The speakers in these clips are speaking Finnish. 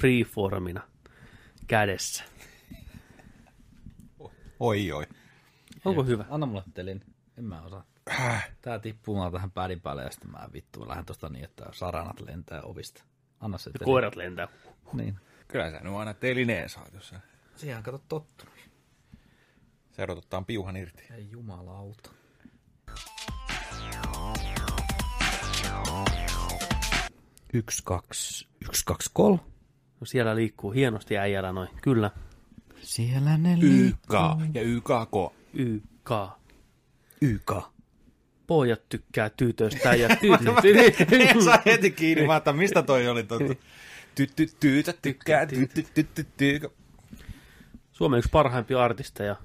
freeformina kädessä. Oi oi. Onko hyvä? Anna mulle telin. En mä osaa. Tää tippuu mulla tähän pädin päälle ja sitten mä vittu lähden tosta niin, että saranat lentää ovista. Anna se telin. Koirat lentää. Niin. Kyllä sä nyt aina telineen saat, jos sä Siihen kato tottunut. se odottaa piuhan irti. Ei jumalauta. Yksi, kaksi, yksi, kaksi, kolme. No siellä liikkuu hienosti äijällä noin. Kyllä. Siellä ne YK ja YKK. YK. YK. Pojat tykkää tytöstä ja tytöt. En saa heti kiinni, mä että mistä toi oli totta. Tyttö, tykkää, tyttö. Suomen yksi parhaimpia artisteja.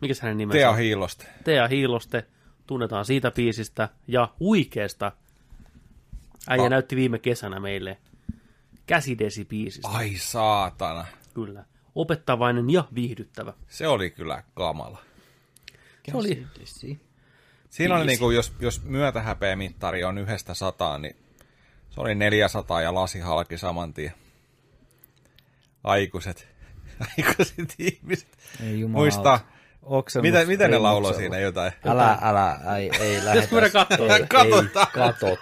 Mikä hänen nimensä? Tea on? Hiilosta. Tea Hiiloste. Tunnetaan siitä biisistä ja huikeesta. Äijä Ah. näytti viime kesänä meille käsidesi-biisistä. Ai saatana. Kyllä. Opettavainen ja viihdyttävä. Se oli kyllä kamala. Se oli, Siinä oli Biisi. niinku, jos, jos myötähäpeämittari on yhdestä sataan, niin se oli 400 ja lasi halki saman tien. Aikuiset, aikuiset ihmiset. Ei jumalauta. Muista, Oksennus mitä, miten ne lauloi siinä jotain? Älä, älä, ei, ei lähetä. Ei, Katsotaan. Ei, katota.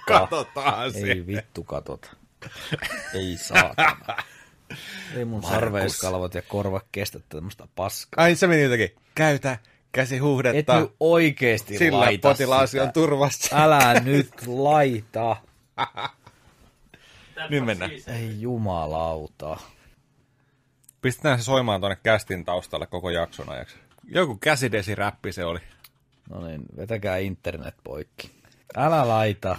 Katsotaan se. Ei vittu katota. Ei saatana. Ei mun sarveiskalvot ja korva kestä tämmöstä paskaa. Ai se meni jotenkin. Käytä käsihuhdetta. Et nyt oikeesti Sillä laita potilaasi sitä. on turvassa. Älä nyt laita. Nyt mennään. Ei jumalauta. Pistetään se soimaan tuonne kästin taustalle koko jakson ajaksi. Joku käsidesi-räppi se oli. No niin, vetäkää internet poikki. Älä laita.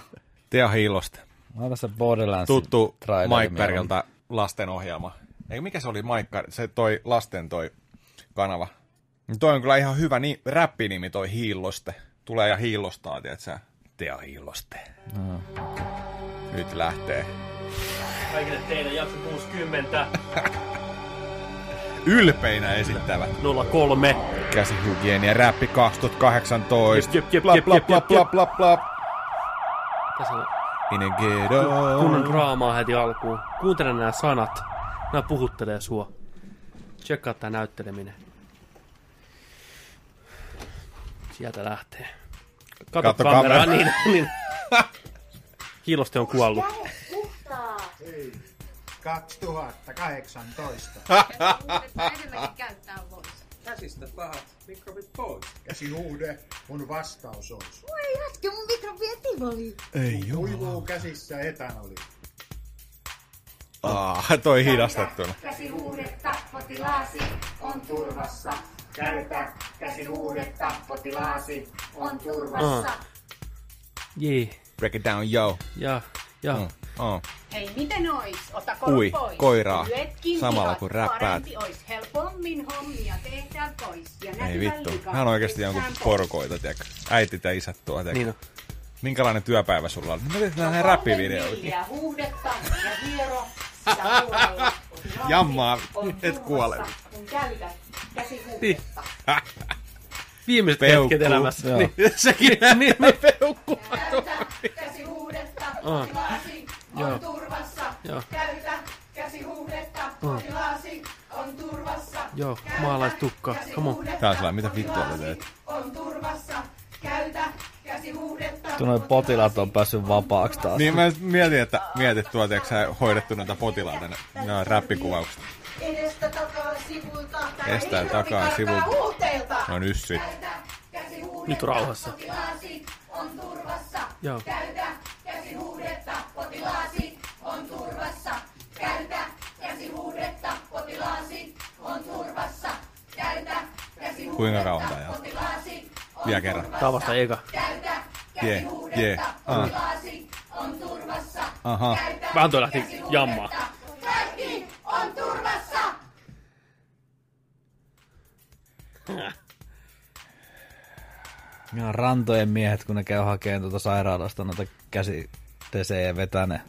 Tea Hiilosta. Laita se Borderlands Tuttu Maikkarilta lastenohjelma. Eikö mikä se oli Maikkar? Se toi lasten toi kanava. Niin Toi on kyllä ihan hyvä ni- räppinimi toi Hiilloste. Tulee ja hiillostaa, tiedätkö Tea Hiilloste. No. Nyt lähtee. kaikille teille jakso 60 Ylpeinä esittävät. 03. Käsihygienia räppi 2018. Jep, jep, jep, jep, jep, bla jep. bla bla. Tässä on In a ghetto. kunnon draamaa heti alkuun. Kuuntele nämä sanat. Nämä puhuttelee sua. Tsekkaa tää näytteleminen. Sieltä lähtee. Kato, Katso kameraa, kameraa. niin, niin. Hiiloste on kuollut. 2018. enemmänkin käyttää voisi. Käsistä pahat mikrobit pois. Käsihuude, mun vastaus olisi. Voi äsken mun mikrobi etivoli. Ei Kuivuu käsissä etanoli. Ah, toi hidastettuna. Käsihuudetta, potilaasi on turvassa. Käytä käsihuudetta, potilaasi on turvassa. Jee. Break it down, yo. Ja, ja. Mm, oh. Hei, miten ois? Ota koru Ui, pois. koiraa. Lyötkin Samalla kun räppäät. Parempi ois helpommin hommia tehdä pois. Ja Ei vittu. Hän on oikeasti jonkun porukoita, tiedätkö? Äitit ja isät tuo, tiedätkö? Niin on. Minkälainen työpäivä sulla on? Me tehdään näitä räppivideoita. Neljä huudetta ja hiero sitä huolella. Potilaasi Jammaa, et kuole. Kun käytät käsihuudetta. Viimeiset Peukku. hetket elämässä. Joo. Niin, sekin niin, niin, peukku. Käytä käsihuudetta, Joo. on turvassa. Joo. Käytä käsihuudetta, potilaasi on turvassa. Joo, maalaistukka. Come on. Tää on sellainen, mitä vittua te teet? on turvassa. Käytä käsihuudetta. Vittu noi potilaat on päässyt vapaaksi taas. Niin mä mietin, että mietit tuo, tiedätkö sä hoidettu näitä potilaita, ne, ne on räppikuvaukset. Edestä takaa sivulta. Estää ei takaa sivulta. Ne yssit. Käytä käsihuudetta, Nyt rauhassa. Potilaasi on turvassa. Joo. Käytä käsihuudetta. Potilaasi on turvassa. Käytä käsihuudetta. Potilaasi on turvassa. Käytä käsihuudetta. Kuinka kauan jatkuu? Potilaasi on Vielä kerran. On vasta eka. Käytä Jee, käsihuudetta. jee. Ah. Potilaasi on turvassa. Aha. Käytä Vähän toi lähti käsihuudetta. jammaa. Kaikki on turvassa. Ja rantojen miehet, kun ne käy hakemaan tuota sairaalasta noita käsitesejä ja vetää ne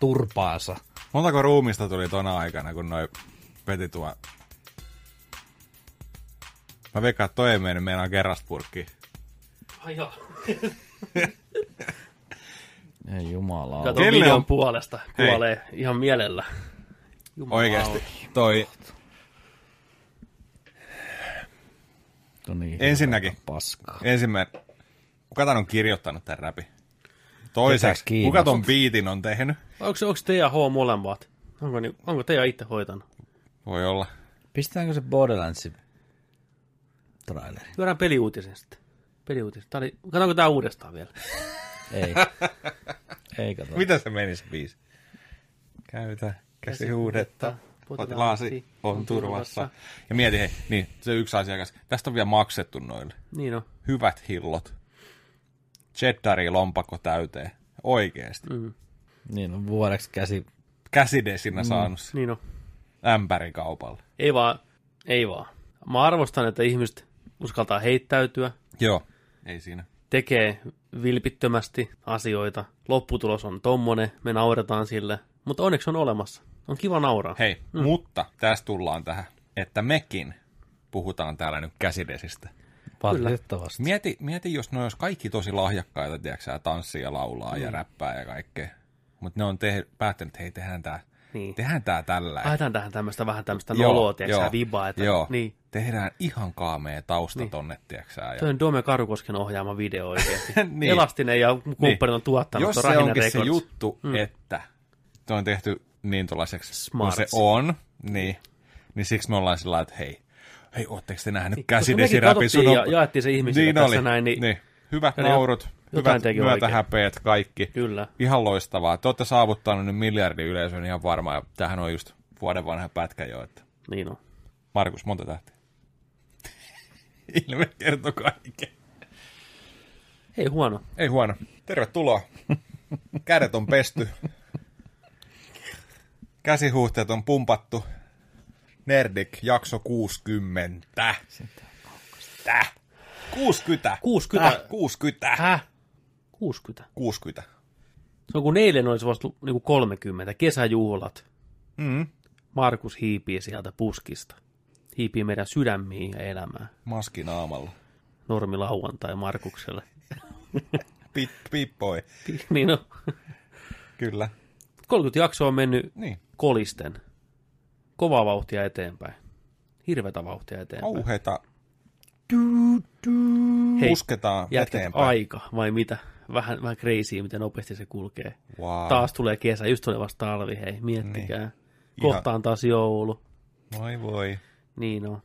turpaansa. Montako ruumista tuli tona aikana, kun noi veti tuo... Mä veikkaan, että toi ei mennyt meidän kerraspurkkiin. Ai joo. Ei jumala. Kato Kelle videon on- puolesta. Hei. Kuolee ihan mielellä. Oikeesti. Toi, No niin, Ensinnäkin. Paskaa. ensimmäinen, kuka tän on kirjoittanut tämän räpi? Toiseksi, kuka ton biitin on tehnyt? Onko, onko te ja H molemmat? Onko, niin, onko te ja itse hoitanut? Voi olla. Pistetäänkö se Borderlandsin traileri? Lyödään peliuutisen sitten. Peliuutisen. Tää oli, katsotaanko tää uudestaan vielä? Ei. Ei kato. Mitä se meni se biisi? Käytä käsihuudetta, potilaasi on turvassa. Ja mieti hei, niin se yksi asiakas. Tästä on vielä maksettu noille. Niin on. Hyvät hillot. Cheddari lompakko täyteen. Oikeesti. Mm. Niin on vuodeksi käsi. Käsidesinä saanut se Niin on. ämpärikaupalla. Ei vaan. Ei vaan. Mä arvostan, että ihmiset uskaltaa heittäytyä, Joo. Ei siinä. tekee vilpittömästi asioita. Lopputulos on tommonen, me nauretaan sille. Mutta onneksi on olemassa. On kiva nauraa. Hei, mm. mutta tässä tullaan tähän, että mekin puhutaan täällä nyt käsidesistä. Valitettavasti. Mieti, mieti jos ne olisi kaikki tosi lahjakkaita, tiedätkö tanssia, laulaa mm. ja räppää ja kaikkea. Mutta ne on te- päättänyt, että hei, tehdään tää, Niin. tehdään tää tällä. Haetaan tähän tämmöistä vähän tämmöistä noloa, tiedätkö vibaa. Että, Joo, Niin. tehdään ihan kaamea tausta Niin. niin. tonne, tiedätkö sä, ja... Toi on Dome Karukosken ohjaama video oikeasti. Niin. Elastinen ja kumppanit on tuottanut. Jos se onkin se Records. juttu, mm. että se on tehty niin tuollaiseksi Smarts. kuin se on, niin, niin siksi me ollaan sillä että hei, hei, ootteko te nähnyt Niin, käsidesiräpi? katsottiin ja jaettiin se ihmisille tässä näin, niin- niin. Hyvät Ja naurut, hyvät myötähäpeet, kaikki. Kyllä. Ihan loistavaa. Te olette saavuttanut nyt miljardin yleisön ihan varmaan. Ja tämähän on just vuoden vanha pätkä jo. Että. Niin on. Markus, monta tähteä? Ilme kertoo kaiken. Ei huono. Ei huono. Tervetuloa. Kädet on pesty. Käsihuhteet on pumpattu. Nerdik, jakso 60. Täh. 60. 60. Täh. 60. Häh? 60. 60. Se on kun eilen olisi vasta niin kuin 30. Kesäjuhlat. Mm. Markus hiipii sieltä puskista. Hiipii meidän sydämiin ja elämään. Maski naamalla. Normi lauantai Markukselle. Pip, pippoi. niin on. Kyllä. 30 jaksoa on mennyt Niin. kolisten. Kovaa vauhtia eteenpäin. Hirvetä vauhtia eteenpäin. Kauheita. Hei, Pusketaan eteenpäin. aika vai mitä? Vähän, vähän crazy, miten nopeasti se kulkee. Wow. Taas tulee kesä, just tulee vasta talvi, hei, miettikää. Niin. Kohta on taas joulu. Voi voi. Niin on.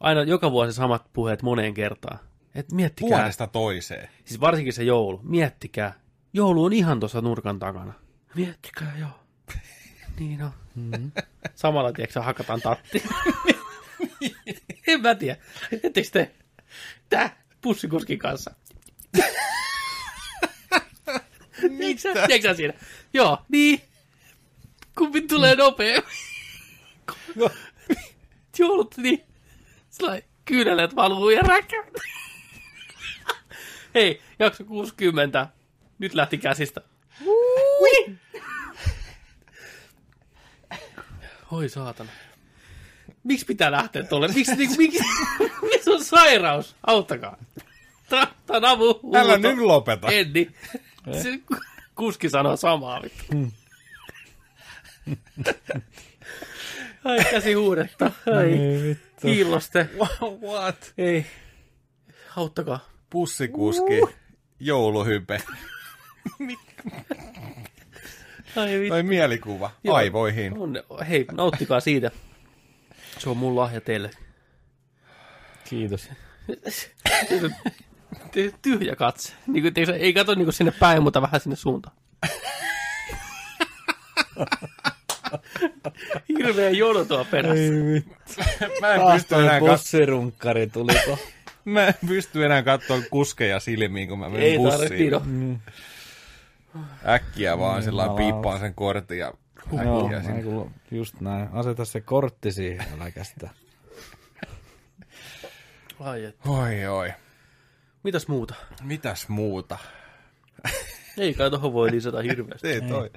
Aina joka vuosi samat puheet moneen kertaan. Et miettikää. Vuodesta toiseen. Siis varsinkin se joulu. Miettikää. Joulu on ihan tuossa nurkan takana. Miettikää, joo. niin on. Mm-hmm. Samalla, tiedätkö, hakataan tatti. en mä tiedä. Ettekö te? Tää pussikuskin kanssa. Mitä? Tiedätkö siinä? Joo, niin. Kumpi tulee nopeammin? Joulut, niin. Sillä kyyneleet valuu ja räkä. Hei, jakso 60. Nyt lähti käsistä. Ui! Oi saatana. Miksi pitää lähteä tuolle? Miksi, niinku, miksi, miksi on sairaus? Auttakaa. Tää on avu. Älä nyt lopeta. En niin. Se ku- kuski sanoo samaa. Vittu. Ai käsi huudetta. Ai. Kiilloste. What? Ei. Auttakaa. Pussikuski. Jouluhype. Ai vittu. Tai mielikuva. Joo. Aivoihin. On, hei, nauttikaa siitä. Se on mun lahja teille. Kiitos. Ty- Tyhjä katse. Niin kuin, tiiäksä, ei kato niin kuin sinne päin, mutta vähän sinne suuntaan. Hirveä jono tuo perässä. Mä en pysty toi enää, bussirunkkari tuliko. mä en pysty enää katsoa kuskeja silmiin, kun mä menen Ei tarvitse, bussiin. Tino. Äkkiä vaan sillä lailla jumala. piippaan sen kortin ja Joo, äkkiä mä sinne. kuulu, just näin. Aseta se kortti siihen, äläkä sitä. Ai et. Oi oi. Mitäs muuta? Mitäs muuta? Ei kai tohon voi lisätä hirveästi. Tee toi.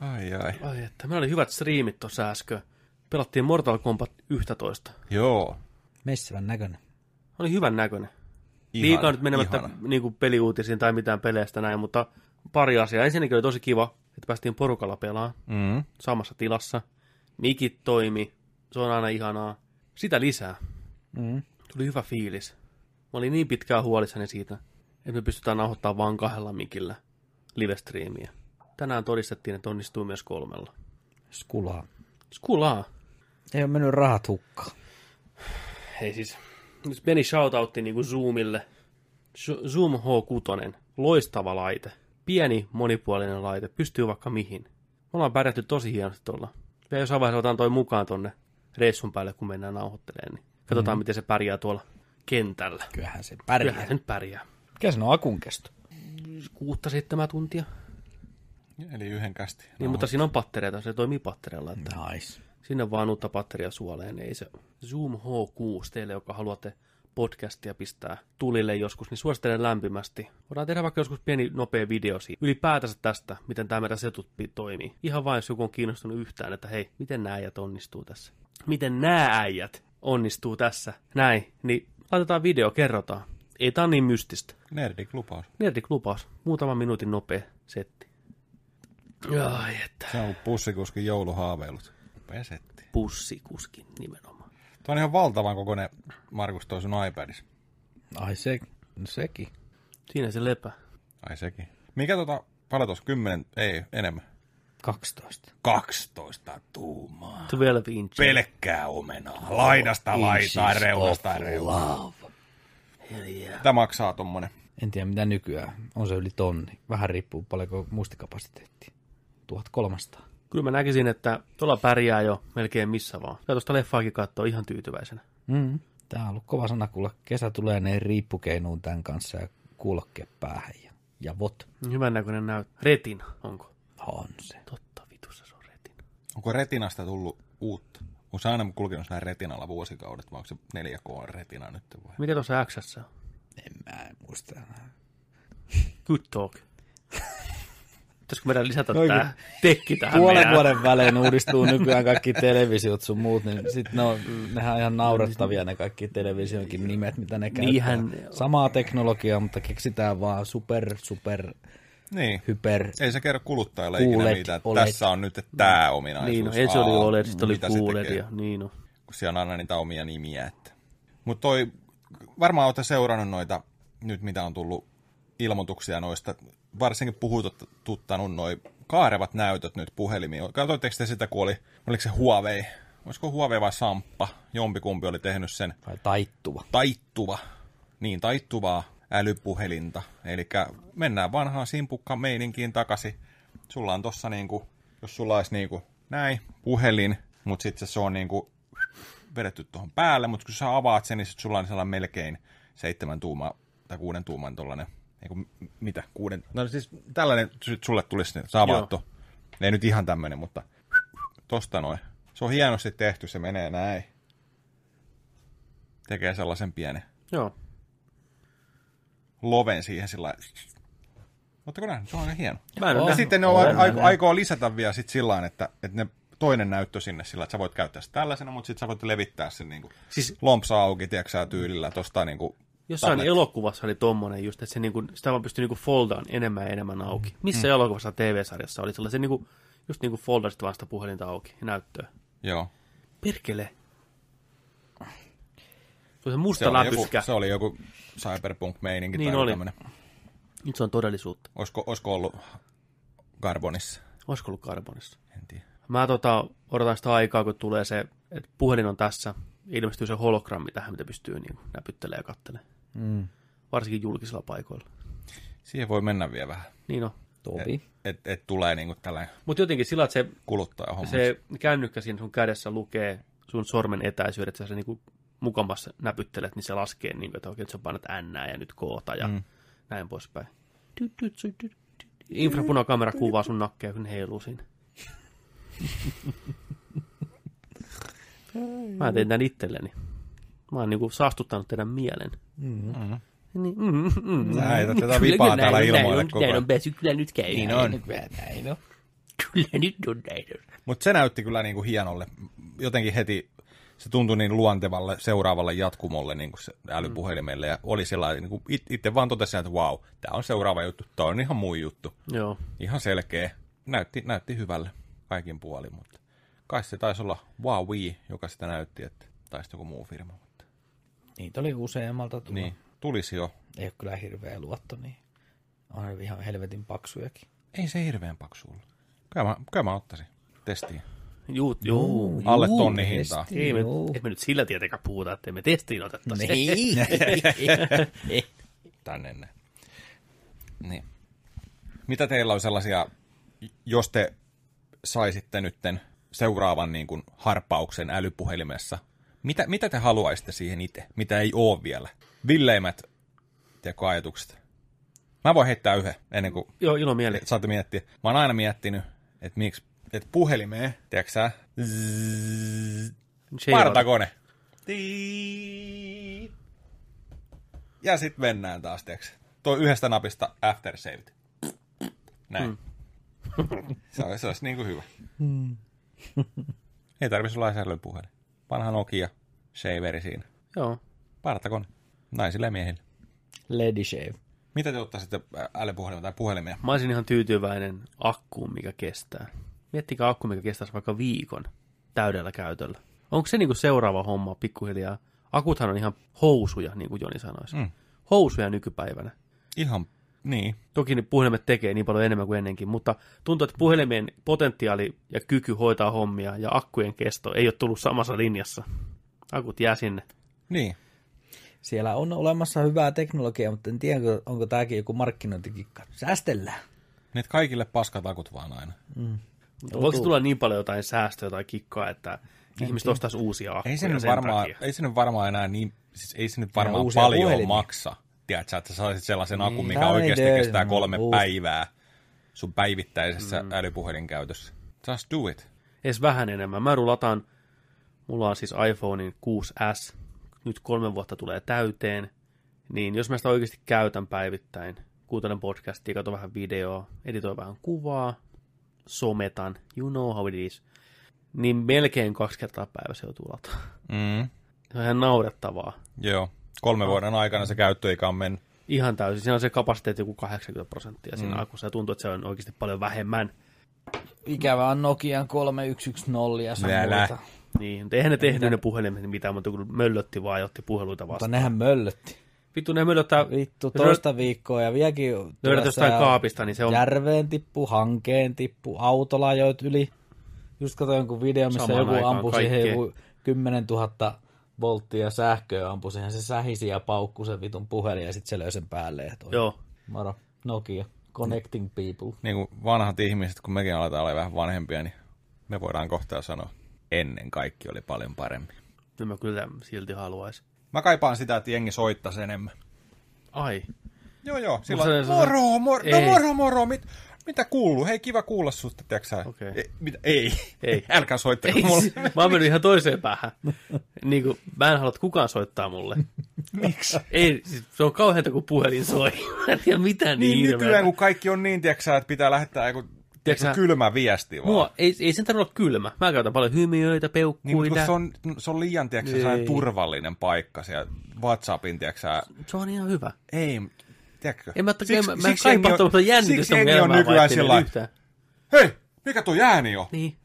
Ai ai. Ai että, meillä oli hyvät striimit tuossa äsken. Pelattiin Mortal Kombat 11. Joo. Messivän näköinen. Oli hyvän näköinen. Ihana, Liikaa nyt menemättä ihana. niin kuin peliuutisiin tai mitään peleistä näin, mutta pari asiaa. Ensinnäkin oli tosi kiva, että päästiin porukalla pelaamaan Mm. samassa tilassa. Mikit toimi, se on aina ihanaa. Sitä lisää. Mm. Tuli hyvä fiilis. Mä olin niin pitkään huolissani siitä, että me pystytään nauhoittamaan vain kahdella mikillä live-striimiä. Tänään todistettiin, että onnistuu myös kolmella. Skulaa. Skulaa. Ei ole mennyt rahat hukkaan. Hei siis, nyt meni shoutoutti niinku Zoomille. Zo- Zoom H6, loistava laite. Pieni, monipuolinen laite, pystyy vaikka mihin. Me ollaan pärjätty tosi hienosti tuolla. Ja jossain vaiheessa otan toi mukaan tonne reissun päälle, kun mennään nauhoittelemaan, niin katsotaan, mm. miten se pärjää tuolla kentällä. Kyllähän se pärjää. Kyllähän se nyt pärjää. Mikä se on akun kesto? Kuutta seitsemän tuntia. Eli yhden kästi. Niin, mutta siinä on pattereita, se toimii pattereilla. Että Nice. sinne vaan uutta patteria suoleen. Ei se Zoom H6 teille, joka haluatte podcastia pistää tulille joskus, niin suosittelen lämpimästi. Voidaan tehdä vaikka joskus pieni nopea video siitä. Ylipäätänsä tästä, miten tämä meidän setut pi- toimii. Ihan vain, jos joku on kiinnostunut yhtään, että hei, miten nämä äijät onnistuu tässä. Miten nämä äijät onnistuu tässä. Näin, niin laitetaan video, kerrotaan. Ei tää on niin mystistä. Nerdik lupaus. Nerdik lupaus. Muutaman minuutin nopea setti. Ai että. Se on pussikuskin jouluhaaveilut. Pesetti. Pussikuskin nimenomaan. Tuo on ihan valtavan kokoinen Markus toi sun iPadissa. Ai se, no sekin. Siinä se lepä. Ai sekin. Mikä tota, paljon tuossa? Kymmenen, ei, enemmän. 12. 12 tuumaa. 12 inch. Pelkkää omenaa. Laidasta laitaan, reunasta reunaan. Tämä maksaa tommonen. En tiedä mitä nykyään. On se yli tonni. Vähän riippuu paljonko muistikapasiteettia. 1300. Kyllä mä näkisin, että tuolla pärjää jo melkein missä vaan. Ja tuosta leffaakin katsoo ihan tyytyväisenä. Mm. Tää on ollut kova sana kuulla. Kesä tulee ne riippukeinuun tämän kanssa ja kuulokke päähän ja, ja vot. Hyvän näköinen näyt. Retina, onko? On se. Totta, vitussa se on retina. Onko retinasta tullut uutta? Onko se aina kulkenut siinä retinalla vuosikaudet, vai onko se 4K retina nyt vai? Mikä tuossa X on? En mä en muista enää. Good talk. Pitäisikö meidän lisätä Oikein. tää tekki tähän Puolen meidän? vuoden välein uudistuu nykyään kaikki televisiot sun muut, niin sit ne on, nehän on ihan naurettavia ne kaikki televisionkin nimet, mitä ne käyttää. Niinhän- Samaa teknologiaa, mutta keksitään vaan super, super, Niin. hyper. Ei se kerro kuluttajalle QLED, ikinä mitään, että OLED. tässä on nyt tämä ominaisuus. Niin, no, ensin oli Aa, OLED, sitten oli se QLED tekee? ja niin no. kun siellä on aina niitä omia nimiä. Että. Mutta toi, varmaan olette seurannut noita, nyt mitä on tullut ilmoituksia noista, varsinkin puhututtanut noi kaarevat näytöt nyt puhelimiin. Katsoitteko te sitä, kun oli, oliko se Huawei, olisiko Huawei vai Samppa, jompikumpi oli tehnyt sen Tai taittuva. taittuva, niin taittuvaa älypuhelinta. Eli mennään vanhaan simpukka meininkiin takaisin. Sulla on tossa niinku, jos sulla olisi niinku näin puhelin, mutta sitten se on niinku vedetty tuohon päälle, mutta kun sä avaat sen, niin sit sulla on sellainen melkein seitsemän tuumaa tai kuuden tuuman tollanen, eiku, mitä, kuuden, no siis tällainen sulle tulisi, to. Ei nyt ihan tämmönen, mutta tosta noin. Se on hienosti tehty, se menee näin. Tekee sellaisen pienen Joo. loven siihen sillä. Oletteko nähnyt? Se on aika hieno. Mä en Ja nähnyt. sitten ne on, Olen aiko, aikoo lisätä vielä sit sillä että, että ne toinen näyttö sinne sillä, että sä voit käyttää sitä tällaisena, mutta sitten sä voit levittää sen niin kuin Siis lompsa auki, tiedätkö sä, tyylillä tosta niin kuin jossain tablet. elokuvassa oli tommonen just, että se niinku, sitä vaan pystyi niinku foldaan enemmän ja enemmän auki. Missä mm. elokuvassa TV-sarjassa oli sellaisen niinku, just niinku foldasit vaan sitä puhelinta auki ja näyttöä. Joo. Perkele. Se on se musta Se oli, joku, läpyskä. se oli joku cyberpunk-meininki Niin tai oli. tämmönen. Nyt se on todellisuutta. Olisiko, olisiko ollut Carbonissa? Olisiko ollut karbonissa? En tiedä. Mä tota, odotan sitä aikaa, kun tulee se, että puhelin on tässä. Ilmestyy se hologrammi tähän, mitä pystyy niin näpyttelemään ja katselemaan. Mm. Varsinkin julkisilla paikoilla. Siihen voi mennä vielä vähän. Niin on. Topi. Et, et, et tulee niin kuin tällainen Mutta jotenkin sillä, että se, kuluttajahomma. se kännykkä siinä sun kädessä lukee sun sormen etäisyydet, että sä niinku mukamassa näpyttelet, niin se laskee, niin kuin, että oikein että sä painat N ja nyt koota ja mm. näin poispäin. Infrapunakamera kuvaa sun nakkeja, kun heiluu siinä. Mä tein tän itselleni. Mä oon niinku saastuttanut teidän mielen. Mm. Niin, mm, mm, mm. Sä heität tätä vipaa kyllä, täällä näin ilmoille näin koko Näin ajan. on päässyt, kyllä nyt käy. Niin on. Näin on. Kyllä nyt on näin. Mutta se näytti kyllä niinku hienolle. Jotenkin heti se tuntui niin luontevalle seuraavalle jatkumolle niin kuin se älypuhelimelle, ja oli sellainen, niin kuin it- itse vaan totesin, että wow, tämä on seuraava juttu, toi on ihan muu juttu. Joo. Ihan selkeä. Näytti, näytti hyvälle kaikin puolin, mutta kai se taisi olla Huawei, joka sitä näytti, että taisi joku muu firma. Niitä oli useammalta tulla. niin, tulisi jo. Ei ole kyllä hirveä luotto, niin on ne ihan helvetin paksujakin. Ei se hirveän paksu ollut. Kyllä mä, kyllä mä ottaisin testiin. Juu, juu. Alle Juu, tonni testi. hintaa. Ei me, ei me nyt sillä tietenkään puhuta, että me testiin otettaisiin. Niin. tänne näin. Niin. Mitä teillä on sellaisia, jos te saisitte nytten seuraavan niin kuin harppauksen älypuhelimessa, mitä, mitä te haluaisitte siihen itse, mitä ei ole vielä? Villeimmät tiedätkö, ajatukset. Mä voin heittää yhden ennen kuin Joo, ilo mieli. saatte miettiä. Mä oon aina miettinyt, että miksi, että puhelimeen, tiedätkö sä, partakone. Ja sitten mennään taas, tiedätkö? Tuo yhdestä napista aftersaved. Näin. se, olisi, se olisi niin kuin hyvä. Ei tarvitsisi olla puhelin. Vanha Nokia, shaveri siinä. Joo. Partakone. Naisille ja miehille. Lady Shave. Mitä te ottaisitte älypuhelimia tai puhelimia? Mä olisin ihan tyytyväinen akkuun, mikä kestää. Miettikää akku, mikä kestäisi vaikka viikon täydellä käytöllä. Onko se niinku seuraava homma pikkuhiljaa? Akuthan on ihan housuja, niin kuin Joni sanoisi. Mm. Housuja nykypäivänä. Ihan, niin. Toki ne puhelimet tekee niin paljon enemmän kuin ennenkin, mutta tuntuu, että puhelimien potentiaali ja kyky hoitaa hommia ja akkujen kesto ei ole tullut samassa linjassa. Akut jää sinne. Niin. Siellä on olemassa hyvää teknologiaa, mutta en tiedä, onko- onko tämäkin joku markkinointikikka. Säästellään. Nyt kaikille paskat akut vaan aina. Voiko se tulla niin paljon jotain säästöä tai kikkaa, että ihmiset ostaisi uusia akkuja Ei se, nyt sen varmaan, takia? ei se nyt varmaan enää niin, siis ei se nyt varmaan uusia paljon puhelimia. maksa. Tiedätkö, että sä saisit sellaisen akun, Niin. mikä oikeasti Tiny kestää kolme uusi. päivää sun päivittäisessä mm. älypuhelinkäytössä. Just do it. Edes vähän enemmän. Mä rulataan, mulla on siis iPhonein 6S, nyt kolme vuotta tulee täyteen, niin jos mä sitä oikeasti käytän päivittäin, kuuntelen podcastia, katson vähän videoa, editoin vähän kuvaa, sometan, you know how it is, niin melkein kaksi kertaa päivässä joutuu lataamaan. Mm. Se on ihan naurettavaa. Joo. Kolme vuoden aikana se käyttöikä on mennyt. Ihan täysin. Siinä on se kapasiteetti joku 80 prosenttia siinä Mm. akussa ja tuntuu, että se on oikeasti paljon vähemmän. Ikävä on Nokian 3110 ja muita. Niin, mutta eihän ne tehnyt ne puhelimet mitään, mutta kun möllötti vaan ja otti puheluita Mutta vastaan. nehän möllötti. Vittu, ne möllöttää, Vittu, toista viikkoa ja vieläkin... löydät jostain kaapista, niin se on Järveen tippu, hankeen tippu, autolla ajoit yli. Just katsoin jonkun video, missä Samaan joku ampui siihen joku 10 000 volttia sähköä ampui siihen. Se sähisi ja paukkui sen vitun puhelin ja sitten se löi sen päälle. Ja toi. Joo. Moro, Nokia, connecting people. Niin kuin vanhat ihmiset, kun mekin aletaan olla vähän vanhempia, niin me voidaan kohta sanoa, ennen kaikki oli paljon paremmin. Nyt mä kyllä silti haluaisin. Mä kaipaan sitä, että jengi soittaisi enemmän. Ai. Joo, joo. Silloin, moro, moro, no moro, moro, mit, mitä kuuluu? Hei, kiva kuulla susta, tiedätkö sä? Okei. Ei, mitä, ei. Ei. älkää soittako Ei, mulle. mä oon mennyt ihan toiseen päähän. Niin kuin, mä en halua, että kukaan soittaa mulle. Miksi? Ei, siis se on kauheata, kun puhelin soi. Mä en tiedä mitään niin, Niin nykyään, kun kaikki on niin, tiedätkö sä, että pitää lähettää joku, Tiedätkö kylmä viesti vaan. Mua, ei, ei sen tarvitse olla kylmä. Mä käytän paljon hymiöitä, Niin, peukkuita. kun se on, se on liian, tiedätkö turvallinen paikka siellä WhatsAppin, tiedätkö se on ihan hyvä. ei, tiedätkö? En mä, Siksi- mä, mä en kaipaa on- tuommoista jännitystä Siksi on nykyään sillä hei, mikä tuo ääni on? Niin.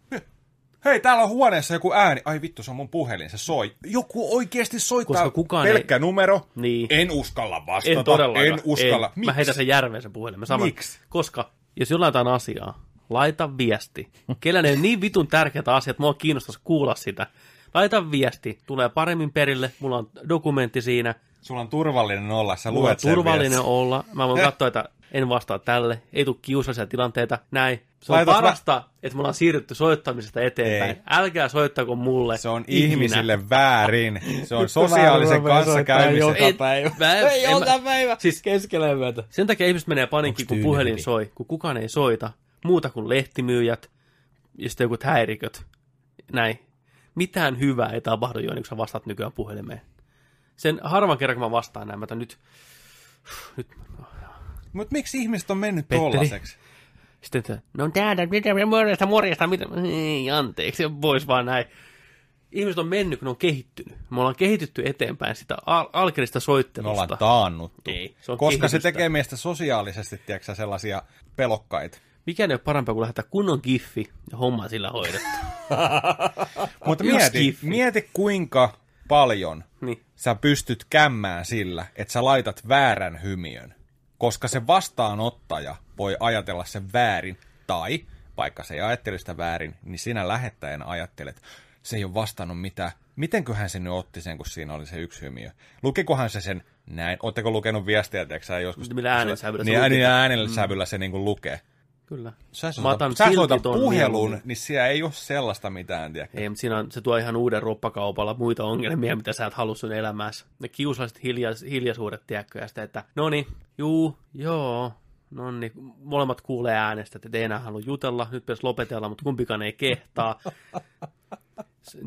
Hei, täällä on huoneessa joku ääni. Ai vittu, se on mun puhelin, se soi. Joku oikeasti soittaa. Koska kukaan Pelkkä ei- numero. Niin. En uskalla vastata. En todellakaan. En uskalla. En. Mä heitän sen järveen sen puhelimen. Saman. Miksi? Koska jos jollain jotain asiaa, laita viesti. Kellä ne niin vitun tärkeät asiat, mua kiinnostaisi kuulla sitä. Laita viesti, tulee paremmin perille, mulla on dokumentti siinä, Sulla on turvallinen olla, sä mulla luet sen turvallinen viestin. olla, mä voin katsoa, että en vastaa tälle, ei tule kiusallisia tilanteita, näin. Se on Laitat mä- parasta, että me ollaan siirrytty soittamisesta eteenpäin. Ei. Älkää soittako mulle. Se on ikinä. ihmisille väärin. Se on sosiaalisen kanssakäymisen. Joka Ei, päivä. mä- Ei, en joka päivä. Siis- keskellä yötä. Sen takia ihmiset menee paniikkiin, Onks kun puhelin soi, kun kukaan ei soita. Muuta kuin lehtimyyjät ja sitten joku häiriköt. Näin. Mitään hyvää ei tapahdu jo, kun sä vastaat nykyään puhelimeen. Sen harvan kerran, kun mä vastaan näin, mä nyt, nyt Mutta miksi ihmiset on mennyt Petteri. tollaseksi? sitten, että no täällä, mitä morjesta, morjesta, mitä, ei, anteeksi, pois vaan näin. ihmiset on mennyt, kun ne on kehittynyt. Me ollaan kehitytty eteenpäin sitä al- alkerista Me soittelusta. ollaan taannuttu. Ei, se on Koska se kehitystä. tekee meistä sosiaalisesti, tiedätkö, sellaisia pelokkaita. Mikä ei ole parempaa kuin lähettää kunnon giffi ja homma sillä hoidettu. Mutta mieti, mieti, kuinka paljon Niin. sä pystyt kämmään sillä, että sä laitat väärän hymiön. Koska se vastaanottaja voi ajatella sen väärin, tai vaikka se ei ajattele sitä väärin, niin sinä lähettäjänä ajattelet, se ei ole vastannut mitään. Mitenköhän se nyt otti sen, kun siinä oli se yksi hymiö? Lukikohan se sen näin? Oletteko lukenut viestiä, tiedätkö sä joskus? Millä äänensävyllä se Niin, niin äänellä sävyllä se niin kuin lukee. Kyllä. Sä Mä otan sä soitat puhelun, mieluummin. niin siellä ei ole sellaista mitään, tiedätkö? Ei, mutta siinä on, se tuo ihan uuden roppakaupalla muita ongelmia, mitä sä et halua sun elämässä. Ne kiusalliset hiljais, hiljaisuudet, tiedätkö, ja sitä, että no niin, juu, joo, no niin, molemmat kuulee äänestä, että ei enää halua jutella, nyt pitäisi lopetella, mutta kumpikaan ei kehtaa.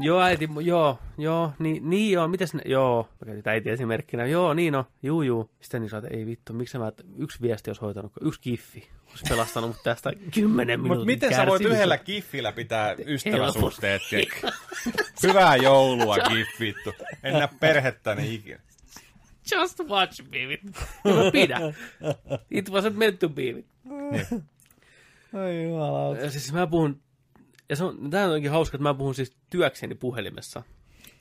Joo, äiti, joo, joo, niin, niin joo, mitäs ne, joo, mä käytin äiti esimerkkinä, joo, niin no, juu, juu. Sitten niin sä, että ei vittu, miksi mä, yksi viesti olisi hoitanut, yksi kiffi, olisi pelastanut mut tästä kymmenen minuutin Mutta miten sä voit yhdellä kiffillä pitää ystäväsuhteet? Hyvää joulua, giffittu. En näe perhettäni ikinä. Just watch me, vittu. Pidän. It wasn't meant to be. vittu. Ai jumala. Ja siis mä puhun, ja se on, tää on onkin hauska, että mä puhun siis työkseni puhelimessa.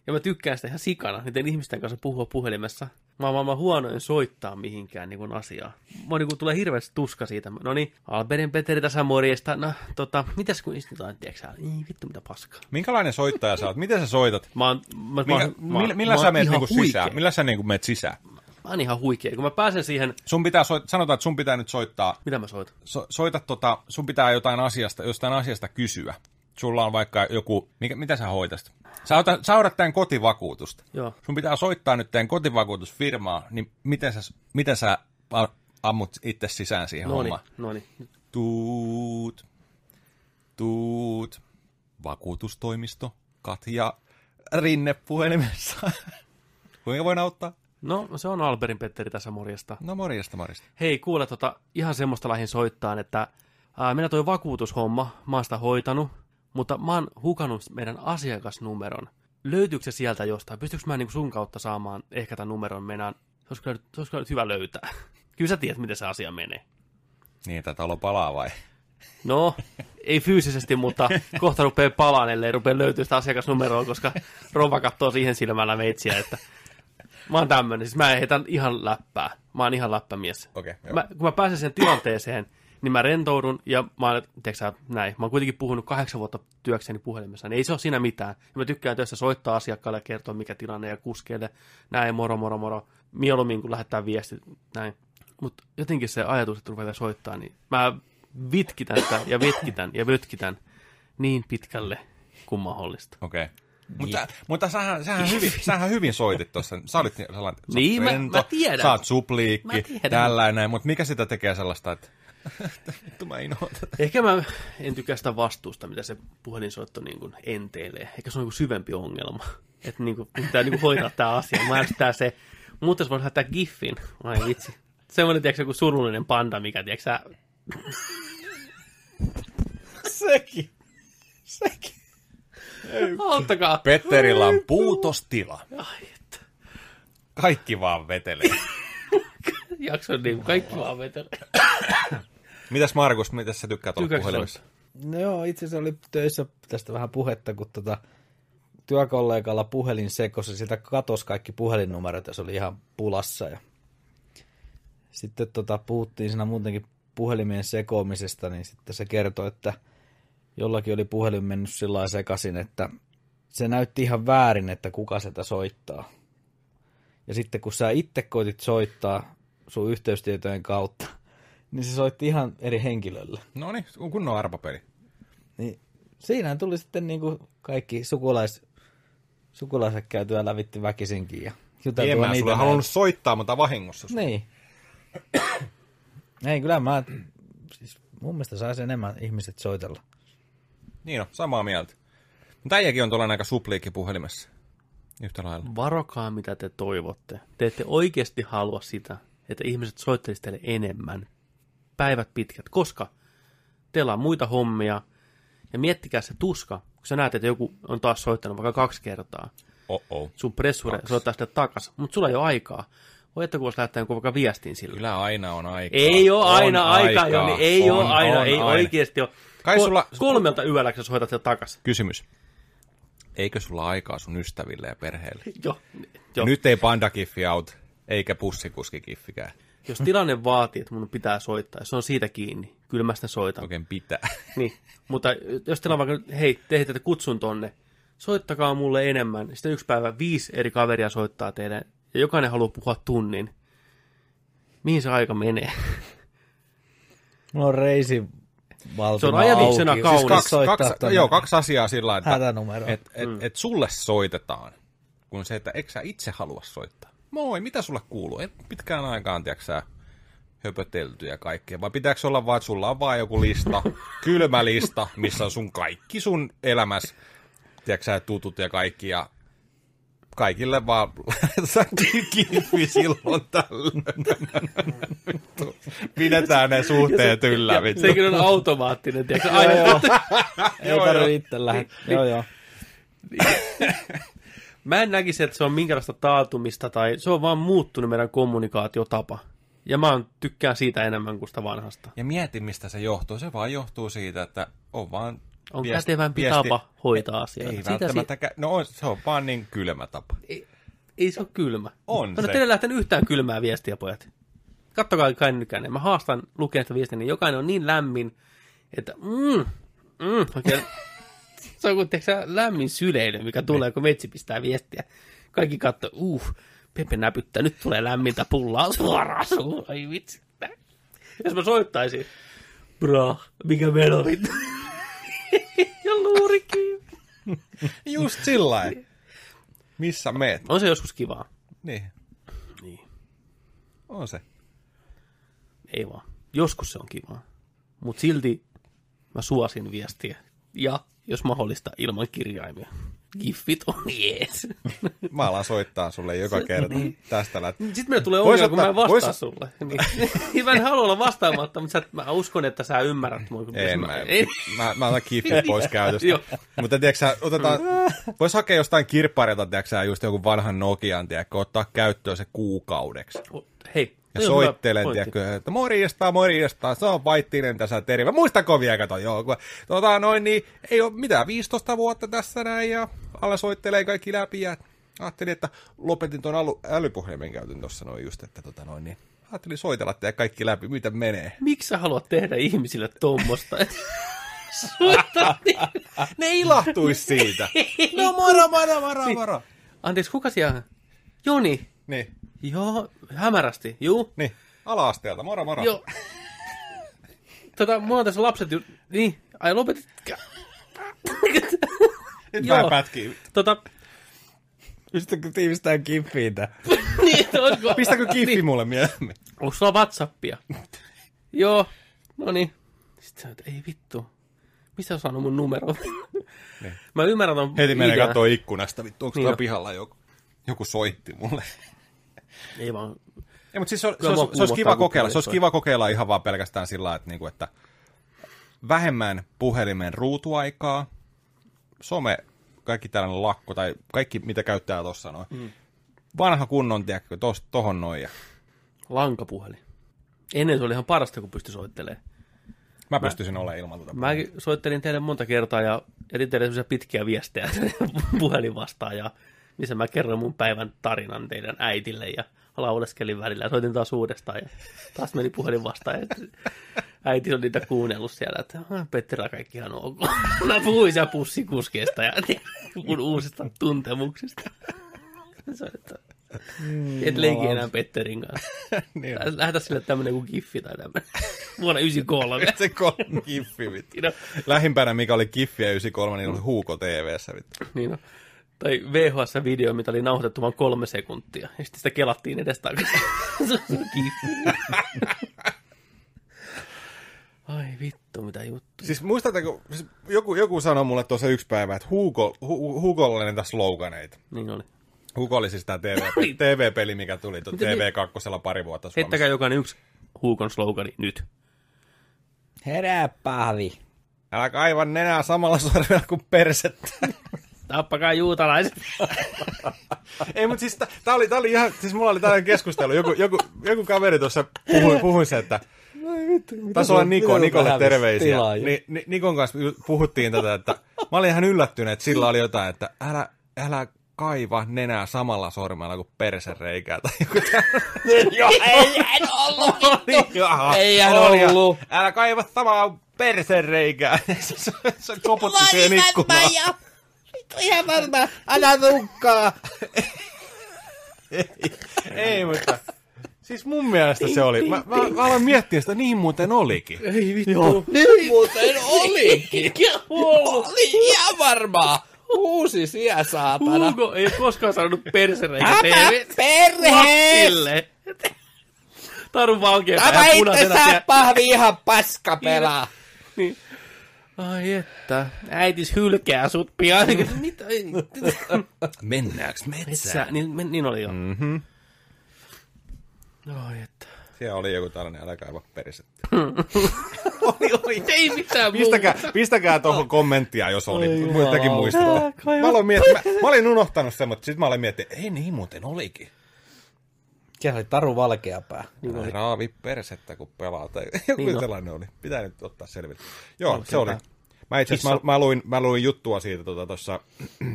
Ja mä tykkään sitä ihan sikana, niiden ihmisten kanssa puhua puhelimessa. Mä oon maailman huonoin soittaa mihinkään niin kuin asiaa. Mä niin kuin tulee hirveästi tuska siitä. No niin, Alberin Peteri tässä morjesta. No, tota, mitäs kun istutaan, tiedätkö? Ei vittu, mitä paskaa. Minkälainen soittaja sä oot? Miten sä soitat? Mä oon, mä, Minkä, mä, millä, millä mä sä menet niinku sisään? Millä sä niinku menet sisään? Mä oon ihan huikea. Kun mä pääsen siihen, Sun pitää soit, sanotaan, että sun pitää nyt soittaa, mitä mä soitan? so, soita tota, sun pitää jotain asiasta, jostain asiasta kysyä. Sulla on vaikka joku, mikä, mitä sä hoitasit? Sä, otat, sä tämän kotivakuutusta. Joo. Sun pitää soittaa nyt tämän kotivakuutusfirmaa, niin miten sä, miten sä ammut itse sisään siihen No niin, hommaan? no niin. Tuut, tuut, vakuutustoimisto, Katja Rinne puhelimessa. Kuinka voin auttaa? No, se on Alberin Petteri tässä morjesta. No morjesta, morjesta. Hei, kuule, tota, ihan semmoista lähin soittaan, että ää, meillä toi vakuutushomma, mä oon sitä hoitanut, mutta mä oon hukannut meidän asiakasnumeron. Löytyykö se sieltä jostain? Pystyykö mä niin sun kautta saamaan ehkä tämän numeron meidän? Se olisi kyllä, se olisi kyllä hyvä löytää. Kyllä sä tiedät, miten se asia menee. Niin, että talo palaa vai? No, ei fyysisesti, mutta kohta rupeaa palaan, ellei rupea löytyä sitä asiakasnumeroa, koska Rova katsoo siihen silmällä meitsiä, että mä oon tämmönen, siis mä heitän ihan läppää. Mä oon ihan läppämies. Joo. mä, kun mä pääsen sen tilanteeseen, niin mä rentoudun ja mä oon, tiedätkö sä, näin, mä oon kuitenkin puhunut kahdeksan vuotta työkseni puhelimessa, niin ei se ole siinä mitään. Ja mä tykkään töissä soittaa asiakkaalle ja kertoa mikä tilanne ja kuskeille, näin, moro, moro, moro, mieluummin kun lähettää viestit, näin. Mutta jotenkin se ajatus, että ruvetaan soittaa, niin mä vitkitän sitä ja vetkitän ja vötkitän niin pitkälle kuin mahdollista. Okei. Okay. Mutta, mutta sähän, sähän, hyvin, sähän hyvin soitit tuossa. Sä olit sellainen, sä Niin, oot mä- rento, mä tiedän. Sä oot supliikki, Mä tiedän. tällainen. Mutta mikä sitä tekee sellaista, että vittu mä inhoan tätä. Ehkä mä en tykkää sitä vastuusta, mitä se puhelinsoitto niin kuin enteilee. Ehkä se on niin syvempi ongelma. Että niin kuin, pitää niin kuin hoitaa tämä asia. Mä ärsyttää se. Mutta jos voisi lähettää giffin, ai vitsi. Semmoinen, tiedätkö, joku surullinen panda, mikä, tiedätkö sä... Sekin. Sekin. Auttakaa. Petterillä on puutostila. Ai, että. Kaikki vaan vetelee. Jakso niin kuin kaikki vaan vetelee. Mitäs Markus, mitä sä tykkäät olla puhelimessa? No joo, itse asiassa oli töissä tästä vähän puhetta, kun tota, työkollegalla puhelin sekosi, siltä katosi kaikki puhelinnumerot ja se oli ihan pulassa. Ja sitten tota, puhuttiin siinä muutenkin puhelimien sekoamisesta, niin sitten se kertoi, että jollakin oli puhelin mennyt sillä sekaisin, että se näytti ihan väärin, että kuka sitä soittaa. Ja sitten kun sä itse koitit soittaa sun yhteystietojen kautta, niin se soitti ihan eri henkilölle. No niin, kunnon arpapeli. Niin siinä tuli sitten niin kuin kaikki sukulais, sukulaiset käytyä lävitti väkisinkin ja juteltua En mä sulle näin. halunnut soittaa, mutta vahingossa. Niin. Ei, kyllä mä, siis mun mielestä saisi enemmän ihmiset soitella. Niin on, samaa mieltä. Mutta äijäkin on tuollainen aika supliikki puhelimessa. Yhtä lailla. Varokaa, mitä te toivotte. Te ette oikeasti halua sitä, että ihmiset soittelisivat teille enemmän. Päivät pitkät, koska teillä on muita hommia. Ja miettikää se tuska, kun sä näet, että joku on taas soittanut vaikka kaksi kertaa, Oh-oh. sun pressure soittaa sitä takas, mutta sulla ei ole aikaa. Voi että kun voisi lähettää vaikka viestin sille. Kyllä aina on aikaa. Ei ole aina On aikaa, Joni, ei On, ole aina, on ei aina. oikeasti ole. Kai Ko- sulla- Kolmelta yöllä, kun sä soitat sitä takas. Kysymys. Eikö sulla aikaa sun ystäville ja perheelle? Joo, jo. Nyt ei pandakiffi out, eikä pussikuskikiffikään. Jos tilanne vaatii, että mun pitää soittaa, se on siitä kiinni, kyllä mä sitä soitan. Oikein pitää. Niin, mutta jos teillä on vaikka, hei, te heitätte kutsun tonne, soittakaa mulle enemmän. Sitten yksi päivä viisi eri kaveria soittaa teille, ja jokainen haluaa puhua tunnin. Mihin se aika menee? Mulla on reisi Se on ajatuksena auki. kaunis. Siis kaksi, kaksi, tonne joo, kaksi asiaa sillä että et, et, et sulle soitetaan, kun se, että eikö sä itse halua soittaa. Moi, mitä sulle kuuluu? Ei pitkään aikaan, tiedätkö höpötelty ja kaikkea. Vai pitääkö olla vaan, että sulla on vaan joku lista, kylmä lista, missä on sun kaikki sun elämäs, tiedätkö sä, tutut ja kaikki, ja kaikille vaan kiffi silloin tällöin. Pidetään ne suhteet yllä, vittu. Sekin on automaattinen, tiedätkö? Aina Joo, joo. Joo, Ei tarvitse itse lähteä. Joo, joo. Mä en näkisi, että se on minkälaista taatumista tai se on vaan muuttunut meidän kommunikaatiotapa. Ja mä tykkään siitä enemmän kuin sitä vanhasta. Ja mieti, mistä se johtuu. Se vaan johtuu siitä, että on vaan... On viesti- kätevämpi viesti- tapa hoitaa asioita. Ei Siitä välttämättä... kä- No on, se on vaan niin kylmä tapa. Ei, ei se ole kylmä. On Mä se. en teille lähtenyt yhtään kylmää viestiä, pojat. Kattokaa kännykänne. Mä haastan lukemaan sitä viestiä, niin jokainen on niin lämmin, että mm, mm, oikein, se on kuin lämmin syleily, mikä tulee, kun metsi pistää viestiä. Kaikki katsoo, uh, Pepe näpyttää, nyt tulee lämmintä pullaa suoraan suuhun. Ai vitsi. Jos mä soittaisin, bra, mikä meno vittu. ja luuri kiinni. Just sillä. Missä meet? On se joskus kivaa. Niin, Niin. on se. Ei vaan. Joskus se on kivaa. Mutta silti mä suosin viestiä. Ja jos mahdollista ilman kirjaimia. Giffit on jees. Mä alan soittaa sulle joka kerta tästä lähtien. Sitten meillä tulee ongelma, kun mä en vastaa vois- sulle. Niin. mä en halua olla vastaamatta, mutta sä, mä uskon, että sä ymmärrät mua. kun- Ei, jos mä, ei. mä, mä otan kiffit pois käytöstä. Mutta tiedätkö sä, otetaan, vois hakea jostain kirpparilta, tiedätkö just joku vanhan Nokian, tiedätkö, ottaa käyttöön se kuukaudeksi. Hei. Ja toi hyvä soittelen, tiedätkö, että morjesta, morjesta, se on vaittinen tässä terve. Muistako vielä, kato, joo, kun, tota, noin, niin, ei ole mitään, 15 vuotta tässä näin, ja alla soittelee kaikki läpi, ja ajattelin, että lopetin tuon äly, älypuhelimen käytön tuossa noin just, että tota noin, niin, ajattelin soitella teidän kaikki läpi, mitä menee. Miksi sä haluat tehdä ihmisille tuommoista? Niin. Ne ilahtuisi siitä. no moro, moro, moro, Niin. moro. Anteeksi, kuka siellä? Joni. Niin, Joo, hämärästi. Juu. niin, ala-asteelta, moro, moro. Joo. Tota, mulla on tässä lapset ju... Niin, ai lopetit. Nyt Joo. mä pätkin. Tota, Pystytkö tiivistämään kiffiitä? niin, että olisiko... Pistäkö kiffi mulle mielemmin? Onko sulla Whatsappia? Joo, no niin. Sitten että ei vittu. Mistä on saanut mun numero? Mä ymmärrän ton Heti menee idean. kattoo ikkunasta, vittu, onko Niin tuolla pihalla joku? Joku soitti mulle. Ei vaan. Ei, mutta siis se, on, se, olisi, se olisi kiva kokeilla. Se olisi kiva kokeilla ihan vaan pelkästään sillä että, niinku, että vähemmän puhelimen ruutuaikaa, some, kaikki tällainen lakko tai kaikki, mitä käyttää tuossa noin. Mm. Vanha kunnon, tiedätkö, tos, tohon noin. Ja Lankapuhelin. Ennen se oli ihan parasta, kun pystyi soittelemaan. mä pystyisin olemaan ilman tuota. Mäkin soittelin teille monta kertaa ja jätin teille pitkiä viestejä puhelin vastaan, ja missä mä kerron mun päivän tarinan teidän äitille ja lauleskelin välillä ja soitin taas uudestaan ja taas meni puhelin vastaan ja äiti on niitä kuunnellut siellä, että "Ah, Petteri kaikki ihan ok. Mä puhuin siellä pussikuskeesta ja mun uusista tuntemuksista. Se on, että et leiki enää Petterin kanssa. niin, Lähetä sille tämmönen kuin giffi tai tämmönen. Vuonna 93. se kolme kiffi, vittu. Niin on. Lähimpänä, mikä oli Kiffiä 93, niin oli Huuko TVssä, vittu. Niin on. Tai VHS-video, mitä oli nauhoitettu vain kolme sekuntia. Ja sitten sitä kelattiin edestakaisin. Kiffi. Ai vittu, mitä juttu. Siis muistatteko, siis joku, joku sanoi mulle tuossa yksi päivä, että Hugo, Hu, Hugolla oli niitä sloganeita. Niin oli. Hugo oli siis tämä TV. TV-peli, mikä tuli tuon Miten TV2 pari vuotta Suomessa. Heittäkää jokainen yksi Huukon slogani nyt. Herää pahvi. Älä kaiva nenää samalla sormella kuin persettä. Tappakaa juutalaiset. Ei, mutta siis tää oli, tää oli ihan, siis mulla oli tällainen keskustelu. Joku, joku, joku kaveri tuossa puhui, puhui se, että Taisi olla Niko, Nikolle terveisiä. Ni, ni, Nikon kanssa puhuttiin tätä, että mä olin ihan yllättynyt, että sillä oli jotain, että älä, älä kaiva nenää samalla sormella kuin persereikää tai joku Joo, ei hän ollut. Jaha, Ei hän ollut. Älä kaiva samaa persereikää. se, se, se koputti siihen ikkunaan. Ihan varma. Älä tukkaa. Ei, mutta... Siis mun mielestä se oli. Mä, mä, mä aloin miettiä sitä, niin muuten olikin. Ei vittu. Niin muuten olikin. Oli ihan varmaa. Uusi siä saatana. Hugo ei koskaan sanonut persereikä TV. perhe! Taru valkea Tämä itse saa pahvi ihan paska pelaa. Niin. Ai että, äitis hylkää sut pian. Mitä? ei. Mennäänkö Metsä, niin, men- niin oli jo. Mm-hmm. Ai että. Siellä oli joku tällainen, älä kaiva persettä. Oli, oli. Ei mitään Pistäkää, pistäkää tuohon kommenttia, jos oli. Muitakin muistuta. Mä, mä, mä, olin unohtanut sen, mutta sitten mä olin miettinyt, ei niin muuten olikin. Siellä oli Taru Valkeapää. Älä raavi persettä, kun pelaa. Tai joku Niin on. sellainen oli. Pitää nyt ottaa selville. Joo, Valkeapää. se oli. Mä itse asiassa, mä, mä, luin, mä luin juttua siitä tuossa tota,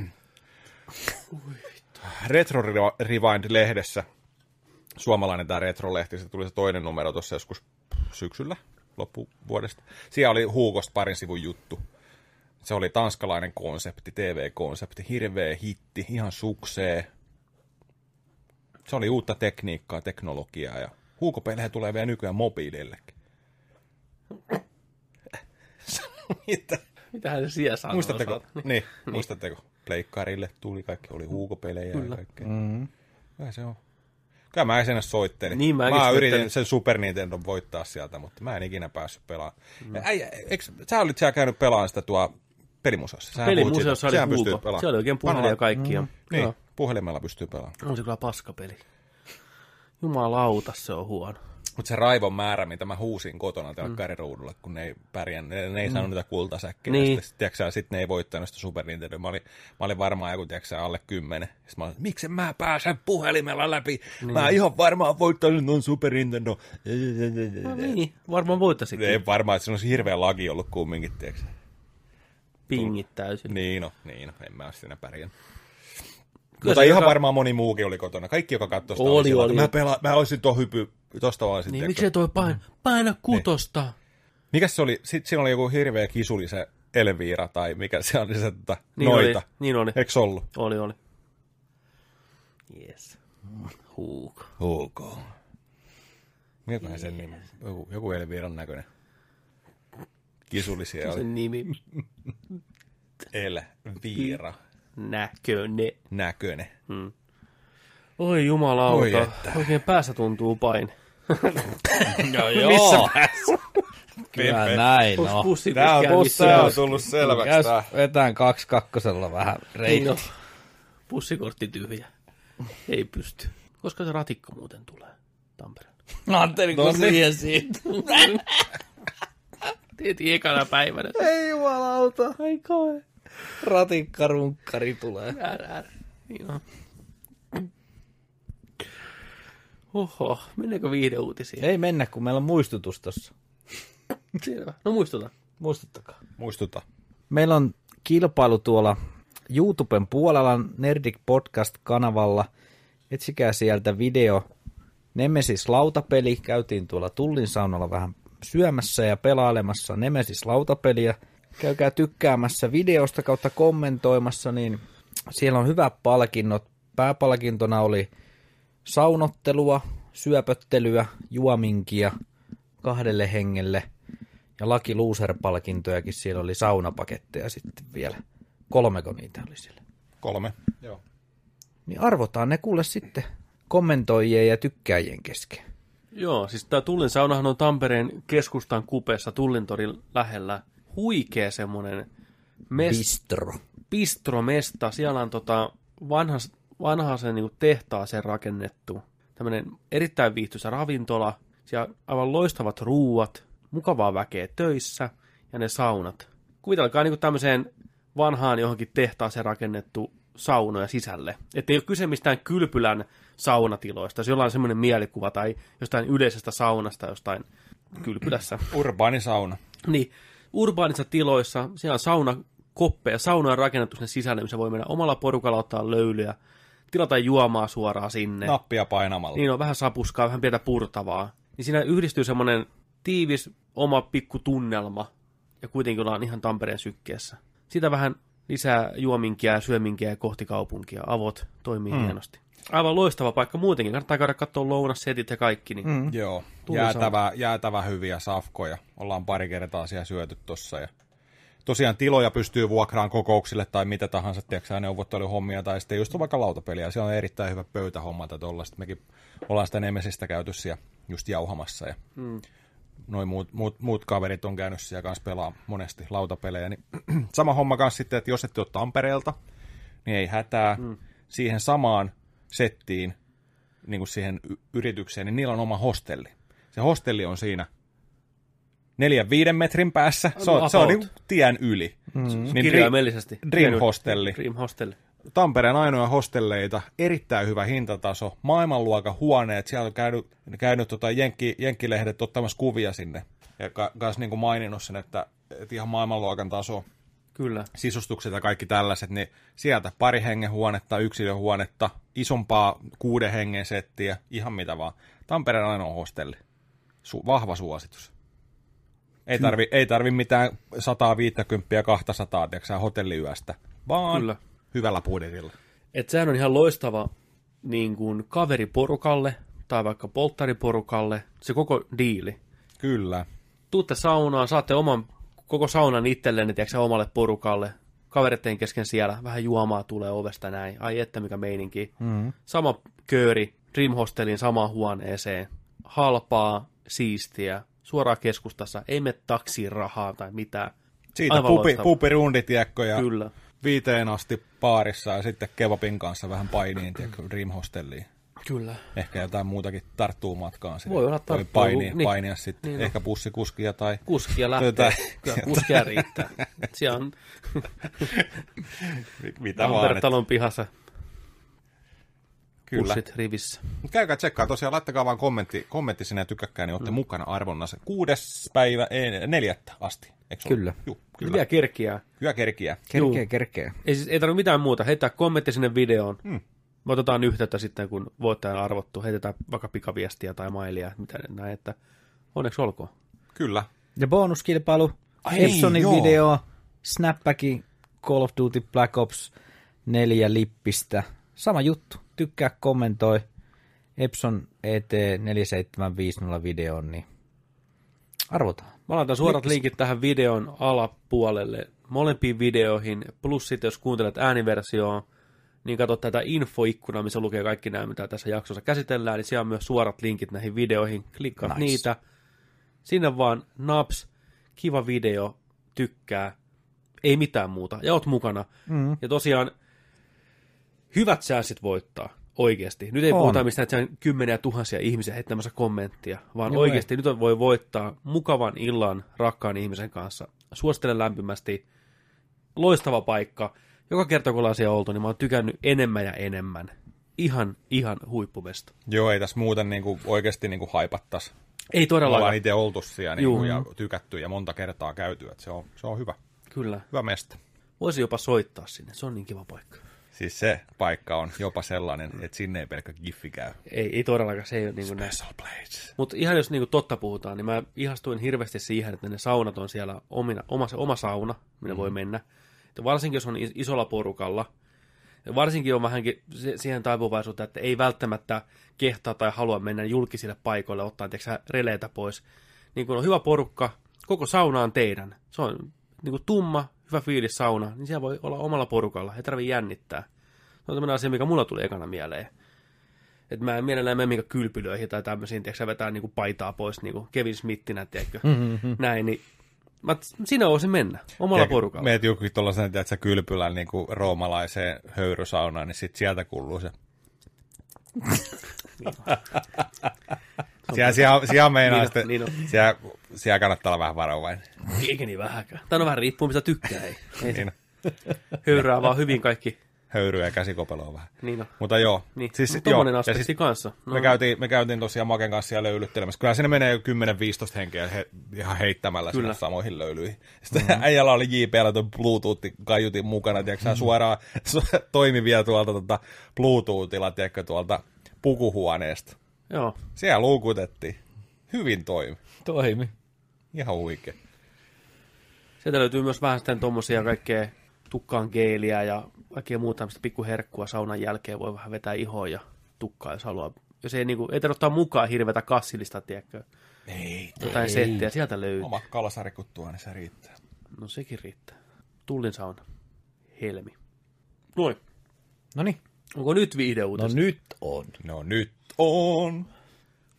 Retro Rewind-lehdessä. Suomalainen tämä Retro-lehti, se tuli se toinen numero tuossa joskus syksyllä, loppuvuodesta. Siellä oli Huukosta parin sivun juttu. Se oli tanskalainen konsepti, TV-konsepti, hirveä hitti, ihan suksee. Se oli uutta tekniikkaa, teknologiaa ja huukopelejä tulee vielä nykyään mobiilillekin. Mitä? Mitähän se siellä sanoo? Muistatteko? saatana? Niin, muistatteko? Pleikkarille tuli kaikki, oli huukopelejä ja kaikkea. Mm-hmm. Kyllä se on. Kyllä mä sen soittelin. Niin, mä soittelin. yritin sen Super Nintendo voittaa sieltä, mutta mä en ikinä päässyt pelaamaan. Mm. Äijä, eikö, sä olit siellä käynyt pelaamaan sitä tuo pelimuseossa. Sähän Pelimuseossa oli pelaamaan. Se oli oikein puhelin ja kaikkia. Mm. Niin, Joo. Puhelimella pystyy pelaamaan. On se kyllä paskapeli. Jumalauta, se on huono. Mutta se raivon määrä, mitä mä huusin kotona telkkariruudulla, kun ne ei pärjännyt, ne, ne ei saanut niitä kultasäkkejä. Niin. Sitten, sit, ne ei voittanut sitä Super Nintendo. Mä olin, mä olin varmaan joku, tiiäksä, alle kymmenen. Sitten mä olin, miksi mä pääsen puhelimella läpi? Niin. Mä ihan varmaan voittanut ton Super Nintendo. No niin, varmaan voittasikin. Ei varmaan, että se olisi hirveä lagi ollut kumminkin, tiiäksä. Pingit täysin. Niin no, niin no, en mä ole siinä pärjännyt. Kyllä Mutta ihan joka- varmaan moni muukin oli kotona. Kaikki, joka katsoi sitä, Oli, sillä, oli. että Mä, pela, mä olisin tuon hypy, tosta vaan Niin, sitten. miksei toi paina, paina kutosta? Mikäs se oli? Sitten siinä oli joku hirveä kisuli se Elviira, tai mikä se oli se tota, Niin noita. oli, niin oli. Eikö ollut? Oli, oli. Yes. Huuko. Ok. Mikäköhän sen nimi? Joku, joku Elviiran näköinen. Kisuli siellä oli. Sen nimi Elviira näköne. näköinen. Oi jumalauta, Oi että. oikein päässä tuntuu paine. No joo. päässä? Kyllä näin, no. pussi Tää on, tää on tullut selväksi. Käys Tää. vetään kaksi kakkosella vähän Niin reitti. on. Pussikortti tyhjä. Ei pysty. Koska se ratikko muuten tulee Tampereelle. Ajattelin, kun siihen siitä. Tietin ekana päivänä. Ei jumalauta. Ai koe. Ratikkarunkkari tulee. Älä, älä. Niin on. Oho, mennäänkö viihdeuutisiin? Ei mennä, kun meillä on muistutus tossa. Selvä. No muistuta. Muistuttakaa. Muistuta. Meillä on kilpailu tuolla YouTuben puolella Nerdic Podcast-kanavalla. Etsikää sieltä video Nemesis lautapeli. Käytiin tuolla Tullin saunalla vähän syömässä ja pelailemassa Nemesis lautapeliä. Käykää tykkäämässä videosta kautta kommentoimassa, niin siellä on hyvät palkinnot. Pääpalkintona oli saunottelua, syöpöttelyä, juominkia kahdelle hengelle – ja Lucky Loser-palkintojakin siellä oli saunapaketteja sitten vielä. Kolmeko niitä oli siellä. Kolme. Joo. Niin arvotaan ne kuule sitten kommentoijien ja tykkääjien kesken. Joo, siis tämä Tullin saunahan on Tampereen keskustan kupeessa Tullintorin lähellä. Huikea semmoinen mes- Bistro. bistromesta. Siellä on tota vanha, vanha sen niin tehtaaseen rakennettu. Tämmöinen erittäin viihtyisä ravintola. Siellä aivan loistavat ruuat, mukavaa väkeä töissä ja ne saunat. kuvitelkaa niin tämmöiseen vanhaan johonkin tehtaaseen rakennettu saunoja sisälle. Että ei ole kyse mistään kylpylän saunatiloista, jos jollain on semmoinen mielikuva tai jostain yleisestä saunasta jostain kylpylässä. Urbaani sauna. Niin, urbaanissa tiloissa, siellä on sauna, koppeja, sauna on rakennettu sinne sisälle, missä voi mennä omalla porukalla ottaa löylyä, tilata juomaa suoraan sinne. Nappia painamalla. Niin on vähän sapuskaa, vähän pientä purtavaa. Niin siinä yhdistyy semmoinen tiivis oma pikku tunnelma, ja kuitenkin ollaan ihan Tampereen sykkeessä. Sitä vähän lisää juominkia ja syöminkiä kohti kaupunkia. Avot toimii mm. hienosti. Aivan loistava paikka muutenkin. Kannattaa käydä katsoa lounassetit ja kaikki. Niin mm. Joo, jäätävä, jäätävä hyviä safkoja. Ollaan pari kertaa siellä syöty tossa. Ja tosiaan tiloja pystyy vuokraan kokouksille tai mitä tahansa, tiedätkö neuvotteluhommia tai sitten just vaikka lautapeliä. Se on erittäin hyvä pöytähomma tai tollaista. Mekin ollaan sitä Nemesistä käyty siellä just jauhamassa ja mm. noin muut, muut, muut, kaverit on käynyt siellä kanssa pelaa monesti lautapelejä. Niin sama homma kanssa sitten, että jos ette ole Tampereelta, niin ei hätää. Mm. Siihen samaan settiin, niin kuin siihen yritykseen, niin niillä on oma hostelli. Se hostelli on siinä neljän viiden metrin päässä. Se on, se on niin tien yli. Mm. Niin kirjaimellisesti. Dream Hostelli. Dream Hostelli. Tampereen ainoa hostelleita, erittäin hyvä hintataso, maailmanluokan huoneet, siellä on käynyt, käynyt tota Jenkki, Jenkkilehdet ottamassa kuvia sinne. Ja ka, niin kuin maininnut sen, että, että ihan maailmanluokan taso, Kyllä. sisustukset ja kaikki tällaiset, niin sieltä pari hengen huonetta, yksilöhuonetta, isompaa kuuden hengen settiä, ihan mitä vaan. Tampereen ainoa hostelli. Su- vahva suositus. Ei tarvi, ei tarvi mitään 150 ja 200 tiedätkö, hotelliyöstä, vaan Kyllä. hyvällä budjetilla. Et sehän on ihan loistava niin kuin kaveriporukalle tai vaikka polttariporukalle, se koko diili. Kyllä. Tuutte saunaan, saatte oman koko saunan itsellenne, tiedätkö, omalle porukalle. Kavereiden kesken siellä, vähän juomaa tulee ovesta näin. Ai että mikä meininki. Mm-hmm. Sama kööri, Dream Hostelin samaan huoneeseen. Halpaa, siistiä, suoraan keskustassa. Ei mene taksiin rahaa tai mitään. Siitä Aivan pupi, loistava. pupirundi, tiedätkö, ja Kyllä. viiteen asti baarissa ja sitten kebabin kanssa vähän painiin, tiedätkö, Dream Hostelliin. Kyllä. Ehkä jotain muutakin tarttuu matkaan. sinne. Voi olla Voi tarttuu, painia, niin. painia sitten. Niin Ehkä bussikuskia tai... Kuskia lähtee. Tätä- Kyllä, kuskia riittää. Siellä on Mitä vaan. Tampere-talon pihassa Kyllä. pussit rivissä. Käykää tsekkaa. Tosiaan laittakaa vaan kommentti, kommentti sinne ja tykäkkää, niin olette mm. mukana arvonnassa. Kuudes päivä, ei, neljättä asti. Eikö? Kyllä. Juu, Kyllä kyllä. kerkiää. Hyvä kerkiä. Kerkeä, kerkeä. Ei, siis, ei tarvitse mitään muuta. Heittää kommentti sinne videoon. Hmm. Me otetaan yhteyttä sitten, kun voittaja on arvottu. Heitetään vaikka pikaviestiä tai mailia, mitä näin, että onneksi olkoon. Kyllä. Ja bonuskilpailu, Ai Epsonin joo. video, Snapbackin Call of Duty Black Ops 4 lippistä. Sama juttu. Tykkää, kommentoi. Epson E ET 4750 videon, niin arvotaan. Mä laitan suorat linkit tähän videon alapuolelle molempiin videoihin, plus sitten jos kuuntelet ääniversioon, niin katso tätä infoikkunaa, missä lukee kaikki nämä, mitä tässä jaksossa käsitellään, niin siellä on myös suorat linkit näihin videoihin, klikkaa Nice. niitä, sinne vaan naps, kiva video, tykkää, ei mitään muuta, ja oot mukana. Mm. Ja tosiaan, hyvät chanssit voittaa, oikeasti. Nyt ei On. puhuta mistään, että on kymmeniä tuhansia ihmisiä heittämässä kommenttia, vaan Joo, oikeasti nyt voi voittaa mukavan illan rakkaan ihmisen kanssa. Suosittelen lämpimästi. Loistava paikka. Joka kerta kun ollaan siellä oltu, niin mä oon tykännyt enemmän ja enemmän. Ihan, ihan huippumesta. Joo, ei tässä muuten niinku oikeasti niinku haipattaisi. Ei Me ollaan todellakaan. itse oltu siellä niinku, ja tykätty ja monta kertaa käyty. Et se, on, se on hyvä. Kyllä. Hyvä mesta. Voisi jopa soittaa sinne. Se on niin kiva paikka. Siis se paikka on jopa sellainen, että sinne ei pelkkä giffi käy. Ei, ei todellakaan. Se ei ole niin kuin näin. Special place. Mutta ihan jos niinku totta puhutaan, niin mä ihastuin hirveästi siihen, että ne saunat on siellä omina, oma, se oma sauna, minne mm. voi mennä. Varsinkin jos on is- isolla porukalla, varsinkin on vähänkin se- siihen taipuvaisuutta, että ei välttämättä kehtaa tai halua mennä julkisille paikoille ottaa tiiäksä, releitä pois. Niin kun on hyvä porukka, koko sauna on teidän. Se on niin kuin tumma, hyvä fiilis sauna, niin siellä voi olla omalla porukalla, ei tarvitse jännittää. Se on tämmöinen asia, mikä mulla tuli ekana mieleen. Että mä en mielellään mene minkä kylpylöihin tai tämmöisiin, tiedätkö, vetää niinku paitaa pois niinku Kevin Smithinä, tiedätkö, näin, niin mä, sinä voisin mennä, omalla porukalla. Meet joku tuollaisen, että sä kylpylän niin kuin roomalaiseen höyrysaunaan, niin sit sieltä kuuluu se. Se Siellä, siellä, siellä meinaa Niin on, sitten, niin on. siellä, siellä kannattaa olla vähän varovainen. Eikä niin vähäkään. Tai no vähän riippuu, mitä tykkää. Ei, ei Niin, höyrää vaan hyvin kaikki. Höyryä ja käsikopeloa vähän. Niin on. Mutta joo. Niin. Siis, Siis, joo. tommonen Ja siis, kanssa. No, me, käytiin, me käytiin tosiaan Maken kanssa siellä löylyttelemässä. Kyllä sinne menee jo 10-15 henkeä he, ihan heittämällä Kyllä. sinne samoihin löylyihin. Sitten mm. äijällä oli JPL tuon Bluetooth-kaiutin mukana, tiedätkö, mm. suoraan su- toimi vielä tuolta tuota, Bluetoothilla, tiedätkö, tuolta pukuhuoneesta. Joo. Siellä luukutettiin. Hyvin toimi. Toimi. Ihan huikea. Sieltä löytyy myös vähän sitten tuommoisia kaikkea tukkaan geeliä ja kaikkea muuta tämmöistä pikkuherkkua saunan jälkeen voi vähän vetää ihoa ja tukkaa, jos haluaa. Jos ei, niinku, ei tarvitse ottaa mukaan hirveätä kassillista, tiedätkö, Ei, jotain settiä, sieltä löytyy. Oma kalasarikuttua, niin se riittää. No sekin riittää. Tullin sauna. Helmi. Noin. No niin. Onko nyt No viihdeuutista? nyt on. No nyt on.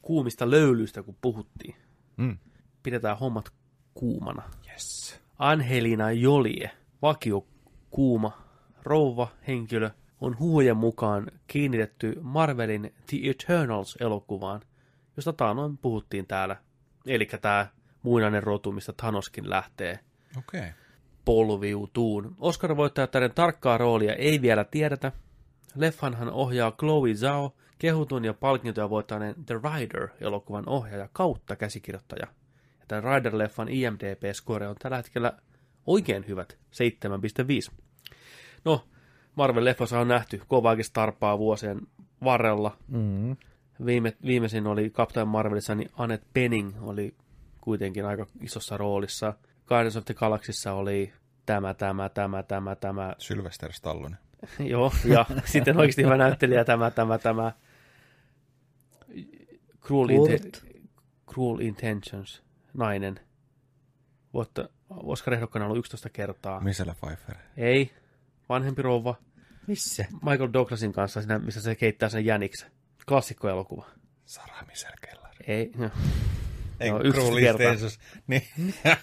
Kuumista löylyistä, kun puhuttiin. Mm. Pidetään hommat kuumana. Yes. Angelina Jolie, vakio kuuma rouva henkilö, on huhujen mukaan kiinnitetty Marvelin The Eternals-elokuvaan, josta taanoin puhuttiin täällä. Eli tämä muinainen rotu, mistä Thanoskin lähtee Okei. Okay. polviutuun. Oscar-voittajattaren tarkkaa roolia ei vielä tiedetä. Leffanhan ohjaa Chloe Zhao, kehutun ja palkintoja voittaneen The Rider-elokuvan ohjaaja kautta käsikirjoittaja. Ja tämän Rider-leffan IMDb-score on tällä hetkellä oikein hyvät, 7,5. No, Marvel-leffossa on nähty kovaakin starpaa vuosien varrella. Mm. Viime, viimeisin oli Captain Marvelissa, niin Annette Bening oli kuitenkin aika isossa roolissa. Guardians of the Galaxyssa oli tämä, tämä, tämä, tämä, tämä. Sylvester Stallone. Joo, ja sitten oikeasti hyvä näyttelijä tämä, tämä, tämä. Cruel, Kurt. Inte- Cruel Intentions, nainen. Vuotta, Oscar ehdokkaana ollut 11 kertaa. Michelle Pfeiffer. Ei, vanhempi rouva. Missä? Michael Douglasin kanssa siinä, missä se keittää sen jäniksen. Klassikkoelokuva. Sarah Michelle Gellar. Ei, no. Ei, no, yksi. Niin.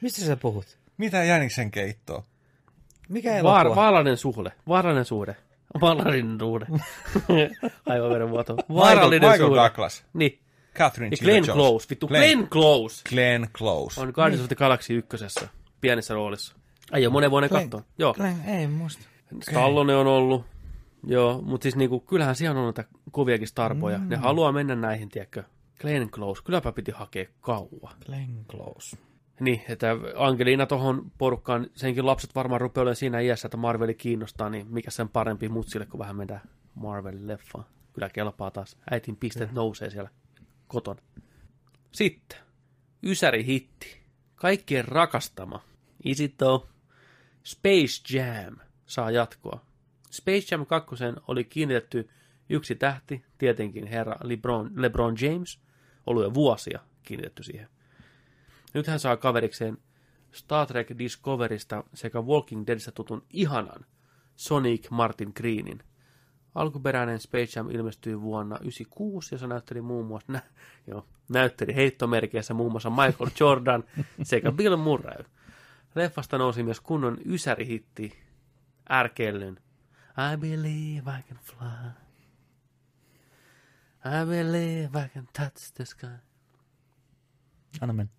Mistä sä puhut? Mitä Jäniksen keittoa? Mikä Vaar, elokuva? vaarallinen suhde. Vaarallinen suhde. Vaarallinen suhde. Aivan verenvuoto. Michael, Vaarallinen Michael suhde. Douglas. Niin. Catherine Ja Glenn Zeta-Jones. Close. Vittu, Glenn. Glenn Close. Glenn Close. On Guardians of the Galaxy ykkösessä. Pienessä roolissa. Ei ole monen vuoden kattoon. Joo. Glenn, ei muista. Stallone on ollut. Joo, mutta siis niinku, kyllähän siellä on noita koviakin starpoja. Mm. Ne haluaa mennä näihin, tiedätkö. Glenn Close. Kylläpä piti hakea kauan. Glenn Close. Niin, että Angelina tohon porukkaan, senkin lapset varmaan rupeaa olemaan siinä iässä, että Marveli kiinnostaa, niin mikä sen parempi mutsille, kun vähän mennään Marvelin leffaan. Kyllä kelpaa taas. Äitin pisteet nousee siellä kotona. Sitten, Ysäri hitti. Kaikkien rakastama. Is it though? Space Jam saa jatkoa. Space Jam 2 oli kiinnitetty yksi tähti, tietenkin herra LeBron, LeBron James, ollut jo vuosia kiinnitetty siihen. Nyt hän saa kaverikseen Star Trek Discoverista sekä Walking Deadistä tutun ihanan Sonic Martin Greenin. Alkuperäinen Space Jam ilmestyi vuonna 1996 ja se näytteli muun muassa, nä, joo, näytteli heittomerkeissä muun muassa Michael Jordan sekä Bill Murray. Leffasta nousi myös kunnon ysärihitti ärkellyn I believe I can fly. I believe I can touch the sky. Anna mennä.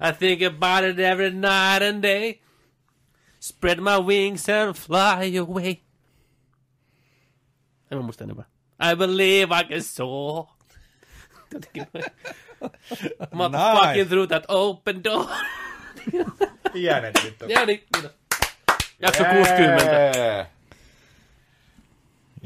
I think about it every night and day. Spread my wings and fly away. En mä muista enempää. I believe I can soar. Jotenkin. Motherfucking through that open door. Pienet vittu. ja niin, kiitos. Jakso 60. Jee.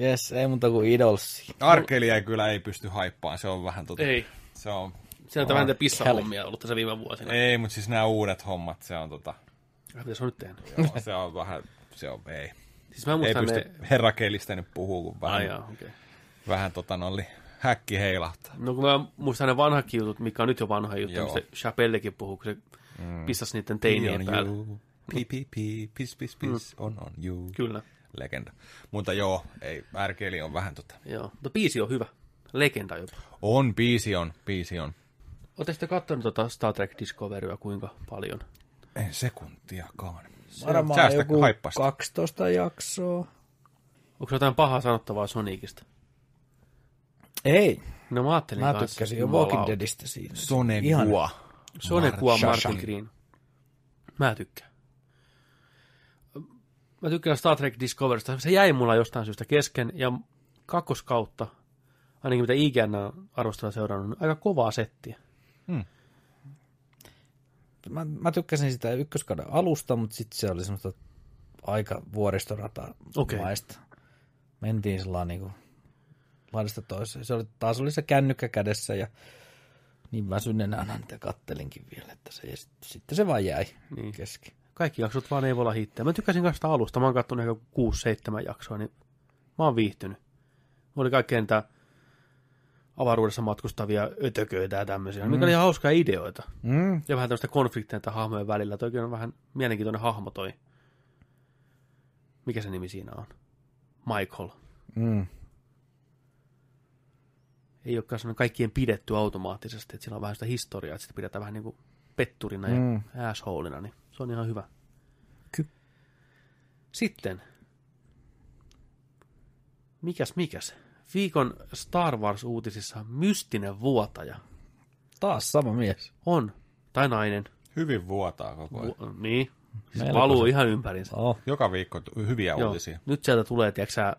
Yes, ei muuta kuin idolsi. Arkelia kyllä ei pysty haippaan, se on vähän tota... Ei. Se on... Sieltä vähän niitä pissahommia ollut tässä viime vuosina. Ei, mutta siis nämä uudet hommat, se on tota... Mitä se on nyt tehnyt? Joo, se on vähän... Se on, ei. Siis mä Ei muistan pysty ne... herra kelistä nyt puhuu, kun vähän, Ai jaa, okei. Okay. vähän tota nolli häkki heilahtaa. No kun mä muistan ne vanhatkin jutut, mikä on nyt jo vanha juttu, Joo. mistä Chappellekin puhuu, kun se mm. pissasi niiden teinien on päälle. you. Pi, pi, pi, pis, pis, pis, on, on you. Kyllä, Legenda. Mutta joo, ei, Ärkeli on vähän tota... joo. Mutta biisi on hyvä. Legenda jopa. On, biisi on, biisi on. Oletteko te katsonut tota Star Trek Discoveryä kuinka paljon? En sekuntiakaan. Varmaan Säästä joku haippasta. 12 jaksoa. Onko jotain pahaa sanottavaa Sonicista? Ei. No mä ajattelin Mä kanssa, tykkäsin jo. Walking Deadistä siinä. Sonegua. Sonekua Martin. Green. Mä tykkään. Mä tykkään Star Trek Discoverista. Se jäi mulla jostain syystä kesken ja kakkoskautta, ainakin mitä IGN on arvostella seurannut, niin aika kovaa settiä. Mä, mä tykkäsin sitä ykköskauden alusta, mutta sitten se oli semmoista aika vuoristorata Okei. maista. Mentiin sellainen niin kuin laidasta toiseen. Se oli, taas oli se kännykkä kädessä ja niin väsyneenä niitä kattelinkin vielä, että se, sitten se vaan jäi Niin. kesken. Kaikki jaksot vaan ei voi olla hittejä. Mä tykkäsin kanssa alusta. Mä oon kattonut ehkä 6-7 jaksoa, niin mä oon viihtynyt. Oli kaikkea niitä avaruudessa matkustavia ötököitä ja tämmöisiä, mm. mikä oli ihan hauskoja ideoita. Mm. Ja vähän tämmöistä konflikteja näitä hahmojen välillä. Toikin on vähän mielenkiintoinen hahmo toi. Mikä se nimi siinä on? Michael. Mm. Ei olekaan sellainen kaikkien pidetty automaattisesti, että sillä on vähän sitä historiaa, että sitä pidetään vähän niin kuin petturina ja Mm. assholeina, niin se on ihan hyvä. Ky- Sitten, mikäs mikäs? Viikon Star Wars-uutisissa mystinen vuotaja Taas sama mies. on, tai nainen, Hyvin vuotaa koko ajan. Vu- niin, siis valuu se- ihan ympärinsä. Oh. Joka viikko hyviä Joo. uutisia. Nyt sieltä tulee, tiedätkö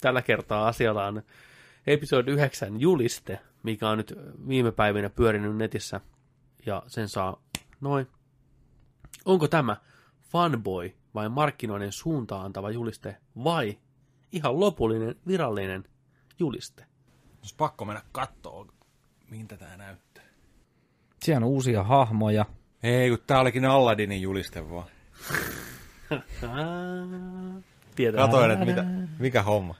tällä kertaa asialla on episode 9 juliste, mikä on nyt viime päivinä pyörinyt netissä, ja sen saa noin. Onko tämä fanboy vai markkinoiden suuntaan antava juliste vai ihan lopullinen virallinen juliste? Olisi pakko mennä kattoo, miltä tää näyttää. Siellä on uusia hahmoja. Ei, kun tää olikin Alladinin juliste vaan. Katoin, että mitä, mikä homma.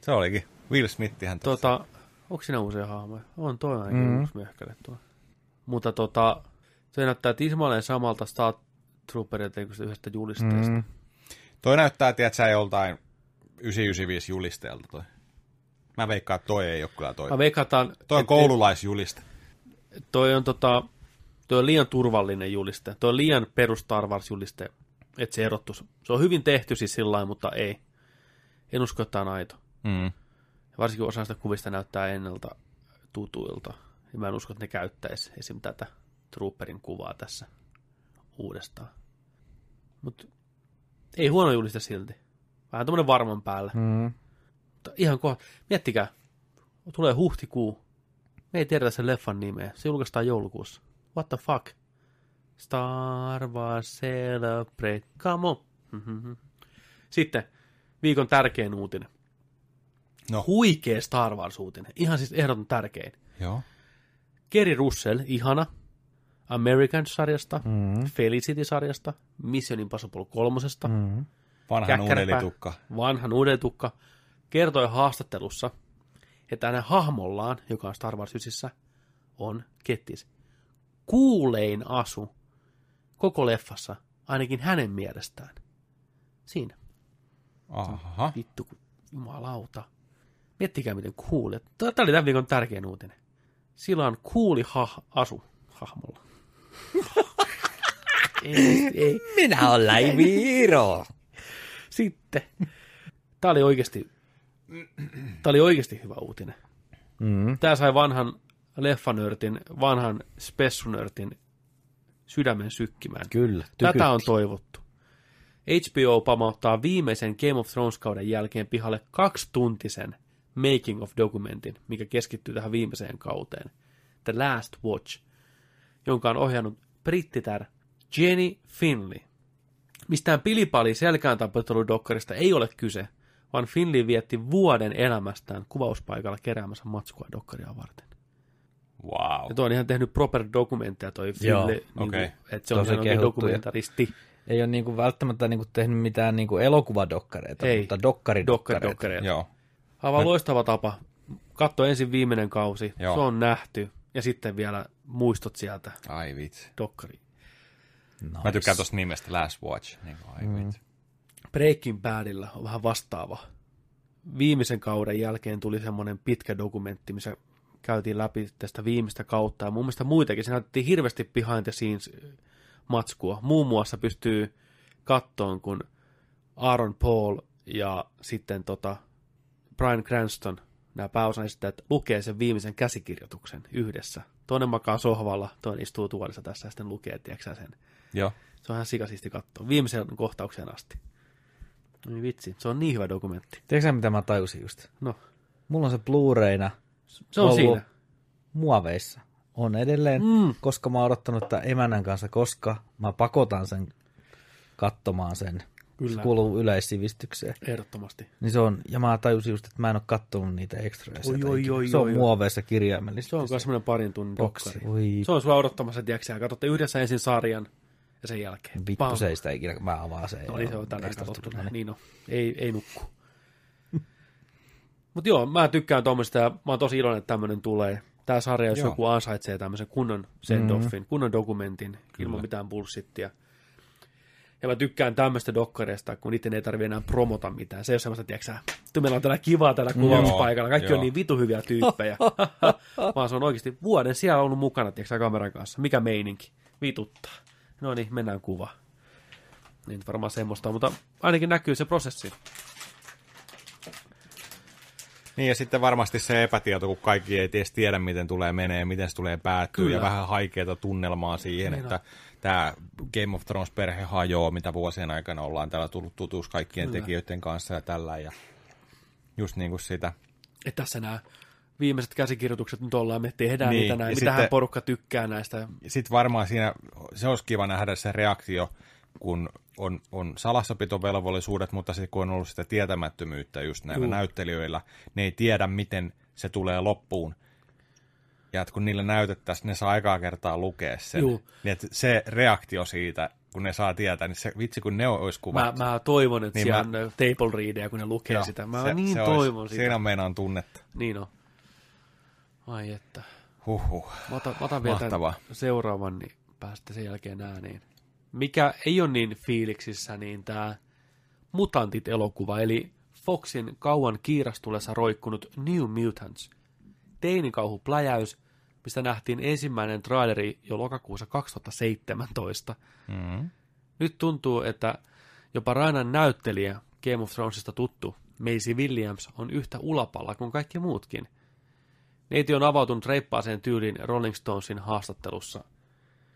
Se olikin. Will Smithihän tässä. Tota, onko siinä uusia hahmoja? On toi ainakin Mhm. mm-hmm. uusi möhkäle tuo. Mutta tota, se näyttää tismalleen samalta Star Trooperilta kuin sitä yhdestä julisteesta. Mm. Mm. Toi näyttää, tiedät sä joltain 995 julisteelta toi. Mä veikkaan, että toi ei ole kyllä toi. Mä veikataan, Toi on et- koululaisjuliste. toi on tota, toi on liian turvallinen juliste. Toi on liian perus Star Wars juliste, että se erottus. Se on hyvin tehty siis sillä lailla, mutta ei. En usko, että tämä on aito. Mm. Varsinkin osa sitä kuvista näyttää ennalta tutuilta. Ja mä en usko, että ne käyttäisi esim. tätä Trooperin kuvaa tässä uudestaan. Mutta ei huono juliste silti. Vähän tämmönen varman päällä. Mm. Mutta ihan kohta. Miettikää. Tulee huhtikuu. Me ei tiedetä sen leffan nimeä. Se julkaistaan joulukuussa. What the fuck? Star Wars Celebrate. Come on. Mhm. Sitten viikon tärkein uutinen. No. Huikea Star Wars-uutinen. Ihan siis ehdoton tärkein. Joo. Kerry Russell, ihana. American-sarjasta, Mm. Felicity-sarjasta, Mission Impossible kolmosesta, Mm. Vanhan unelitukka. vanhan uudeltukka, kertoi haastattelussa, että hänen hahmollaan, joka on Star Wars 9, on kettis. Kuulein asu koko leffassa, ainakin hänen mielestään. Siinä. Aha. Vittu, jumalauta. Miettikää, miten kuuli. Tämä oli tämän viikon tärkein uutinen. Sillä on kuuli ha- asu hahmolla. ei, ei. Minä olen Laiviro. Sitten. Tämä oli oikeasti, tämä oli oikeasti hyvä uutinen. Mm. Tämä sai vanhan leffanörtin, vanhan spessunörtin sydämen sykkimään. Kyllä. Tätä tykytti. on toivottu. HBO pamauttaa viimeisen Game of Thrones-kauden jälkeen pihalle kaksituntisen making of dokumentin, mikä keskittyy tähän viimeiseen kauteen. The Last Watch, jonka on ohjannut brittitär Jenny Finley. Mistään pilipali selkään tapetteludokkarista ei ole kyse, vaan Finley vietti vuoden elämästään kuvauspaikalla keräämässä matskua dokkaria varten. Wow. Ja toi on ihan tehnyt proper dokumentteja toi Joo, Finley, niin okei. kuin, että se on Tosi ihan dokumentaristi. Ei ole niinku välttämättä niinku tehnyt mitään niinku elokuvadokkareita, Ei. mutta dokkaridokkareita. Dokkari, Joo. Aivan loistava tapa. Katso ensin viimeinen kausi, Joo. se on nähty, ja sitten vielä muistot sieltä, Ai vitsi. dokkari. Nice. Mä tykkään tosta nimestä Last Watch. Niin kuin, ai Mm. vitsi. Breaking Badilla on vähän vastaava. Viimeisen kauden jälkeen tuli semmoinen pitkä dokumentti, missä käytiin läpi tästä viimeistä kautta, ja mun mielestä muitakin. Se näytettiin hirveästi behind the scenes matskua. Muun muassa pystyy kattoon, kun Aaron Paul ja sitten tota Brian Cranston nämä pääosaistajat lukee sen viimeisen käsikirjoituksen yhdessä. Toinen makaa sohvalla, toinen istuu tuolissa tässä ja sitten lukee, tiedätkö sen. Joo. Se on ihan sikasisti katsoa. Viimeiseen kohtaukseen asti. Niin vitsi, se on niin hyvä dokumentti. Tiedätkö mitä mä tajusin just? No, Mulla on se Blu-rayna se on ollut siinä. muoveissa. On edelleen, Mm. mm. koska mä oon odottanut tämän emännän kanssa, koska mä pakotan sen katsomaan sen. Kyllä. Se kuuluu yleissivistykseen. Ehdottomasti. Niin se on, ja mä tajusin just, että mä en ole kattonut niitä ekstraja. Oi, oi, oi, se on oi, muoveissa kirjaimellisesti. Se on myös semmoinen parin tunnin boksi. Se on sua odottamassa, tiedätkö sä, katsotte yhdessä ensin sarjan ja sen jälkeen. vittu se ei sitä ikinä, mä avaan sen. No niin, se on tänään Extra katsottu. tullut, Niin no, ei, ei nukku. Mutta joo, mä tykkään tuommoista ja mä oon tosi iloinen, että tämmöinen tulee. Tämä sarja, jos Joo. joku ansaitsee tämmöisen kunnon send-offin, kunnon dokumentin, ilman mitään bullshittia. Ja mä tykkään tämmöistä dokkareista, kun niiden ei tarvitse enää promota mitään. Se ei ole semmoista, tiedätkö "Vittu, meillä on täällä kivaa täällä kuvauspaikalla, kaikki joo. on niin vitu hyviä tyyppejä. Vaan se on oikeasti vuoden siellä ollut mukana, tiedätkö kameran kanssa. Mikä meininki? Vituttaa. No niin, mennään kuva. Niin varmaan semmoista, mutta ainakin näkyy se prosessi. Niin ja sitten varmasti se epätieto, kun kaikki ei edes tiedä, miten tulee menee, miten se tulee päättyä, Kyllä. ja vähän haikeata tunnelmaa siihen, Niin että tämä Game of Thrones-perhe hajoaa, mitä vuosien aikana ollaan täällä tullut tutuus kaikkien Kyllä. tekijöiden kanssa ja tällä, ja just niin kuin sitä. Että tässä nämä viimeiset käsikirjoitukset nyt ollaan, me tehdään Niin, niin, niitä näin, ja mitähän sitten- porukka tykkää näistä. Sitten varmaan siinä, se olisi kiva nähdä se reaktio, kun on, on salassapitovelvollisuudet, mutta sitten kun on ollut sitä tietämättömyyttä just näillä Juu. näyttelijöillä, ne ei tiedä, miten se tulee loppuun. Ja että kun niille näytettäisiin, ne saa aikaa kertaa lukea sen. Juu. Niin että se reaktio siitä, kun ne saa tietää, niin se vitsi kun ne olisi Mä, kuvattu. mä toivon, että Niin niin mä- siellä on table readeja, kun ne lukee Joo, sitä. Mä se- niin se olisi- toivon sitä. Siinä meinaan tunnetta. Niin on. Ai että. Huhhuh. Mä otan, mä otan vielä seuraavan, niin päästä sen jälkeen ääniin. Mikä ei ole niin fiiliksissä, niin tämä Mutantit-elokuva, eli Foxin kauan kiirastulessa roikkunut New Mutants. Teinikauhu pläjäys, mistä nähtiin ensimmäinen traileri jo lokakuussa 2017. Mm-hmm. Nyt tuntuu, että jopa Rainan näyttelijä Game of Thronesista tuttu Maisie Williams on yhtä ulapalla kuin kaikki muutkin. Neiti on avautunut reippaaseen tyyliin Rolling Stonesin haastattelussa,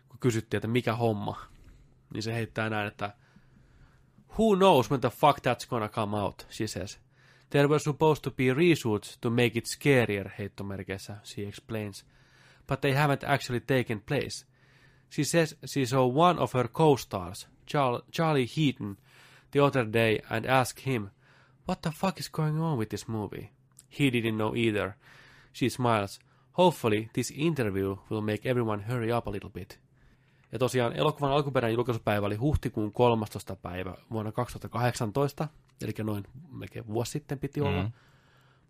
kun kysyttiin, että mikä homma. Niin se heittää näin, että Who knows when the fuck that's gonna come out, she says. There were supposed to be reshoots to make it scarier, heittomerkeissä, she explains. But they haven't actually taken place. She says she saw one of her co-stars, Char- Charlie Heaton, the other day and asked him, What the fuck is going on with this movie? He didn't know either. She smiles. Hopefully this interview will make everyone hurry up a little bit. Ja tosiaan elokuvan alkuperäinen julkaisupäivä oli huhtikuun 13. päivä vuonna 2018, eli noin melkein vuosi sitten piti olla. Mm.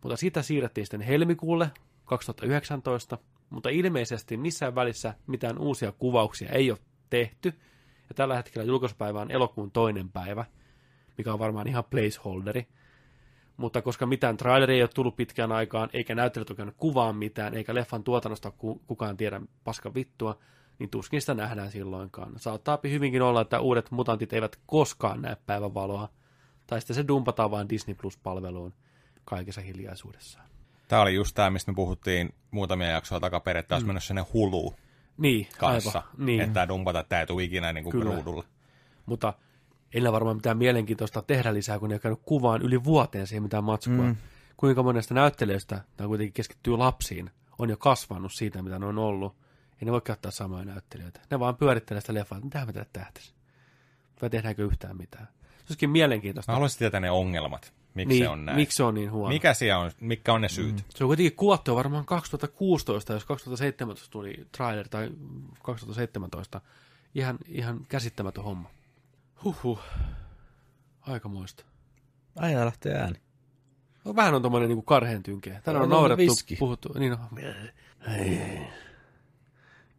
Mutta sitä siirrettiin sitten helmikuulle 2019, mutta ilmeisesti missään välissä mitään uusia kuvauksia ei ole tehty. Ja tällä hetkellä julkaisupäivä on elokuun toinen päivä, mikä on varmaan ihan placeholderi. Mutta koska mitään traileria ei ole tullut pitkään aikaan, eikä näyttelijät ole kuvaan mitään, eikä leffan tuotannosta ku- kukaan tiedä paska vittua, niin tuskin sitä nähdään silloinkaan. Saattaa hyvinkin olla, että uudet mutantit eivät koskaan näe päivänvaloa, tai sitten se dumpataan vain Disney Plus-palveluun kaikessa hiljaisuudessaan. Tämä oli just tämä, mistä me puhuttiin muutamia jaksoja takaperin, että olisi mennyt sinne hulu Niin, kanssa. aivan. Niin. Että tämä dumpata, että tämä ei tule ikinä niin kuin ruudulle. Mutta ei ole varmaan mitään mielenkiintoista tehdä lisää, kun ne on käynyt kuvaan yli vuoteen siihen mitään matskua. Mm. Kuinka monesta näyttelijöistä, tämä kuitenkin keskittyy lapsiin, on jo kasvanut siitä, mitä ne on ollut. Ei ne voi käyttää samoja näyttelijöitä. Ne vaan pyörittelee sitä leffaa, että mitä me tehdä tähtäisi. Vai tehdäänkö yhtään mitään. Se olisikin mielenkiintoista. Mä haluaisin tietää ne ongelmat, miksi niin, se on näin. Miksi se on niin huono? Mikä siellä on, mitkä on ne syyt? Mm. Se on kuitenkin kuvattu varmaan 2016, jos 2017 tuli trailer, tai 2017. Ihan, ihan käsittämätön homma. Huhhuh. Aikamoista. Aina lähtee ääni. No, vähän on tommonen niinku karheen tynkeä. Tänään on On naurettu, viski. puhuttu. Niin on. Ei.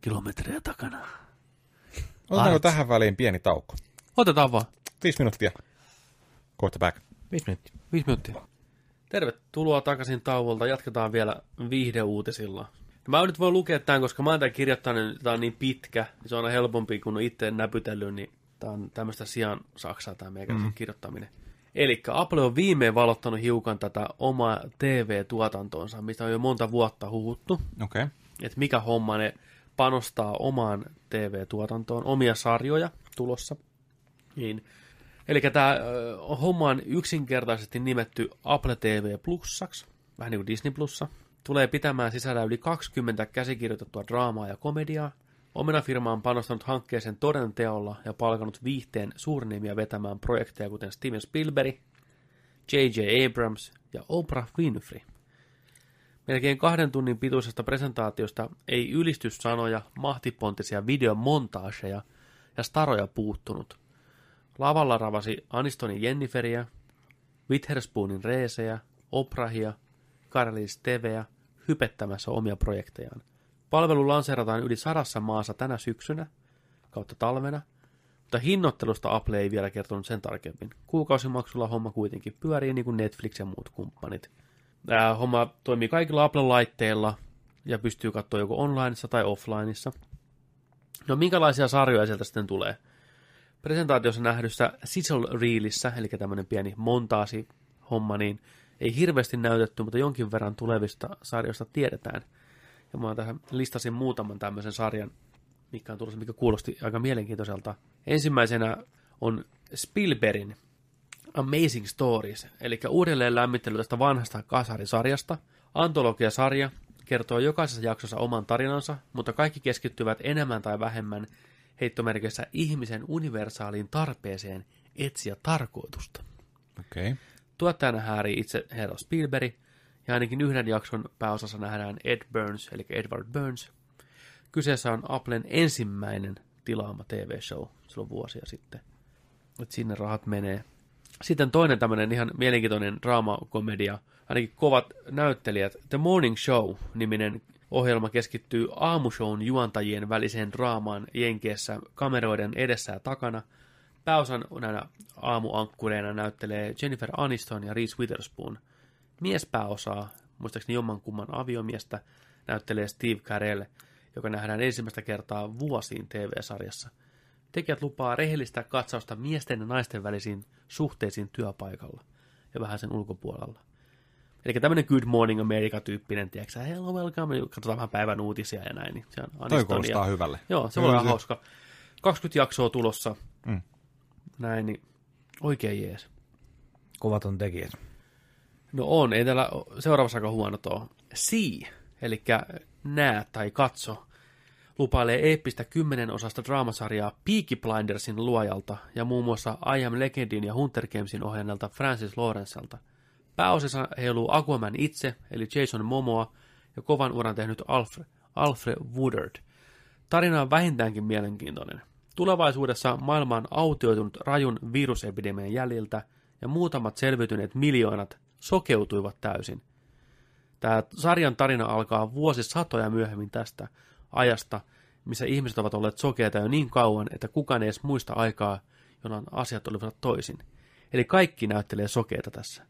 Kilometriä takana. Otetaanko Arts. tähän väliin pieni tauko? Otetaan vaan. Viisi minuuttia. Kohta back. Viisi minuuttia. Viisi minuuttia. Tervetuloa takaisin tauolta. Jatketaan vielä viihdeuutisilla. Mä nyt voin lukea tämän, koska mä oon tämän kirjoittanut, niin tämä on niin pitkä, niin se on aina helpompi, kun on itse näpytellyt, niin tämä on tämmöistä sian saksaa tämä meikäläisen mm. kirjoittaminen. Eli Apple on viimein valottanut hiukan tätä omaa TV-tuotantonsa, mistä on jo monta vuotta huhuttu, Okei. Okay. että mikä homma ne panostaa omaan TV-tuotantoon, omia sarjoja tulossa. Niin. Eli tämä homma on yksinkertaisesti nimetty Apple TV Plussaksi, vähän niin kuin Disney Plussa. Tulee pitämään sisällä yli 20 käsikirjoitettua draamaa ja komediaa. Omena firma on panostanut hankkeeseen toden teolla ja palkanut viihteen suurnimia vetämään projekteja kuten Steven Spielberg, J.J. Abrams ja Oprah Winfrey. Melkein kahden tunnin pituisesta presentaatiosta ei ylistyssanoja, mahtipontisia videomontaaseja ja staroja puuttunut. Lavalla ravasi Anistonin Jenniferiä, Witherspoonin Reesejä, Oprahia, Karlis Teveä hypettämässä omia projektejaan. Palvelu lanseerataan yli sadassa maassa tänä syksynä kautta talvena, mutta hinnoittelusta Apple ei vielä kertonut sen tarkemmin. Kuukausimaksulla homma kuitenkin pyörii niin kuin Netflix ja muut kumppanit. Tämä homma toimii kaikilla Apple-laitteilla ja pystyy katsoa joko onlineissa tai offlineissa. No minkälaisia sarjoja sieltä sitten tulee? Presentaatiossa nähdyssä Sizzle Reelissä, eli tämmöinen pieni montaasi homma, niin ei hirveästi näytetty, mutta jonkin verran tulevista sarjoista tiedetään. Ja mä tähän listasin muutaman tämmöisen sarjan, mikä on tulossa, mikä kuulosti aika mielenkiintoiselta. Ensimmäisenä on Spielbergin Amazing Stories, eli uudelleen lämmittely tästä vanhasta kasarisarjasta. Antologiasarja kertoo jokaisessa jaksossa oman tarinansa, mutta kaikki keskittyvät enemmän tai vähemmän heittomerkissä ihmisen universaaliin tarpeeseen etsiä tarkoitusta. Okei. Okay. Tuottajana häärii itse herra Spielberg, ja ainakin yhden jakson pääosassa nähdään Ed Burns, eli Edward Burns. Kyseessä on Applen ensimmäinen tilaama TV-show silloin vuosia sitten. Et sinne rahat menee. Sitten toinen tämmöinen ihan mielenkiintoinen draamakomedia, ainakin kovat näyttelijät. The Morning Show-niminen ohjelma keskittyy aamushown juontajien väliseen draamaan Jenkeissä kameroiden edessä ja takana. Pääosan näinä aamuankkureina näyttelee Jennifer Aniston ja Reese Witherspoon. Miespääosaa, muistaakseni jomman kumman aviomiestä, näyttelee Steve Carell, joka nähdään ensimmäistä kertaa vuosiin TV-sarjassa. Tekijät lupaa rehellistä katsausta miesten ja naisten välisiin suhteisiin työpaikalla ja vähän sen ulkopuolella. Eli tämmöinen Good Morning America-tyyppinen, tiedätkö hello, welcome, katsotaan vähän päivän uutisia ja näin. Niin se on Toi kuulostaa hyvälle. Joo, se voi olla hauska. 20 jaksoa tulossa. Mm. Näin, niin oikein jees. Kovat on tekijät. No on, ei täällä seuraavassa aika huono tuo. See, eli näe tai katso, lupailee eeppistä kymmenen osasta draamasarjaa Peaky Blindersin luojalta ja muun muassa I Am Legendin ja Hunter Gamesin ohjannelta Francis Lawrencelta. Pääosassa heiluu Aquaman itse, eli Jason Momoa, ja kovan uran tehnyt Alfred, Alfred Woodard. Tarina on vähintäänkin mielenkiintoinen. Tulevaisuudessa maailma on autioitunut rajun virusepidemian jäljiltä, ja muutamat selviytyneet miljoonat sokeutuivat täysin. Tämä sarjan tarina alkaa vuosisatoja myöhemmin tästä ajasta, missä ihmiset ovat olleet sokeita jo niin kauan, että kukaan ei edes muista aikaa, jolloin asiat olivat toisin. Eli kaikki näyttelee sokeita tässä.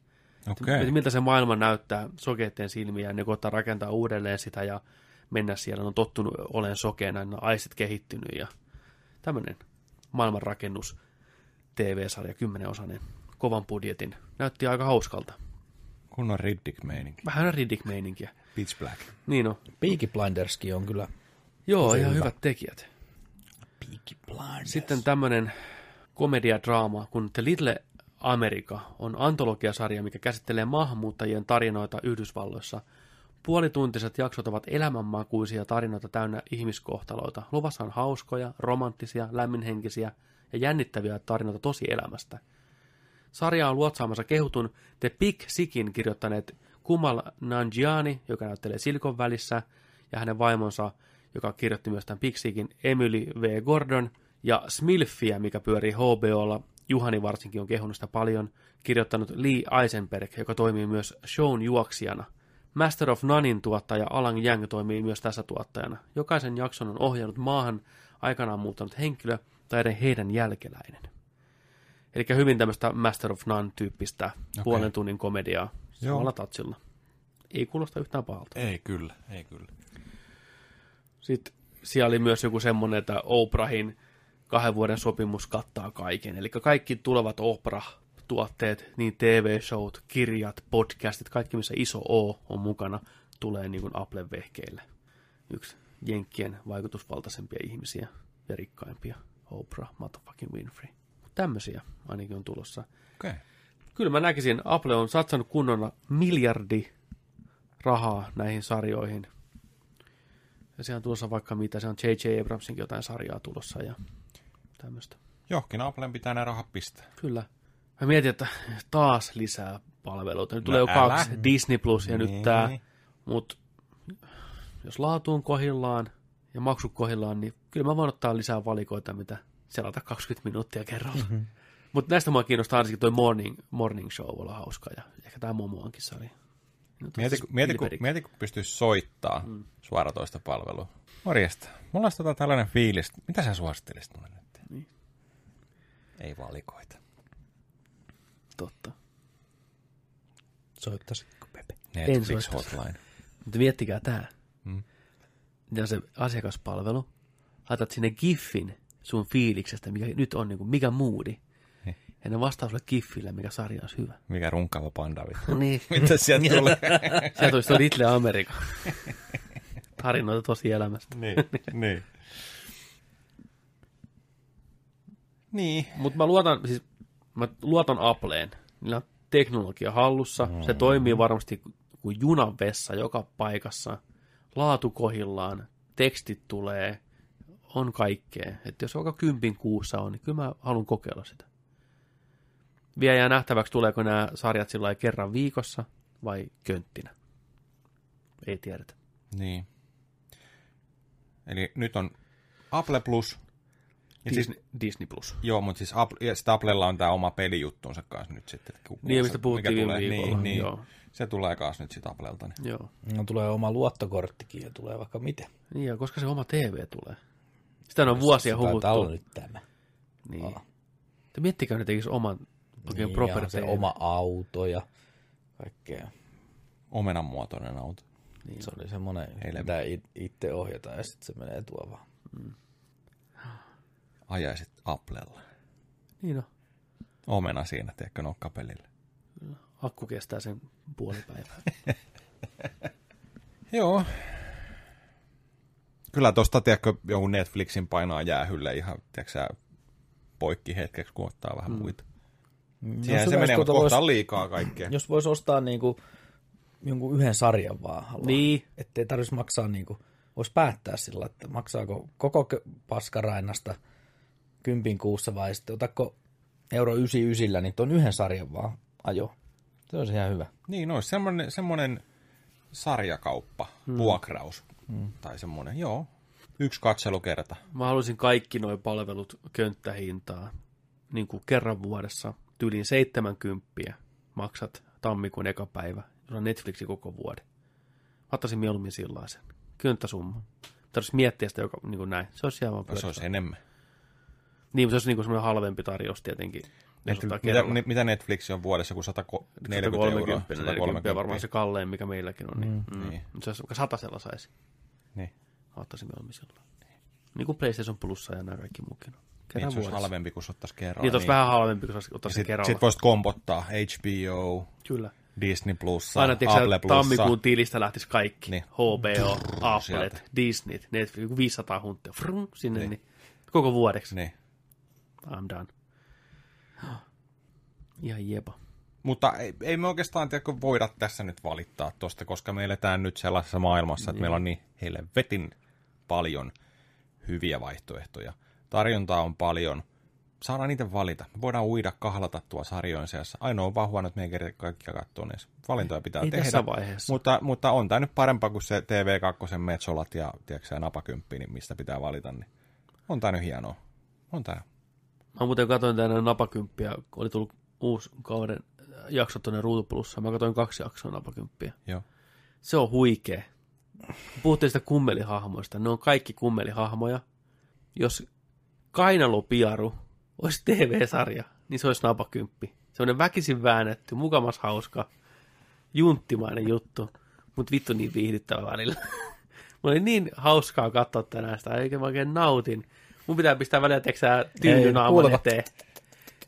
Okei. Että miltä se maailma näyttää sokeiden silmiä, ja ne koittaa rakentaa uudelleen sitä ja mennä siellä. Ne on tottunut olen sokeena, ne on aistit kehittynyt ja tämmöinen maailmanrakennus TV-sarja, kymmenenosainen, kovan budjetin. Näytti aika hauskalta. Kunnon Riddick-meininki. Vähän Riddick-meininkiä. Pitch Black. Niin on. Peaky Blinderskin on kyllä Joo, ihan hyvä. hyvät tekijät. Peaky Blinders. Sitten tämmöinen komediadraama, kun The Little America on antologiasarja, mikä käsittelee maahanmuuttajien tarinoita Yhdysvalloissa. Puolituntiset jaksot ovat elämänmakuisia tarinoita täynnä ihmiskohtaloita. Luvassa on hauskoja, romanttisia, lämminhenkisiä ja jännittäviä tarinoita tosi elämästä. Sarja on luotsaamassa kehutun The Big Sickin kirjoittaneet Kumal Nanjiani, joka näyttelee Silikon välissä, ja hänen vaimonsa, joka kirjoitti myös tämän Big Sickin, Emily V. Gordon, ja Smilfiä, mikä pyörii HBOlla, Juhani varsinkin on kehunut sitä paljon, kirjoittanut Lee Eisenberg, joka toimii myös shown juoksijana. Master of Nonein tuottaja Alan Yang toimii myös tässä tuottajana. Jokaisen jakson on ohjannut maahan aikanaan muuttanut henkilö tai heidän jälkeläinen. Eli hyvin tämmöistä Master of None-tyyppistä okay. puolen tunnin komediaa samalla tatsilla. Ei kuulosta yhtään pahalta. Ei kyllä, ei kyllä. Sitten siellä oli myös joku semmoinen, että Oprahin kahden vuoden sopimus kattaa kaiken. Eli kaikki tulevat tuotteet, niin TV-showt, kirjat, podcastit, kaikki missä iso O on mukana, tulee niin kuin Applen vehkeille. Yksi Jenkkien vaikutusvaltaisempia ihmisiä ja rikkaimpia, Oprah, motherfucking Winfrey. Tämmöisiä ainakin on tulossa. Okay. Kyllä mä näkisin, Apple on satsannut kunnolla miljardi rahaa näihin sarjoihin. Ja se on tulossa vaikka mitä, se on J.J. Abramsinkin jotain sarjaa tulossa ja tämmöistä. Johonkin Applen pitää nämä rahat pistää. Kyllä. Mä mietin, että taas lisää palveluita. Nyt No tulee jo älä. kaksi, Disney Plus ja nyt Niin. tää. Mutta jos laatu on kohillaan ja maksu kohillaan, niin kyllä mä voin ottaa lisää valikoita, mitä selata 20 minuuttia kerralla. Mm-hmm. Mutta näistä mua kiinnostaa ainakin toi morning, morning Show olla hauska ja ehkä tämä Momoankin sarja. Nyt on Mieti, siis mieti, kun, mieti, kun pystyisi soittaa mm. suoratoista palvelua. Morjesta. Mulla olisi tota tällainen fiilis. Mitä sä suosittelisit mulle nyt? Niin. Ei valikoita. Totta. Soittaisitko Pepe? Netflix soittaisi. Hotline. Mutta miettikää tämä. Mm. Ja se asiakaspalvelu. Laitat sinne giffin sun fiiliksestä, mikä nyt on, niin kuin, mikä moodi. Niin. Ja ne vastaa sulle giffillä, mikä sarja olisi hyvä. Mikä runkkaava panda vittu. niin. Mitä sieltä tulee? Sieltä olisi tuo Little America. Tarinoita tosi elämästä. niin, niin. Niin. Mutta mä luotan, siis mä luotan Appleen. Niillä on teknologia hallussa. Mm. Se toimii varmasti kuin junan vessa joka paikassa. Laatu kohillaan, tekstit tulee, on kaikkea. Että jos vaikka kympin kuussa on, niin kyllä mä haluan kokeilla sitä. Vielä jää nähtäväksi, tuleeko nämä sarjat sillä kerran viikossa vai könttinä. Ei tiedetä. Niin. Eli nyt on Apple Plus. Ja Disney, siis, Disney Plus. joo, mutta siis Apple, ja sitten Applella on tämä oma pelijuttunsa kanssa nyt sitten. Niin, mistä mikä puhuttiin viime tulee- viikolla. Niin, niin. Joo. Se tulee kanssa nyt sitten Applelta. Niin. Joo. No tulee oma luottokorttikin ja tulee vaikka miten. Niin, ja koska se oma TV tulee. Sitä on vuosia Taitaa huhuttu. olla nyt tämä. Niin. Te miettikää, ne tekisi oman oikein Niin, proper ja se oma auto ja kaikkea. Omenan muotoinen auto. Niin. Se oli semmoinen, mitä it- itse ohjataan ja sitten se menee tuo vaan. Ajaisit Applella. Niin no, Omena siinä, tiedätkö, nokkapelillä. akku kestää sen puoli päivää. Joo. Kyllä tosta, tiedätkö, jonkun Netflixin painaa jäähylle ihan, tiedätkö sä, poikki hetkeksi, kun ottaa vähän mm. muita. Siihen se hyvä, menee, jos mutta tuota kohta vois- on liikaa kaikkea. Jos voisi ostaa niinku jonkun yhden sarjan vaan haluaa. Niin. Ettei tarvitsisi maksaa niinku, voisi päättää sillä, että maksaako koko paskarainasta kympin kuussa vai sitten otako euro 99, niin tuon yhden sarjan vaan ajo. Se olisi ihan hyvä. Niin, olisi semmoinen, semmoinen sarjakauppa, hmm. vuokraus hmm. tai semmoinen, joo. Yksi katselukerta. Mä haluaisin kaikki nuo palvelut könttähintaa. Niin kuin kerran vuodessa tyyliin 70 maksat tammikuun eka päivä. On Netflixi koko vuoden. Mä ottaisin mieluummin sellaisen. Könttäsumma. Tarvitsisi miettiä sitä joka, niin kuin näin. Se olisi aivan Se pyörässä. olisi enemmän. Niin, mutta se olisi niin semmoinen halvempi tarjous tietenkin. Netflix, mitä, mitä Netflix on vuodessa, kun 140 euroa? 130, 130 varmaan se kallein, mikä meilläkin on. Niin, mm. niin. Mutta se olisi satasella saisi. Niin. Ottaisin mieluummin sillä. Niin kuin PlayStation Plussa ja nämä kaikki muukin on. Niin, se olisi halvempi, kun se ottaisi kerralla. Niin, olisi vähän halvempi, kun se ottaisi Sitten kerralla. sit voisit kompottaa HBO, Kyllä. Disney Plus, Aina tiedätkö, Apple Plus. tammikuun tilistä lähtisi kaikki. Niin. HBO, Applet, sieltä. Disney, Netflix, joku 500 hunttia. Frum, sinne, niin. niin. Koko vuodeksi. Niin. I'm done. Ihan jepa. Mutta ei, ei me oikeastaan tiedätkö, voida tässä nyt valittaa tosta, koska me eletään nyt sellaisessa maailmassa, että meillä on niin helvetin paljon hyviä vaihtoehtoja. Tarjontaa on paljon. Saadaan niitä valita. Me voidaan uida kahlata tuo sarjojen seassa. Ainoa on vaan huono, että me ei keritä kaikkia katsoa ne. Valintoja pitää Ei tehdä. tässä vaiheessa. Mutta, mutta on tämä nyt parempaa kuin se TV2 Metsolat ja tiedätkö, napakymppi, niin mistä pitää valita. Niin on tämä nyt hienoa. On tämä. Mä muuten katsoin tänään napakymppiä, kun oli tullut uusi kauden jakso tuonne Ruutuplussa. Mä katsoin kaksi jaksoa napakymppiä. Joo. Se on huikea. Puhuttiin sitä kummelihahmoista. Ne on kaikki kummelihahmoja. Jos Kainalopiaru olisi TV-sarja, niin se olisi napakymppi. Se on väkisin väännetty, mukamas hauska, junttimainen juttu, mutta vittu niin viihdyttävä välillä. Mulla oli niin hauskaa katsoa tänään sitä, eikä mä oikein nautin. Mun pitää pistää välillä, teksää Ei, tyyny naaman kuulevat. eteen.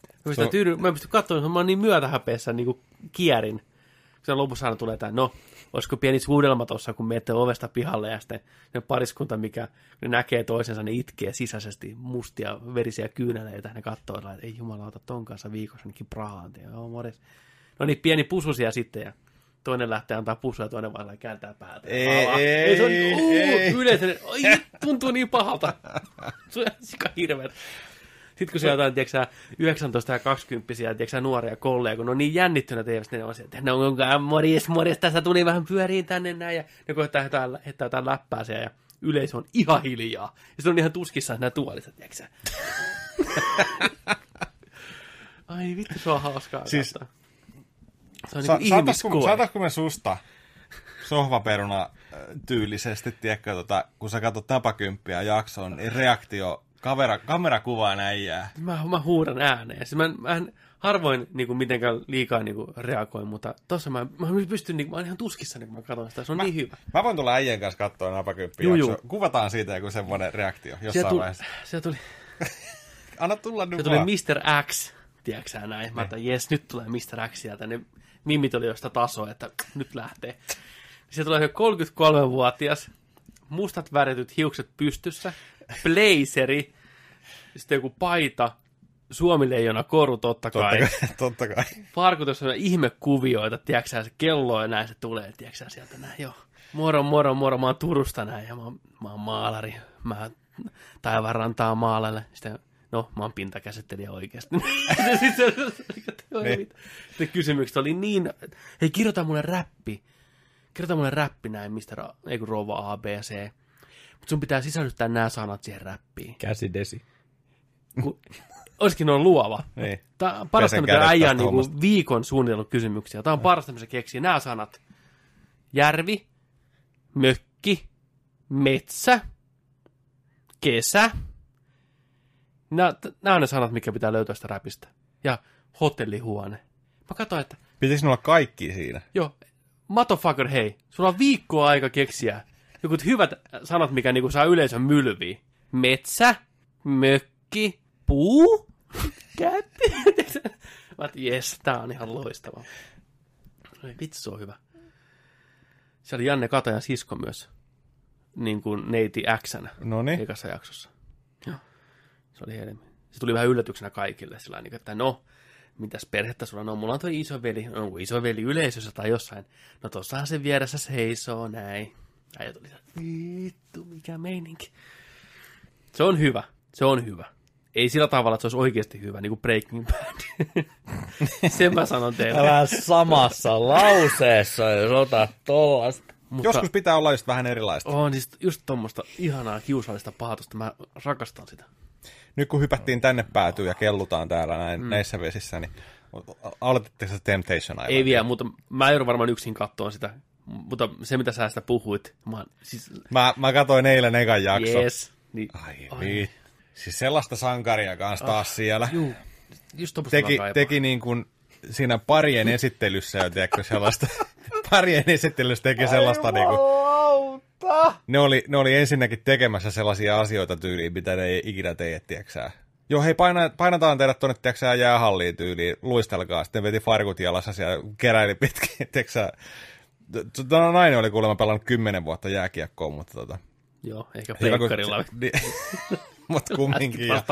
Mä pystyn, tyydy, mä pystyn katsomaan, mä oon niin myötähäpeessä niin kuin kierin. Se lopussa aina tulee tämä, no, olisiko pieni suudelma tuossa, kun menette ovesta pihalle ja sitten ne pariskunta, mikä ne näkee toisensa, ne itkee sisäisesti mustia verisiä kyyneleitä. Ne katsoo, että ei jumalauta ton kanssa viikossa ainakin Prahaan. Morjes. No niin, pieni pususia sitten ja toinen lähtee antaa pusua ja toinen vaan kääntää päätä. Ei, alaa. ei, se on, uu, ei. yleensä, oi, tuntuu niin pahalta. Se on sika hirveet. Sitten kun siellä on, tiedätkö, sä, 19 ja 20 tiedätkö, nuoria kolleja, kun ne on niin jännittyneet teistä, ne on sieltä, no onkaan morjes, morjes, tässä tuli vähän pyöriin tänne näin, ja ne koittaa heittää, heittää jotain läppää siellä, ja yleisö on ihan hiljaa. Ja se on ihan tuskissaan nämä tuolissa, tiedätkö. Ai vittu, se on hauskaa Siis- katsoa. Se on Sa- niin saataisiko, ihmiskoe. saataisiko me susta sohvaperuna äh, tyylisesti, tiedätkö, tota, kun sä katsot napakymppiä jaksoon, niin reaktio, kamera, kamerakuvaa äijää. Mä, mä huudan ääneen. Siis mä, en- mä en harvoin niin kuin, mitenkään liikaa niin kuin, reagoin, mutta tossa mä, mä pystyn, niin mä olen ihan tuskissani, kun mä katson sitä. Se on mä, niin hyvä. Mä voin tulla äijän kanssa katsoa napakymppiä Juu, jaksoa. juu. Kuvataan siitä joku semmoinen reaktio jossain Siellä tuli, vaiheessa. siellä tuli, Anna tulla nyt siellä tuli. Mr. X, tiedätkö näin. Mä ajattelin, jes, nyt tulee Mr. X sieltä. Ne mimit oli jo sitä tasoa, että nyt lähtee. Siellä tulee se 33-vuotias, mustat värityt hiukset pystyssä, blazeri, sitten joku paita, suomileijona koru totta Totta kai. Totta kai. Farkut, jos on ihmekuvioita, tiedätkö se kello ja näin se tulee, tiedätkö sieltä näin, joo. Moro, moro, moro, mä oon Turusta näin ja mä mä oon maalari. Mä taivaan rantaa maalalle. Sitten, no, mä oon pintakäsittelijä oikeasti. Niin. Sitten kysymykset oli niin, hei kirjoita mulle räppi. Kirjoita mulle räppi näin, mistä, ra- ei kun rouva A, B, C. Mutta sun pitää sisällyttää nämä sanat siihen räppiin. Käsi desi. Kun, olisikin on luova. Niin. Tämä on parasta, mitä äijä on niinku viikon suunnitellut kysymyksiä. Tämä on parasta, mitä keksii. Nämä sanat. Järvi, mökki, metsä, kesä. Nämä, nämä on ne sanat, mikä pitää löytää sitä räpistä. Ja hotellihuone. Mä katsoin, että Pitäisikö ne olla kaikki siinä? joo, motherfucker, hei, sulla on viikkoa aika keksiä joku hyvät sanat, mikä niinku saa yleisön mylviin. Metsä, mökki, puu, käppi. Mä jes, tää on ihan loistava. Vitsi, se on hyvä. Se oli Janne Katajan sisko myös, niin kuin neiti Xnä No niin. ekassa jaksossa. Joo. Se oli helmi. Se tuli vähän yllätyksenä kaikille, sillä niin, että no, mitäs perhettä sulla on? No, mulla on toi isoveli, onko isoveli yleisössä tai jossain? No tossahan se vieressä seisoo näin. Äijä tuli, että vittu, mikä meininki. Se on hyvä, se on hyvä. Ei sillä tavalla, että se olisi oikeasti hyvä, niin kuin Breaking Bad. Sen mä sanon teille. Älä samassa lauseessa, jos otat tollasta. Mutta Joskus pitää olla just vähän erilaista. on siis just tuommoista ihanaa kiusallista paatosta. Mä rakastan sitä. Nyt kun hypättiin tänne päätyyn ja kellutaan täällä näin, mm. näissä vesissä, niin aloititteko se Temptation aivan? Ei vielä, mutta mä joudun varmaan yksin kattoon sitä. Mutta se, mitä sä sitä puhuit, mä siis, Mä, mä katsoin eilen ekan jakso. yes. Niin, Ai vi. Siis sellaista sankaria kanssa taas siellä. Juu, just Teki, teki niin kuin siinä parien esittelyssä jo, tiedätkö, sellaista, parien esittelyssä teki sellaista niin kuin, ne oli, ne oli ensinnäkin tekemässä sellaisia asioita tyyliin, mitä ne ei ikinä tee, tiedätkö sä. Joo, hei, paina, painataan teidät tuonne, tiedätkö sä, jäähalliin tyyliin, luistelkaa. Sitten veti farkut jalassa siellä, keräili pitkin, tiedätkö sä. T- Tämä nainen oli kuulemma pelannut kymmenen vuotta jääkiekkoa, mutta tota... Joo, ehkä pleikkarilla. Niin, mutta kumminkin. Ja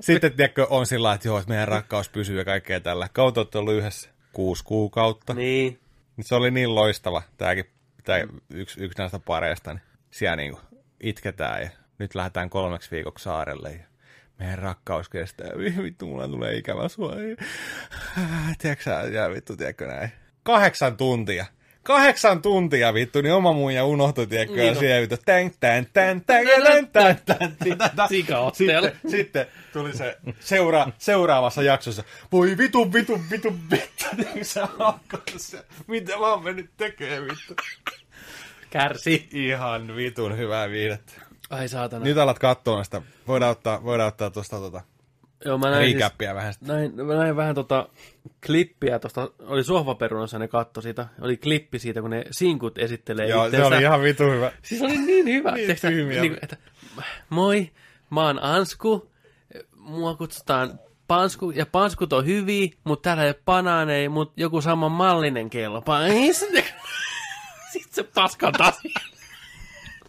sitten, tiedätkö, on sillä lailla, että joo, että meidän rakkaus pysyy ja kaikkea tällä. Kautta olette ollut yhdessä kuusi kuukautta. Niin, Niin Se oli niin loistava, tämäkin, tämä yksi, yksi näistä pareista, niin siellä niin kuin itketään ja nyt lähdetään kolmeksi viikoksi saarelle ja meidän rakkaus kestää. Vittu, mulla tulee ikävä sua. Äh, tiedätkö ja vittu, tiedätkö näin. Kahdeksan tuntia. Kahdeksan tuntia vittu, niin oma muija unohtu, tiedätkö, ja niin. siellä vittu, tän, tän, tän, tän, tän, tän, tän, Sitten, sitten tuli se seura, seuraavassa jaksossa, voi vitu, vitu, vitu, vittu, niin se alkoi se, mitä mä oon mennyt tekemään, vittu kärsi. Ihan vitun hyvää viihdettä. Ai saatana. Nyt alat katsoa sitä. Voidaan ottaa, voidaan ottaa tuosta tota, Joo, mä näin, siis, vähän. sitä. näin, mä näin vähän tota klippiä tuosta, oli sohvaperunassa, ne katto sitä. Oli klippi siitä, kun ne sinkut esittelee Joo, se itseensä. oli ihan vitun hyvä. Siis oli niin hyvä. Niin tyhmiä. niin, että, moi, mä oon Ansku, mua kutsutaan pansku, ja panskut on hyviä, mutta täällä ei ole banaaneja, mutta joku saman mallinen kelpaa. Sitten, sitten se paskan taas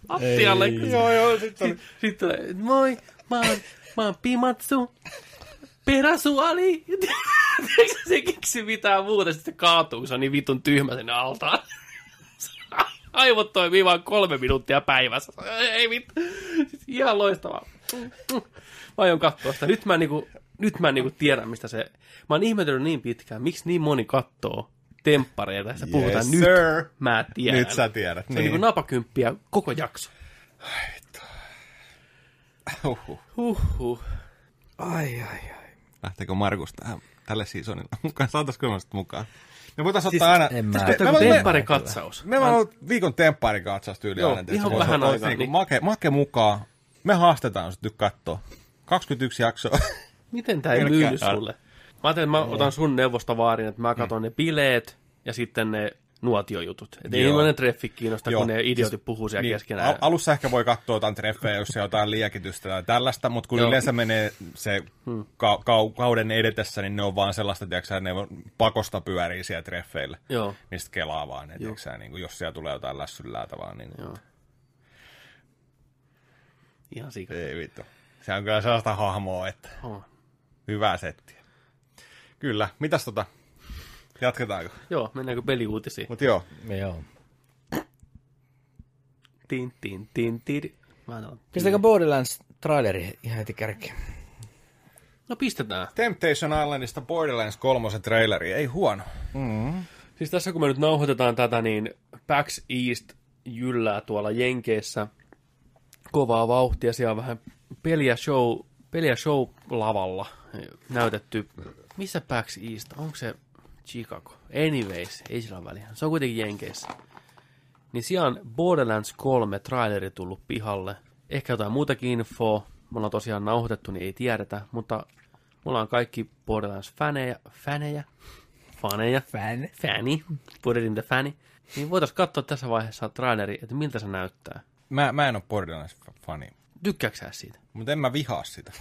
lattialle. Joo, joo, sitten oli. Sitten tulee, moi, mä oon, mä oon Pimatsu, Perasuali. se keksi mitään muuta, sitten se kaatuu, se on niin vitun tyhmä sinne altaan. Aivot toimii vaan kolme minuuttia päivässä. Ei vittu. Siis ihan loistavaa. Mä aion katsoa sitä. Nyt mä, niinku, nyt mä niinku tiedän, mistä se... Mä oon ihmetellyt niin pitkään, miksi niin moni kattoo temppareita. Puhutaan Yes, nyt. sir. Mä tiedän. Nyt sä tiedät, Se on niin. niinku napakymppiä koko jakso. Huhhuh. Huhhuh. Ai, ai, ai. Lähteekö Markus tähän, tälle seasonille mukaan? Saataisiko me sitä mukaan? Me voitaisiin Siis ottaa aina... en mä- Siis Tämä me- me- Temppari katsaus. Me on ollut viikon temppaarikatsaus tyyli Joo, aina. ihan vähän aikaa, Niinku niin- make, make mukaan. Me haastetaan sut nyt kattoo. 21 jaksoa. Miten tää ei myydy sulle? Mä ajattelin, että mä otan sun neuvosta vaarin, että mä katson ne bileet ja sitten ne nuotiojutut. Et ei Joo. monen treffit kiinnosta, Joo. kun ne idiotit puhuu siellä Niin, keskenään. al- alussa ehkä voi katsoa jotain treffejä, jos se on jotain liekitystä tai tällaista, mutta kun Joo. yleensä menee se ka- ka- kauden edetessä, niin ne on vaan sellaista, tiiäksä, ne on pakosta pyörii siellä treffeillä. Joo. Mistä kelaa vaan, ne, tiiäksä, niin kuin, jos siellä tulee jotain lässylläätä vaan, niin Joo. Ihan sika. ei vittu. Se on kyllä sellaista hahmoa, että Oh. hyvää settiä. Kyllä. Mitäs tota? Jatketaanko? Joo, mennäänkö peliuutisiin? Mut joo, Joo. Tin, tin, tin, tin. Mä en ole. Pistetäänkö Borderlands traileri ihan heti kärkeen? No pistetään. Temptation Islandista Borderlands 3 traileri, ei huono. Siis tässä kun me nyt nauhoitetaan tätä, niin PAX East jyllää tuolla Jenkeissä kovaa vauhtia. Siellä on vähän peliä show, peliä show lavalla näytetty. Missä PAX East? Onko se Chicago? Anyways, ei sillä ole väliä. Se on kuitenkin Jenkeissä. Niin siellä on Borderlands 3 traileri tullut pihalle. Ehkä jotain muutakin infoa. Me ollaan tosiaan nauhoitettu, niin ei tiedetä. Mutta mulla on kaikki Borderlands-fänejä. Fänejä? Faneja. Fan. Fani. Put it in the fani. Niin voitaisiin katsoa tässä vaiheessa traileri, että miltä se näyttää. Mä, mä en ole Borderlands-fani, Tykkääksä sä siitä? mutta en mä vihaa sitä.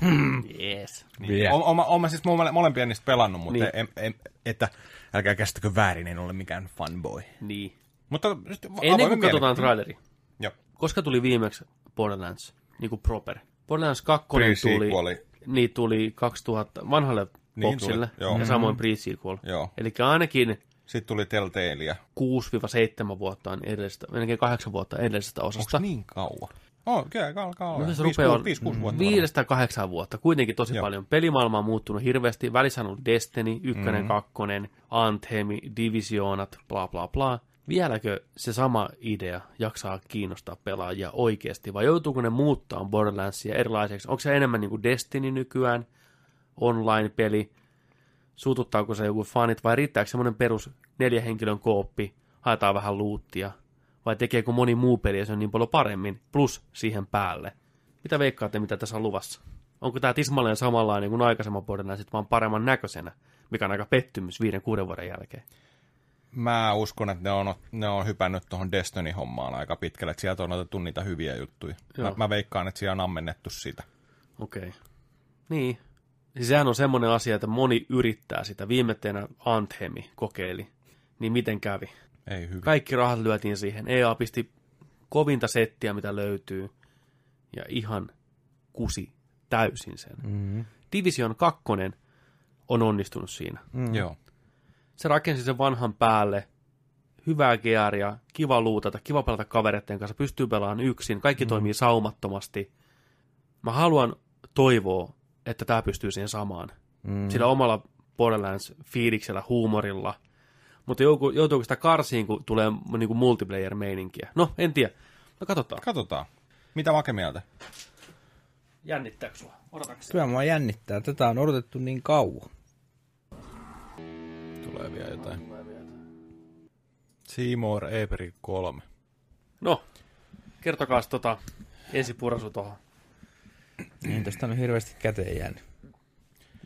Yes. Niin. Oon, oon, oon mä siis mole, molempia niistä pelannut, mutta Niin. niin. en, en, että älkää käsittäkö väärin, en ole mikään fanboy. Niin. Mutta va- Ennen kuin katsotaan traileri. Joo. Koska tuli viimeksi Borderlands, niin kuin proper. Borderlands 2 Pre-sequeli. tuli, niin tuli 2000 vanhalle Niin boxille tuli, joo. ja samoin pre-sequel. Joo. Eli ainakin Sitten tuli Telltale 6-7 vuotta on edellisestä, ainakin 8 vuotta edellisestä osasta. Onko niin kauan? Oh, kyllä, kyllä, kyllä. No se rupeaa on 5-6 vuotta. viidestä kahdeksan vuotta, kuitenkin tosi Joo. paljon. Pelimaailma on muuttunut hirveästi. Välissä on ollut Destiny, ykkönen, Mhm. kakkonen, Anthemi, Divisioonat, bla bla bla. Vieläkö se sama idea jaksaa kiinnostaa pelaajia oikeasti, vai joutuuko ne muuttaa Borderlandsia erilaiseksi? Onko se enemmän niin kuin Destiny nykyään, online-peli, suututtaako se joku fanit, vai riittääkö semmoinen perus neljän henkilön kooppi, haetaan vähän luuttia, vai tekeekö moni muu peli ja se on niin paljon paremmin, plus siihen päälle. Mitä veikkaatte, mitä tässä on luvassa? Onko tämä tismalleen samanlainen kuin aikaisemman Borderlands, sit vaan paremman näköisenä, mikä on aika pettymys viiden, kuuden vuoden jälkeen? Mä uskon, että ne on, ne on hypännyt tuohon Destiny-hommaan aika pitkälle, että sieltä on otettu niitä hyviä juttuja. Mä, mä veikkaan, että siellä on ammennettu sitä. Okei. Okay. Niin. Siis sehän on semmoinen asia, että moni yrittää sitä. Viimetteenä Anthemi kokeili. Niin miten kävi? Ei hyvin. Kaikki rahat lyötiin siihen. EA pisti kovinta settiä, mitä löytyy. Ja ihan kusi täysin sen. Mm-hmm. Division 2 on onnistunut siinä. Mm. Joo. Se rakensi sen vanhan päälle. Hyvää gearia, kiva luutata, kiva pelata kavereiden kanssa, pystyy pelaamaan yksin, kaikki mm. toimii saumattomasti. Mä haluan toivoa, että tämä pystyy siihen samaan. Mm. Sillä omalla Borderlands-fiiliksellä, huumorilla. Mutta joutuuko, joutuuko sitä karsiin, kun tulee niinku multiplayer-meininkiä? No, en tiedä. No katsotaan. Katsotaan. Mitä Make mieltä? Jännittääkö sua? Odotatko Kyllä mua jännittää. Tätä on odotettu niin kauan. Tulee vielä jotain. Seymour Ebery 3. No, kertokaa tota ensipurasu tuohon. Niin tästä on hirveästi käteen jäänyt.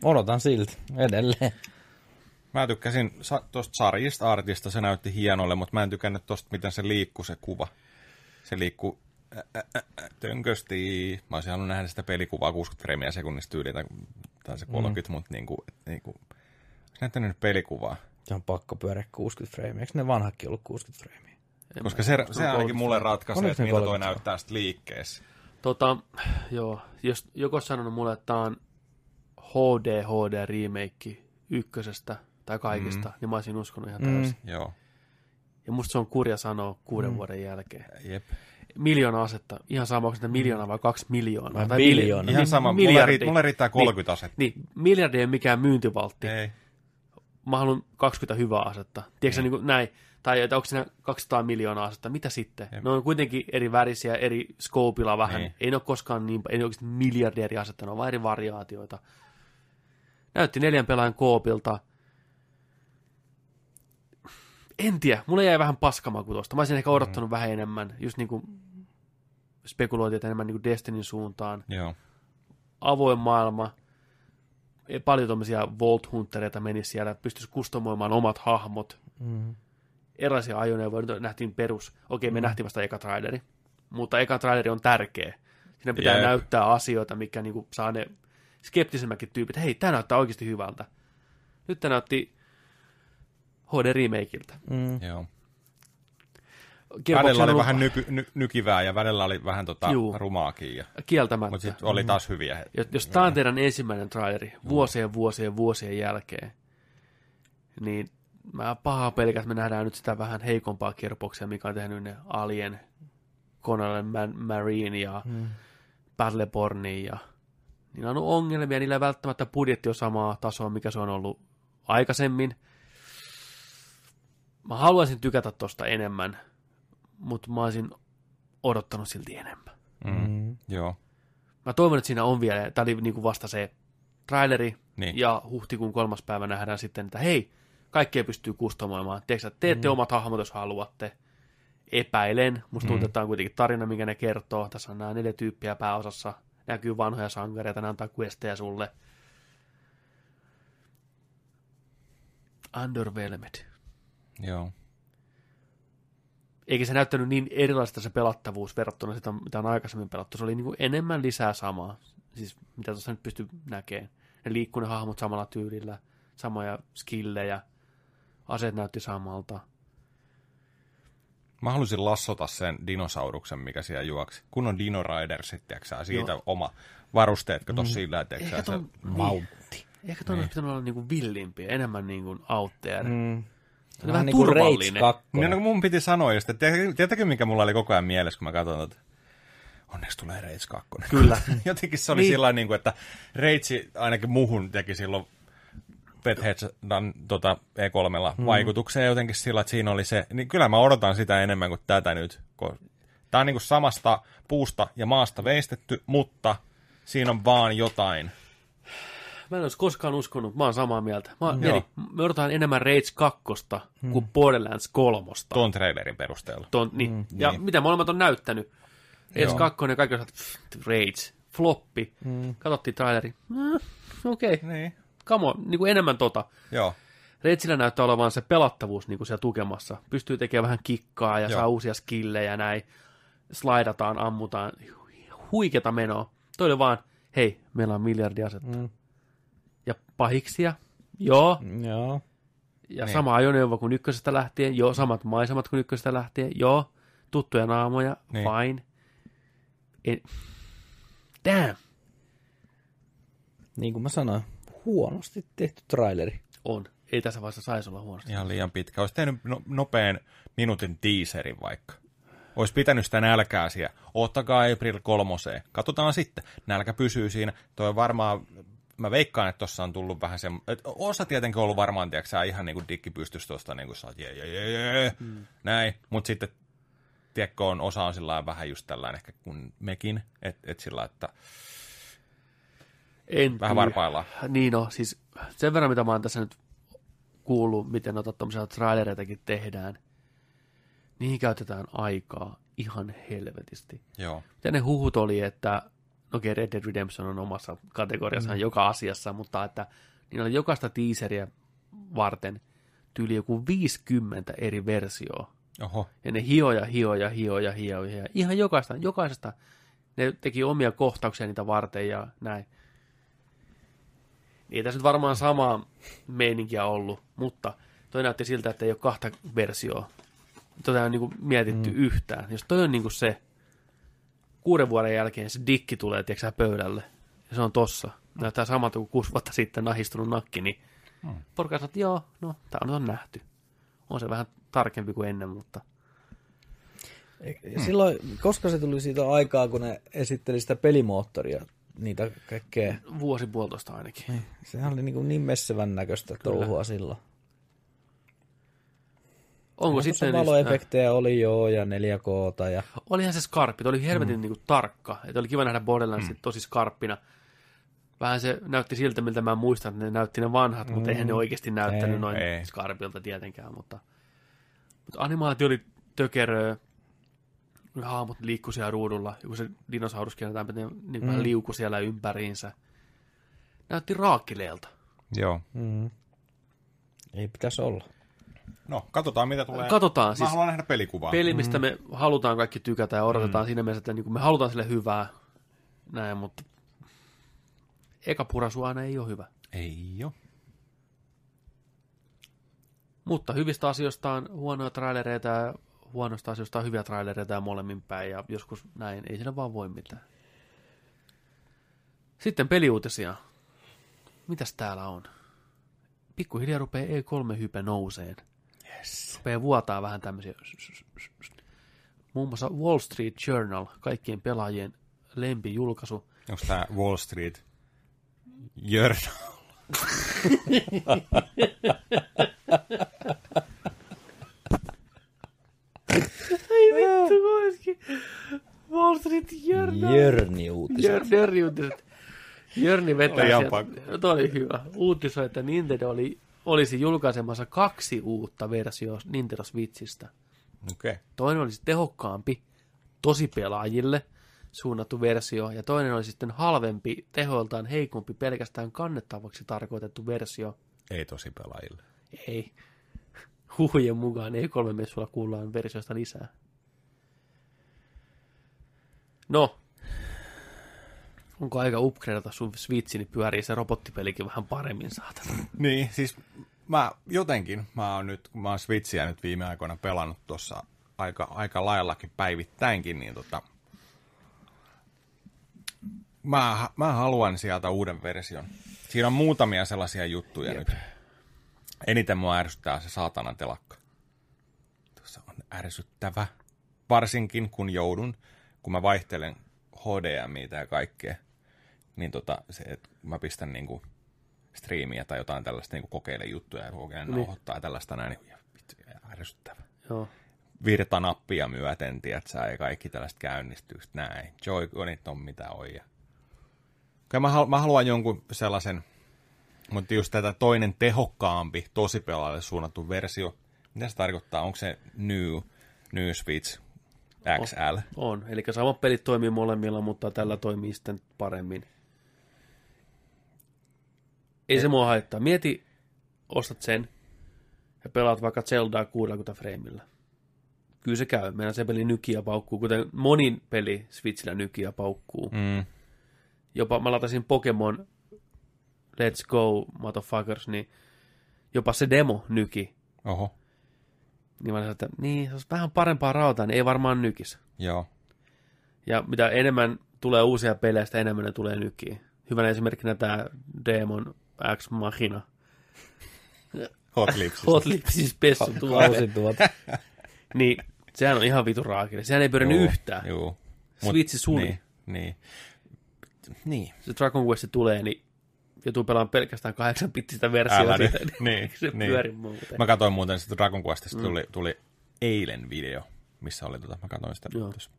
Odotan silti edelleen. Mä tykkäsin sa- tosta sarjista artista, se näytti hienolle, mutta mä en tykännyt tosta, miten se liikkuu se kuva. Se liikkuu ä, ä, ä, ä, tönkösti. Mä olisin halunnut nähdä sitä pelikuvaa 60 freimiä sekunnista tyyliin, tai tai se 30, mm. mutta niinku, et niinku, se näyttänyt nyt pelikuvaa. Se on pakko pyöriä 60 freimiä. Eikö ne vanhakin ollut 60 freimiä? Koska se, se ainakin mulle ratkaisee, että miltä toi 30? näyttää sitten liikkeessä. Tota, joo, jos joku olisi sanonut mulle, että tämä on HD, HD remake ykkösestä tai kaikista, mm. niin mä olisin uskonut ihan täysin. Mm. Joo, Ja musta se on kurja sanoa kuuden mm. vuoden jälkeen. jep. Miljoona asetta, ihan sama, onko sitä miljoona vai kaksi miljoonaa. Vai tai biljoona. Ihan sama, mulle, miljardi. riittää, mulle riittää 30 niin, asetta. Niin, miljardi ei ole mikään myyntivaltti. Ei. Mä haluan 20 hyvää asetta. Tiedätkö niin. niin näin? Tai että onko siinä 200 miljoonaa asetta? Mitä sitten? Jep. Ne on kuitenkin eri värisiä, eri skoopilla vähän. Niin. Ei ne ole koskaan niin, ei ne oikeasti miljardi eri asetta, ne on vaan eri variaatioita. Näytti neljän pelaajan koopilta. En tiedä, mulle jäi vähän paskamaku tuosta. Mä olisin ehkä odottanut mm. vähän enemmän, just niin kuin spekuloitiin, että enemmän niin kuin Destinin suuntaan. Joo. Avoin maailma, Ei paljon tuommoisia Vault Huntereita menisi siellä, pystyisi kustomoimaan omat hahmot, Mm. erilaisia ajoneuvoja, nyt nähtiin perus. Okei, me mm. nähtiin vasta eka traileri, mutta eka traileri on tärkeä. Siinä pitää Jep. näyttää asioita, mikä niinku saa ne skeptisemmätkin tyypit, hei, tämä näyttää oikeasti hyvältä. Nyt tämä näytti HD remakeiltä. Mm. Joo. Välillä on oli ollut vähän nyky, ny, nykivää ja välillä oli vähän tota Juu. rumaakin. Ja, kieltämättä. mutta sitten oli taas hyviä. hetkiä. Jos, jos tämä on teidän ensimmäinen traileri vuosien, vuosien, vuosien jälkeen, niin mä pahaa pelkään, että me nähdään nyt sitä vähän heikompaa Gearboxia, mikä on tehnyt ne Alien, Conan Man, Marine ja mm. Battlebornin ja niillä on ollut ongelmia, niillä ei välttämättä budjetti ole samaa tasoa, mikä se on ollut aikaisemmin. Mä haluaisin tykätä tosta enemmän, mutta mä olisin odottanut silti enemmän. Mm. Mm. Joo. Mä toivon, että siinä on vielä, tämä oli niinku vasta se traileri, Niin. ja huhtikuun kolmas päivä nähdään sitten, että hei, kaikkea pystyy kustomoimaan. Tiedätkö, että teette mm. omat hahmot, jos haluatte. Epäilen. Musta tuntuu, että tämä on kuitenkin tarina, minkä ne kertoo. Tässä on nämä neljä tyyppiä pääosassa. Näkyy vanhoja sankareita, ne antaa questejä sulle. Underwhelmed. Joo. Eikä se näyttänyt niin erilaista se pelattavuus verrattuna sitä, mitä on aikaisemmin pelattu. Se oli niin kuin enemmän lisää samaa. Siis mitä tuossa nyt pystyy näkemään. Ne liikkuu ne hahmot samalla tyylillä. Samoja skillejä. Aseet näytti samalta. Mä halusin lassota sen dinosauruksen, mikä siellä juoksi. Kun on Dino Rider sitten, tiiäksä, siitä Joo. oma varusteet, kato mm. sillä, tiiäksä, Ehkä se ton, Mautti. niin. Ehkä ton olisi pitänyt olla niinku villimpiä, enemmän niinku out there. Mm. Mm. Se oli vähän niin kuin Rage turvallinen. 2. Niin, no, mun piti sanoa just, että tiedätkö mikä mulla oli koko ajan mielessä, kun mä katson tätä? Onneksi tulee Rage 2. Kyllä. Jotenkin se oli Niin. niin. sillä niin kuin, että Rage ainakin muhun teki silloin Bethesdan tota, E3 hmm. vaikutuksen jotenkin sillä, että siinä oli se, niin kyllä mä odotan sitä enemmän kuin tätä nyt. Tämä on niin kuin samasta puusta ja maasta veistetty, mutta siinä on vaan jotain. Mä en olisi koskaan uskonut, mä oon samaa mieltä. Mä, Joo. mietin, me odotetaan enemmän Rage 2 kuin Borderlands 3. Tuon trailerin perusteella. Ton, niin. Mm, ja niin. mitä molemmat on näyttänyt. Rage Joo. 2 ja kaikki osat, pff, Rage, floppi. Mm. Katsottiin traileri. Mm, Okei, okay. Niin. come on, niin kuin enemmän tota. Joo. Reitsillä näyttää olevan se pelattavuus niin kuin siellä tukemassa. Pystyy tekemään vähän kikkaa ja Joo. saa uusia skillejä ja näin. Slaidataan, ammutaan. Huiketa menoa. Toi oli vaan, hei, meillä on miljardi asetta. Mm. Ja pahiksia, joo. Joo. Ja Niin. sama ajoneuvo kuin ykkösestä lähtien, joo. Samat maisemat kuin ykkösestä lähtien, joo. Tuttuja naamoja, Niin. fine. En... Damn, Niin kuin mä sanoin, huonosti tehty traileri. on. Ei tässä vaiheessa saisi olla huonosti. Ihan liian pitkä. Olisi tehnyt no, nopean minuutin teaserin vaikka. Olisi pitänyt sitä nälkää siellä. Ottakaa April kolmoseen. Katsotaan sitten. Nälkä pysyy siinä. Toi varmaan, mä veikkaan, että tuossa on tullut vähän se, että osa tietenkin on ollut varmaan, tiedätkö, ihan niin kuin dikki pystyisi tuosta, niin kuin sä oot, jee, jee, jee, jee, mm. näin. Mutta sitten, tiedätkö, on, osa on sillä vähän just tällainen ehkä kuin mekin, että et sillä, että En vähän tiedä. varpaillaan. Niin no, siis sen verran, mitä mä oon tässä nyt kuullut, miten noita tommosia trailereitakin tehdään, niihin käytetään aikaa ihan helvetisti. Joo. Ja ne huhut oli, että okei, okay, Red Dead Redemption on omassa kategoriassaan mm. joka asiassa, mutta että niillä oli jokaista teaseria varten tyyli joku 50 eri versioa. Oho. Ja ne hioja, hioja, hioja, hioja. Ihan jokaista, jokaisesta. Ne teki omia kohtauksia niitä varten ja näin. Ei tässä nyt varmaan samaa meininkiä ollut, mutta toi näytti siltä, että ei ole kahta versioa. Tota ole niin mietitty mm. yhtään. Jos toi on niin se, kuuden vuoden jälkeen se dikki tulee, tiedätkö pöydälle, ja se on tossa. Näyttää samalta kuin kuusi vuotta sitten nahistunut nakki, niin mm. porukka sanoo, että joo, no, tämä on nähty. On se vähän tarkempi kuin ennen, mutta Silloin, koska se tuli siitä aikaa, kun ne esitteli sitä pelimoottoria, niitä kaikkea. vuosi puolitoista ainakin. Sehän oli niin, kuin niin messevän näköistä touhua silloin. Onko Tuossa sitten... valoefektejä oli joo ja 4K ja Olihan se skarppi, oli helvetin mm. niin kuin, tarkka. Että oli kiva nähdä Borderlandsit mm. tosi skarppina. Vähän se näytti siltä, miltä mä muistan, että ne näytti ne vanhat, mm. mutta eihän ne oikeasti näyttänyt Ei, noin ei. skarpilta tietenkään. Mutta, mutta animaatio oli tökeröä. Haamut liikkui siellä ruudulla. Joku se dinosaurus käännetään, niin, niin mm. vähän liuku siellä ympäriinsä. Näytti raakkileelta. Joo. mm. ei pitäisi olla. No, katsotaan mitä tulee. Katsotaan, Mä siis- haluan nähdä pelikuvaa. Peli, mistä me halutaan kaikki tykätä ja odotetaan mm. siinä mielessä, että niin me halutaan sille hyvää. Näin, mutta eka purasu aina ei ole hyvä. Ei jo. Mutta hyvistä asioista on huonoja trailereita ja huonoista asioista on hyviä trailereita ja molemmin päin. Ja joskus näin, ei siinä vaan voi mitään. Sitten peliuutisia. Mitäs täällä on? Pikkuhiljaa rupeaa E3-hype nouseen. Yes. Rupeaa vuotaa vähän tämmöisiä. Muun muassa Wall Street Journal, kaikkien pelaajien lempijulkaisu. Onko tämä Wall Street Journal? Ei vittu, olisikin Wall Street Journal. Jörni uutiset. Jör, Jörni uutiset. Jörni vetää Oli sieltä. toi oli hyvä. Uutisoi, että Nintendo oli, olisi julkaisemassa kaksi uutta versiota Nintendo Switchistä. Okay. Toinen olisi tehokkaampi, tosi pelaajille suunnattu versio, ja toinen oli sitten halvempi, tehoiltaan heikompi, pelkästään kannettavaksi tarkoitettu versio. Ei tosi pelaajille. Ei. Huhujen mukaan ei kolme messulla kuullaan versiosta lisää. No. Onko aika upgradeata sun Switchi, niin pyörii se robottipelikin vähän paremmin, saatana. Niin, siis mä jotenkin, mä oon nyt, kun mä oon Switchiä nyt viime aikoina pelannut tuossa aika, aika laillakin päivittäinkin, niin tota, mä, mä haluan sieltä uuden version. Siinä on muutamia sellaisia juttuja Jep. nyt. Eniten mua ärsyttää se saatanan telakka. Tuossa on ärsyttävä. Varsinkin kun joudun, kun mä vaihtelen HDMItä ja kaikkea, niin tota, se, että mä pistän niinku striimiä tai jotain tällaista niinku kokeile juttuja ja kokeilen Niin. nauhoittaa tällaista näin, niin vittu, ärsyttävä. Joo. Virtanappia myöten, tiedätkö, ja kaikki tällaiset käynnistyy näin. Joy-Conit on mitä on. Ja... Kyllä mä, hal- mä haluan jonkun sellaisen, mutta just tätä toinen tehokkaampi, tosi pelaajalle suunnattu versio. Mitä se tarkoittaa? Onko se New, new Switch XL? On. Eli samat pelit toimii molemmilla, mutta tällä toimii sitten paremmin. Ei se mua haittaa. Mieti, ostat sen ja pelaat vaikka Zeldaa 60 freimillä. Kyllä se käy. Meidän se peli nykiä paukkuu, kuten monin peli Switchillä nykiä paukkuu. Mm. Jopa mä latasin Pokemon Let's Go, motherfuckers, niin jopa se demo nyki. Oho, Niin mä sanoin, että niin, se olisi vähän parempaa rautaa, niin ei varmaan nykis. joo. Ja mitä enemmän tulee uusia pelejä, sitä enemmän ne tulee nykiin. Hyvänä esimerkkinä tämä Demon X Machina. Hot Lips. Hot pessu tuote. Tuota. Niin, sehän on ihan vitu raakille. Sehän ei pyörinyt yhtään. Joo. Switchi suli. Niin, niin. niin. Se Dragon Quest tulee, niin joutuu pelaamaan pelkästään kahdeksan pittistä versiota siitä. Niin, se niin. pyöri muuten. Mä katsoin muuten sitä Dragon Questista, mm. tuli, tuli eilen video, missä oli tota, mä katsoin sitä, Joo. tuossa.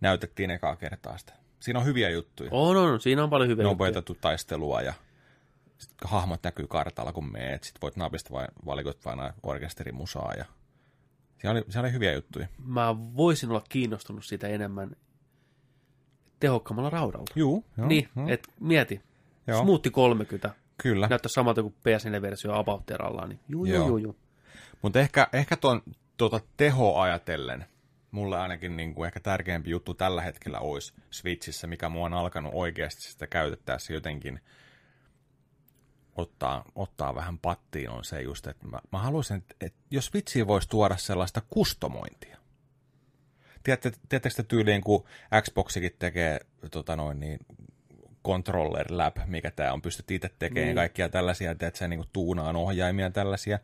näytettiin ekaa kertaa sitä. Siinä on hyviä juttuja. On, on, siinä on paljon hyviä juttuja. Nopeutettu taistelua ja sit hahmot näkyy kartalla, kun meet. Sitten voit napista vai valikoit vain orkesterimusaa ja siinä oli, siinä oli hyviä juttuja. Mä voisin olla kiinnostunut siitä enemmän tehokkaammalla raudalla. Juu, joo, niin, joo. et mieti. Joo. Smoothi 30. Kyllä. Näyttää samalta kuin PS4-versio About Terralla. Niin juu, Joo. juu, juu, juu. Mutta ehkä, ehkä tuon tuota teho ajatellen, mulle ainakin niin kuin ehkä tärkeämpi juttu tällä hetkellä olisi Switchissä, mikä mua on alkanut oikeasti sitä käytettäessä jotenkin ottaa, ottaa vähän pattiin, on se just, että mä, mä haluaisin, että, että jos vitsiin voisi tuoda sellaista kustomointia. Tiedätte, tiedättekö te tyyliin, kun Xboxikin tekee tota noin, niin, controller lab, mikä tämä on, pystyt itse tekemään niin. kaikkia tällaisia, että sä niin kuin tuunaan ohjaimia tällaisia,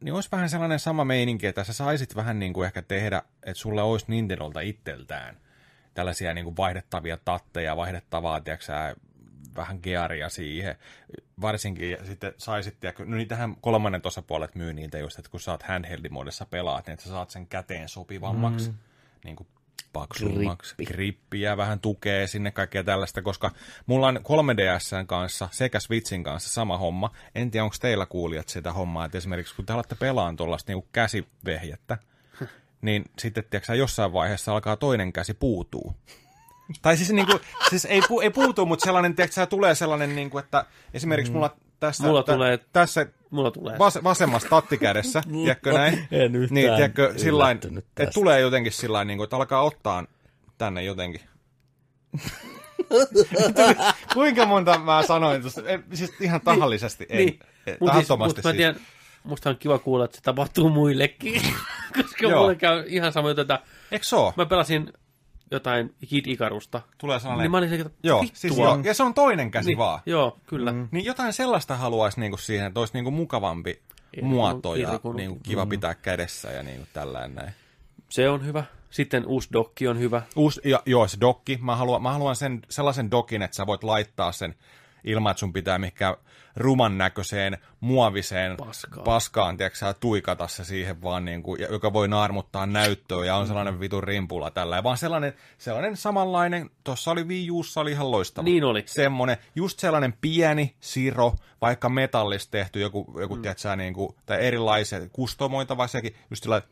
niin olisi vähän sellainen sama meininki, että sä saisit vähän niin kuin ehkä tehdä, että sulle olisi Nintendolta itseltään tällaisia niin kuin vaihdettavia tatteja, vaihdettavaa, tiedätkö vähän gearia siihen. Varsinkin ja sitten saisit, tiedätkö, no niitähän kolmannen osapuolet myy niitä just, että kun sä oot handheldimoodissa pelaat, niin että sä saat sen käteen sopivammaksi, mm. niin kuin paksummaksi, Grippi. grippiä, vähän tukee sinne kaikkea tällaista, koska mulla on 3DSn kanssa sekä Switchin kanssa sama homma. En tiedä, onko teillä kuulijat sitä hommaa, että esimerkiksi kun te alatte pelaan tuollaista niin käsivehjettä, niin sitten tiedätkö, jossain vaiheessa alkaa toinen käsi puutuu. Tai siis, niin kuin, siis ei, pu, ei puutu, mutta sellainen, tiedätkö, tulee sellainen, niin kuin, että esimerkiksi mulla tässä, Mulla tä, tulee- tässä Mulla tulee. vas, vasemmassa tattikädessä, tiedätkö näin? En yhtään Niin, tiedätkö, sillain, että tästä. tulee jotenkin sillä niin kuin, että alkaa ottaa tänne jotenkin. Kuinka monta mä sanoin tuosta? Siis ihan tahallisesti, ei. niin. ei, Mutta siis, tahattomasti siis. tiedän, musta on kiva kuulla, että se tapahtuu muillekin. Koska Joo. mulle käy ihan sama juttu, että Eikö se ole? mä pelasin jotain Kid Ikarusta. Tulee sellainen... Niin mä olin että Joo, vittua. siis joo, ja se on toinen käsi niin, vaan. Joo, kyllä. Mm. Niin jotain sellaista haluaisi niinku siihen, että olisi niinku mukavampi Ei, muoto ja niinku kiva pitää kädessä ja niinku tällainen näin. Se on hyvä. Sitten uusi dokki on hyvä. Uusi, ja, joo, se dokki. Mä haluan, mä haluan sen, sellaisen dokin, että sä voit laittaa sen ilman, että sun pitää mihinkään ruman näköiseen muoviseen Paskaan. paskaan tiedätkö, tuikata se siihen vaan, niin kuin, joka voi naarmuttaa näyttöä ja on sellainen vitun rimpula tällä. Vaan sellainen, sellainen samanlainen, tuossa oli Wii Ussa, oli ihan loistava. Niin oli. Semmoinen, just sellainen pieni siro, vaikka metallista tehty, joku, joku mm. tiedätkö, niin kuin, tai erilaiset kustomoitava sekin, just sillä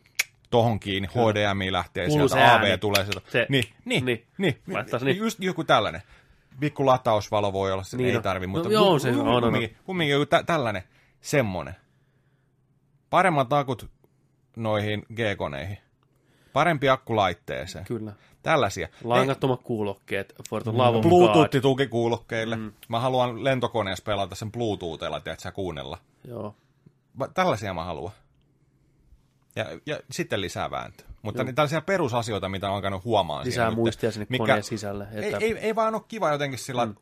tohon kiinni, HDMI lähtee Kuuluu sieltä, AV ääni. tulee sieltä. Se- niin, niin, niin. niin, Laittaisi niin, niin. just joku tällainen. Pikku latausvalo voi olla, se Niin ei on. tarvi, mutta No joo, se on, on, kumminkin, kumminkin joku tä- tällainen, semmonen. Paremmat akut noihin G-koneihin. Parempi akku laitteeseen. Kyllä. Tällaisia. Langattomat kuulokkeet for the Ne- love of God. Bluetooth-tukikuulokkeille. Mm. Mä haluan lentokoneessa pelata sen Bluetoothilla, tiedätkö sä, kuunnella. Joo. Tällaisia mä haluan. Ja, ja sitten lisää vääntöä. Mutta niin tällaisia perusasioita, mitä on alkanut huomaan. Lisää siinä muistia sinne koneen sisälle, Ei, että- ei, ei, vaan ole kiva jotenkin sillä, mm.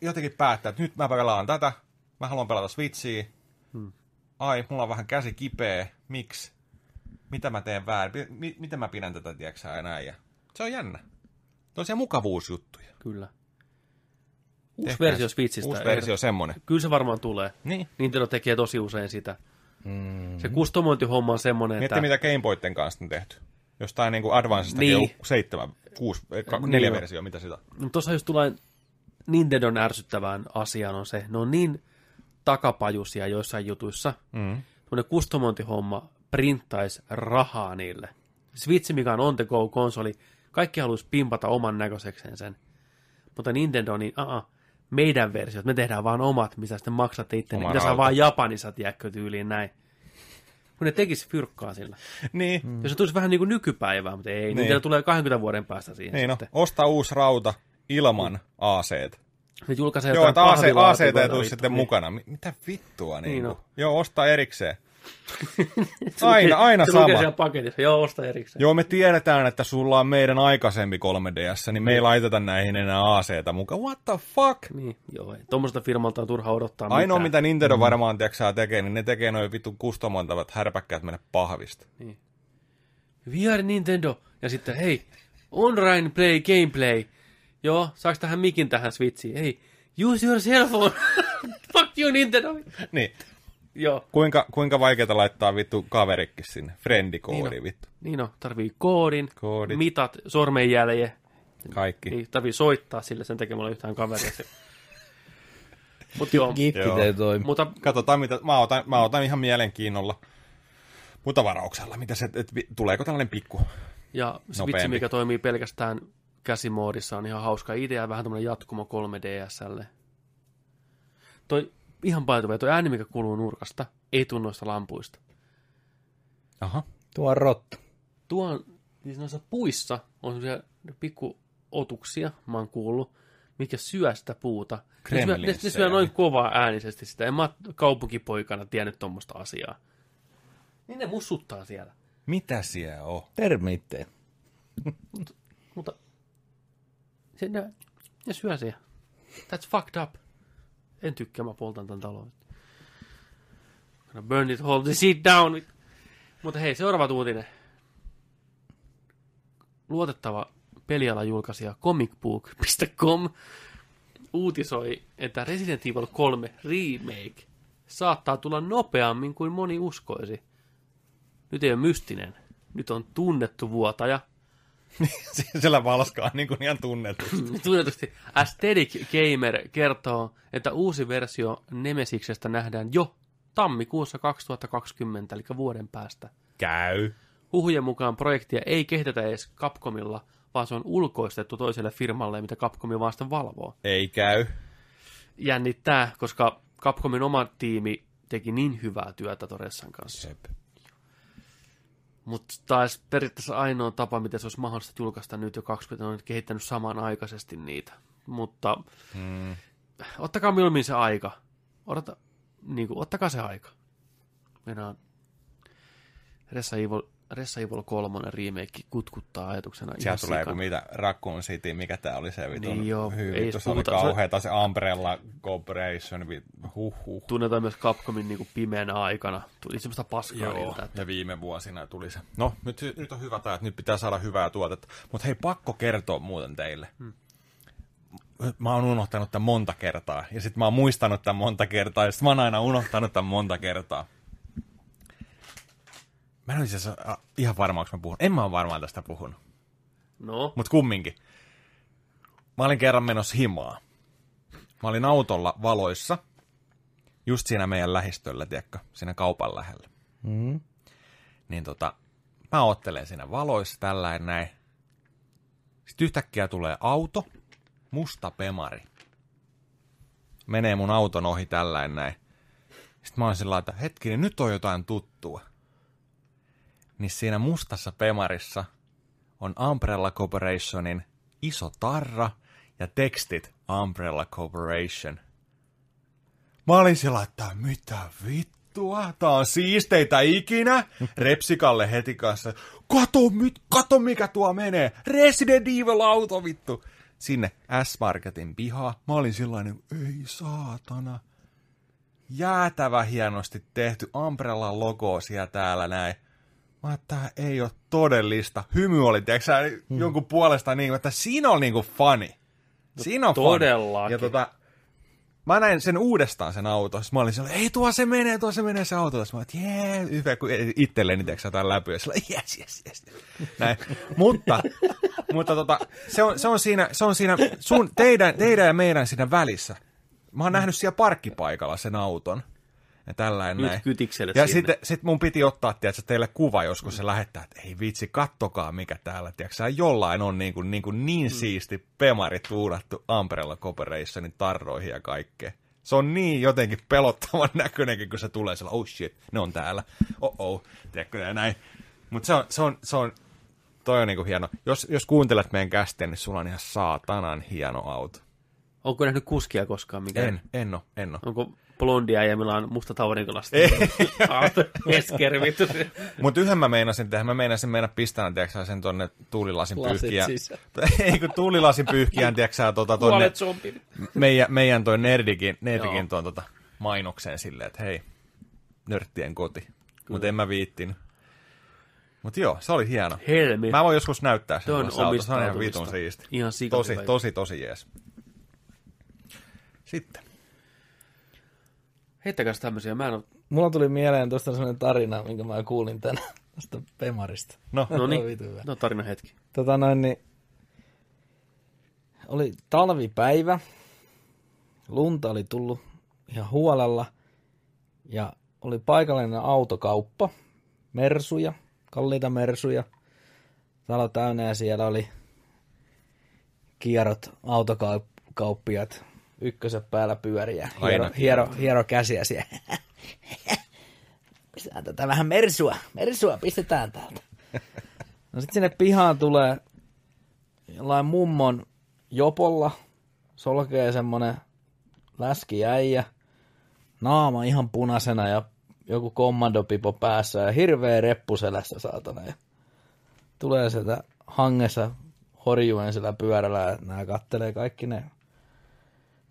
jotenkin päättää, että nyt mä pelaan tätä, mä haluan pelata Switchiä. Hmm. Ai, mulla on vähän käsi kipeä. Miksi? Mitä mä teen väärin? Mi- miten mä pidän tätä, tiedätkö ja näin. Ja se on jännä. Toisia mukavuusjuttuja. Kyllä. Uusi Tehkää versio. Switchistä. Uusi versio, semmonen. Kyllä se varmaan tulee. Niin. Nintendo tekee tosi usein sitä. Mm. Se kustomointihomma on semmoinen, Mietti, että... mitä Game Boyten kanssa on tehty. Jostain niin Advancesta Niin. seitsemän, kuusi, eh, ka- Niin neljä on. versio, mitä sitä? No tuossa just tulee Nintendon ärsyttävään asiaan on se, ne on niin takapajusia joissain jutuissa. Mm. Tuommoinen kustomointihomma printtaisi rahaa niille. Switch, mikä on on the go konsoli, kaikki haluaisi pimpata oman näköisekseen sen. Mutta Nintendo, niin uh meidän versiot, me tehdään vaan omat, missä sitten maksatte itse, Oma mitä saa vaan Japanissa, tiedätkö, tyyliin näin. Kun ne tekisi fyrkkaa sillä. Niin. Mm. Jos se tulisi vähän niin kuin nykypäivään, mutta ei, niin. Nintendo tulee 20 vuoden päästä siihen Niin no, sitten. ostaa uusi rauta ilman AC. Ne julkaisee Joo, että AC, AC ei tule sitten niin. mukana. Mi- Mitä vittua? Niin Niin niin on. Joo, ostaa erikseen. Se Aina, aina se sama. siellä paketissa. Joo, osta erikseen. Joo, me tiedetään, että sulla on meidän aikaisempi 3DS, niin me ei laiteta näihin enää ACtä mukaan. What the fuck? Niin, joo. ei. Tuommoista firmalta on turha odottaa Ainoa, mitään. mitä Nintendo varmaan tiiäksä, tekee, niin ne tekee noin vittu kustomointavat härpäkkäät mennä pahvista. We are Nintendo. Ja sitten, hei, online play, gameplay. Joo, saaks tähän mikin tähän Switchiin? Hei, use your cell phone. Fuck you, Nintendo. Niin, Joo. kuinka, kuinka vaikeaa laittaa vittu kaverikki sinne? Friendikoodi Niin on. vittu. Niin on, tarvii koodin, Koodit. mitat, sormenjälje. Kaikki. Ei tarvii soittaa sille sen tekemällä yhtään kaveria. Mutta joo, Gitti Joo. ei toimi. mutta Katsotaan, mitä, mä, otan, mä otan ihan mielenkiinnolla. Mutta varauksella, mitä se, et, tuleeko tällainen pikku? Ja Switch, Nopeampi. mikä toimii pelkästään käsimoodissa, on ihan hauska idea, vähän tämmöinen jatkumo 3DSlle. Toi ihan paituvia, toi ääni, mikä kuuluu nurkasta, ei tunnu noista lampuista. Aha. Tuo on rotta. Tuo on, siis noissa puissa on semmoisia pikku otuksia, mä oon kuullut, mikä syö sitä puuta. Ne syö, ne, ne syö noin kovaa äänisesti sitä. En mä oon kaupunkipoikana tiennyt tuommoista asiaa. Niin ne mussuttaa siellä. Mitä siellä on? Termiittejä. Mutta se, ne, ne syö siellä. That's fucked up. En tykkää, mä poltan tämän talon. Burn it all, sit down. Mutta hei, seuraava uutinen. Luotettava pelialan julkaisija comicbook.com uutisoi, että Resident Evil 3 Remake saattaa tulla nopeammin kuin moni uskoisi. Nyt ei ole mystinen. Nyt on tunnettu vuotaja, Siellä valskaa niin kuin ihan tunnettu. Tunnetusti Aesthetic Gamer kertoo, että uusi versio Nemesiksestä nähdään jo tammikuussa 2020, eli vuoden päästä. Käy. Huhujen mukaan projektia ei kehitetä edes Capcomilla, vaan se on ulkoistettu toiselle firmalle, mitä Capcomi vaan sitten valvoo. Ei käy. Jännittää, koska Capcomin oma tiimi teki niin hyvää työtä Toressan kanssa. Jep. Mutta taas periaatteessa ainoa tapa, miten se olisi mahdollista julkaista nyt jo 20, on kehittänyt samanaikaisesti niitä. Mutta Mm. ottakaa mieluummin se aika. Odota, niin kuin, ottakaa se aika. Meidän Ressa Evil, Ressa Evil 3 remake kutkuttaa ajatuksena ihan Sieltä tulee joku mitä Raccoon City, mikä tää oli se vitun. Niin joo, Hyvin, ei se oli kauheeta se Umbrella Corporation, vi- huh huh. Tunnetaan myös Capcomin niin kuin pimeänä aikana. Tuli semmoista paskaa Joo, ilta, että ja viime vuosina tuli se. No, nyt, nyt on hyvä tämä, että nyt pitää saada hyvää tuotetta. Mutta hei, pakko kertoa muuten teille. Hmm. Mä oon unohtanut tämän monta kertaa, ja sitten mä oon muistanut tämän monta kertaa, ja sitten mä oon aina unohtanut tämän monta kertaa. Mä en ole itse asiassa äh, ihan varma, onko mä puhun. En mä ole varmaan tästä puhunut, no, mutta kumminkin. Mä olin kerran menossa himaa. Mä olin autolla valoissa, just siinä meidän lähistöllä, tiedätkö, siinä kaupan lähellä Mm. niin tota, mä ottelen siinä valoissa tällä näin. Sitten yhtäkkiä tulee auto, musta pemari. Menee mun auton ohi tällä ja näin. Sitten mä oon sillä lailla, että hetkinen, nyt on jotain tuttua. Niin siinä mustassa pemarissa on Umbrella Corporationin iso tarra ja tekstit Umbrella Corporation. Mä olin sillä, että mitä vittua, tää on siisteitä ikinä. Repsikalle heti kanssa, kato, mit, kato mikä tuo menee, Resident Evil auto vittu. Sinne S-Marketin piha. Mä olin sellainen, ei saatana. Jäätävä hienosti tehty Umbrellan logo siellä täällä näin. Mä että tää ei ole todellista. Hymy oli, tiedätkö sä, jonkun puolesta niin, että siinä on niinku funny. Siinä on funny. todellakin. Ja tota, mä näin sen uudestaan sen auto. Sitten mä olin sellainen, ei tuo se menee, tuo se menee se auto. Sitten mä olin, jee, hyvä, kun itselleni tiedätkö jotain läpyä. Sillä jes, jes, jes. Näin. Mutta, mutta tota, se, on, se on siinä, se on siinä sun, teidän, teidän ja meidän siinä välissä. Mä oon nähnyt siellä parkkipaikalla sen auton. Ja tällainen Nyt näin. kytikselet Ja sitten sit mun piti ottaa, tiedätkö, teille kuva joskus se lähettää, että ei vitsi, kattokaa mikä täällä, tiedätkö, jollain on niin, kuin, niin, kuin niin mm. siisti pemari tuudattu Umbrella Corporationin tarroihin ja kaikkea. Se on niin jotenkin pelottavan näköinenkin, kun se tulee sillä, oh shit, ne on täällä, oh oh, tiedätkö, ja näin. Mutta se on, se on, se on, toi on niinku hieno. Jos, jos kuuntelet meidän kästiä, niin sulla on ihan saatanan hieno auto. onko nähnyt kuskia koskaan? Mikä En, en oo, en oo. Onko blondia ja millä on musta taurinkolasta? Ei. Eskeri, vittu. Mutta yhden mä meinasin tehdä, mä meinasin mennä pistämään, tiedätkö sen tonne tuulilasin Lasit pyyhkiä. sisään. Ei kun tuulilasin pyyhkiään, tiedätkö tota, tonne meidän, meidän toi nerdikin, nerdikin tuon tota, mainokseen silleen, että hei, nörttien koti. Mutta en mä viittin. Mutta joo, se oli hieno. Helmi. Mä voin joskus näyttää sen. Se on. Se ihan vitun siisti. Ihan Tosi, tosi, tosi jees. Sitten. Heittäkääs tämmöisiä. Mä en oo... Mulla tuli mieleen tuosta sellainen tarina, minkä mä kuulin tänään tästä Pemarista. No, No niin, no tarina hetki. Tota noin, niin oli talvipäivä, lunta oli tullut ihan huolella ja oli paikallinen autokauppa, mersuja, kalliita mersuja, talo täynnä ja siellä oli kierrot autokauppiat ykkösen päällä pyöriä, Aina hiero, hiero, hiero käsiä siellä. Pistetään tätä vähän mersua, mersua pistetään täältä. No sitten sinne pihaan tulee jollain mummon jopolla solkee semmonen läski äijä, naama ihan punaisena ja joku kommandopipo päässä ja hirveä reppu selässä saatana. Ja tulee sieltä hangessa horjuen sillä pyörällä ja nämä kattelee kaikki ne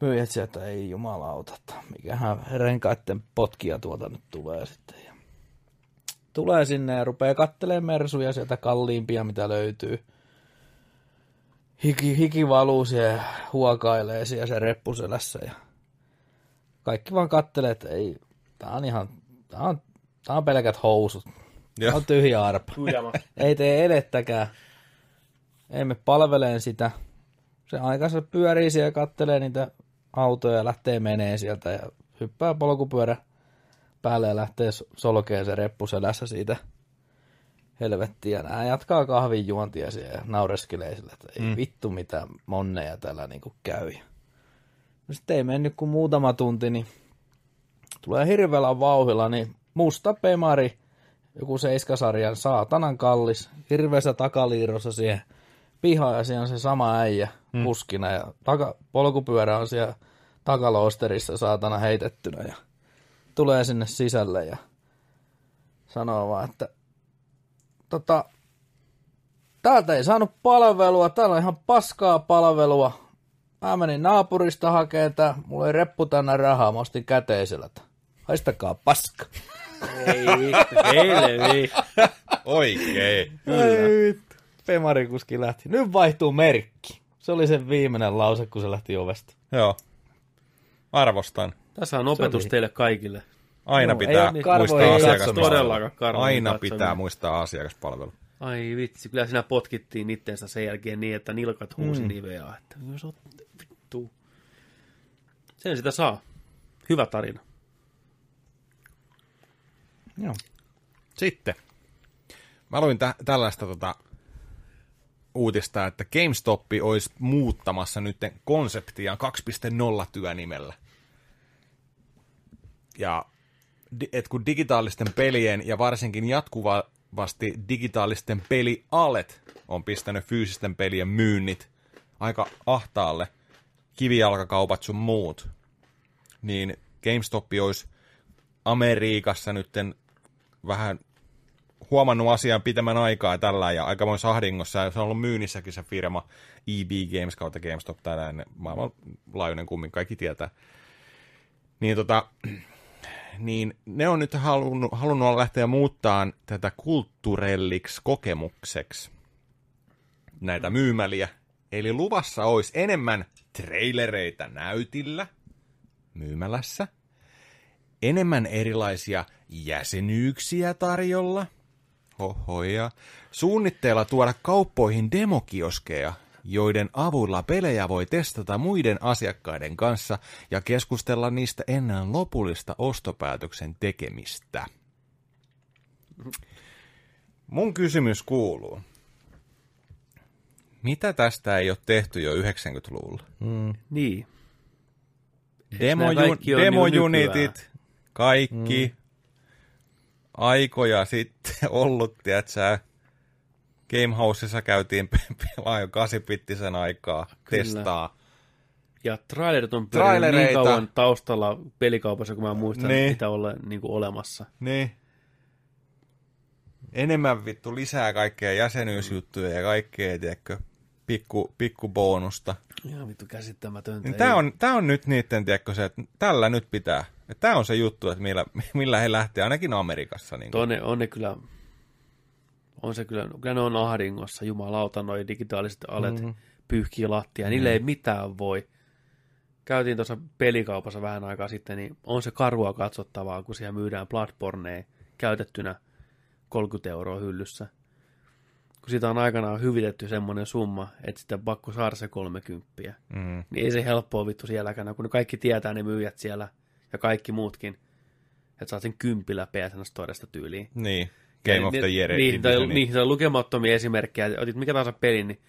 myyjät sieltä, ei jumalauta, että mikähän renkaiden potkia tuolta nyt tulee sitten. Ja tulee sinne ja rupeaa kattelemaan mersuja sieltä kalliimpia, mitä löytyy. Hiki, hiki valuu siellä ja huokailee siellä se reppuselässä ja kaikki vaan kattelee, että ei, tää on ihan, tää on, tää on pelkät housut. Tää on tyhjä arpa. Ei tee elettäkään. Ei me palveleen sitä. Se aikansa pyörii siellä ja kattelee niitä autoja ja lähtee menee sieltä ja hyppää polkupyörä päälle ja lähtee so- solkeen se reppu selässä siitä helvettiä. Nää jatkaa kahvin juontia siellä ja naureskelee sille, että ei mm. vittu mitä monneja täällä niinku käy. No sitten ei mennyt kuin muutama tunti, niin tulee hirveällä vauhilla, niin musta pemari, joku seiskasarjan saatanan kallis, hirveässä takaliirossa siihen pihaan ja siellä on se sama äijä mm. kuskina ja taka, polkupyörä on siellä takaloosterissa saatana heitettynä ja tulee sinne sisälle ja sanoo vaan, että tota, täältä ei saanut palvelua, täällä on ihan paskaa palvelua. Mä menin naapurista hakemaan tää, mulla ei reppu tänne rahaa, mä ostin käteisellä. Haistakaa paska. Ei vittu, helvi. Oikein. Ei vittu. Pemarikuski lähti. Nyt vaihtuu merkki. Se oli sen viimeinen lause, kun se lähti ovesta. Joo. Arvostan. Tässä on opetus oli- teille kaikille. Aina Joo, ei pitää ole niin muistaa ei asiakaspalvelu. Aina katsominen. pitää muistaa asiakaspalvelu. Ai vitsi, kyllä siinä potkittiin itteensä sen jälkeen niin, että nilkat huusi mm. niveää. Että jos oot vittu. Sen sitä saa. Hyvä tarina. Joo. Sitten. Mä luin tä- tällaista tota, uutista, että GameStop olisi muuttamassa nyt konseptiaan 2.0 työnimellä. Ja et kun digitaalisten pelien ja varsinkin jatkuvasti digitaalisten pelialet on pistänyt fyysisten pelien myynnit aika ahtaalle, kivijalkakaupat sun muut, niin GameStop olisi Amerikassa nytten vähän huomannut asian pitemmän aikaa tällä ja aikamoin sahdingossa. Ja se on ollut myynnissäkin se firma EB Games kautta GameStop tällainen maailmanlaajuinen kummin, kaikki tietää. Niin, tota, niin ne on nyt halunnut, halunnut lähteä muuttaa tätä kulttuurelliksi kokemukseksi näitä myymäliä. Eli luvassa olisi enemmän trailereita näytillä myymälässä, enemmän erilaisia jäsenyyksiä tarjolla. Hohoja. Suunnitteella tuoda kauppoihin demokioskeja, joiden avulla pelejä voi testata muiden asiakkaiden kanssa ja keskustella niistä ennen lopullista ostopäätöksen tekemistä. Mun kysymys kuuluu. Mitä tästä ei ole tehty jo 90-luvulla? Niin. Demo, nämä kaikki on demojunitit, kaikki mm. Aikoja sitten ollut, tiedätkö, Gamehouseissa käytiin pelaa jo 8-bittisen aikaa Kyllä. testaa. Ja trailerit on pyörinyt niin kauan taustalla pelikaupassa, kun mä muistan Niin. niitä olla niin kuin olemassa. Niin. Enemmän vittu lisää kaikkea jäsenyysjuttuja ja kaikkea, tiedätkö, pikku, pikku bonusta. Ihan vittu käsittämätöntä. Niin tää, on, tää on nyt niitten, tiedätkö, se, että tällä nyt pitää. Tää on se juttu, että millä, millä he lähtee, ainakin Amerikassa. Niin On ne, on ne kyllä, on se kyllä, kyllä ne on ahdingossa, jumalauta, noi digitaaliset alet Mhm. mm-hmm. pyyhkii lattia, niille ei mitään voi. Käytiin tuossa pelikaupassa vähän aikaa sitten, niin on se karua katsottavaa, kun siellä myydään Bloodbornea käytettynä 30 euroa hyllyssä. Kun siitä on aikanaan hyvitetty semmoinen summa, että sitten pakko saada se 30. Mm. Niin ei se helppoa vittu sielläkään, kun ne kaikki tietää ne myyjät siellä ja kaikki muutkin. Että saat sen kympillä PSN Storesta tyyliin. Niin. Game of the Year Niin, tai, niin, se on lukemattomia esimerkkejä. Otit mikä tahansa peli, niin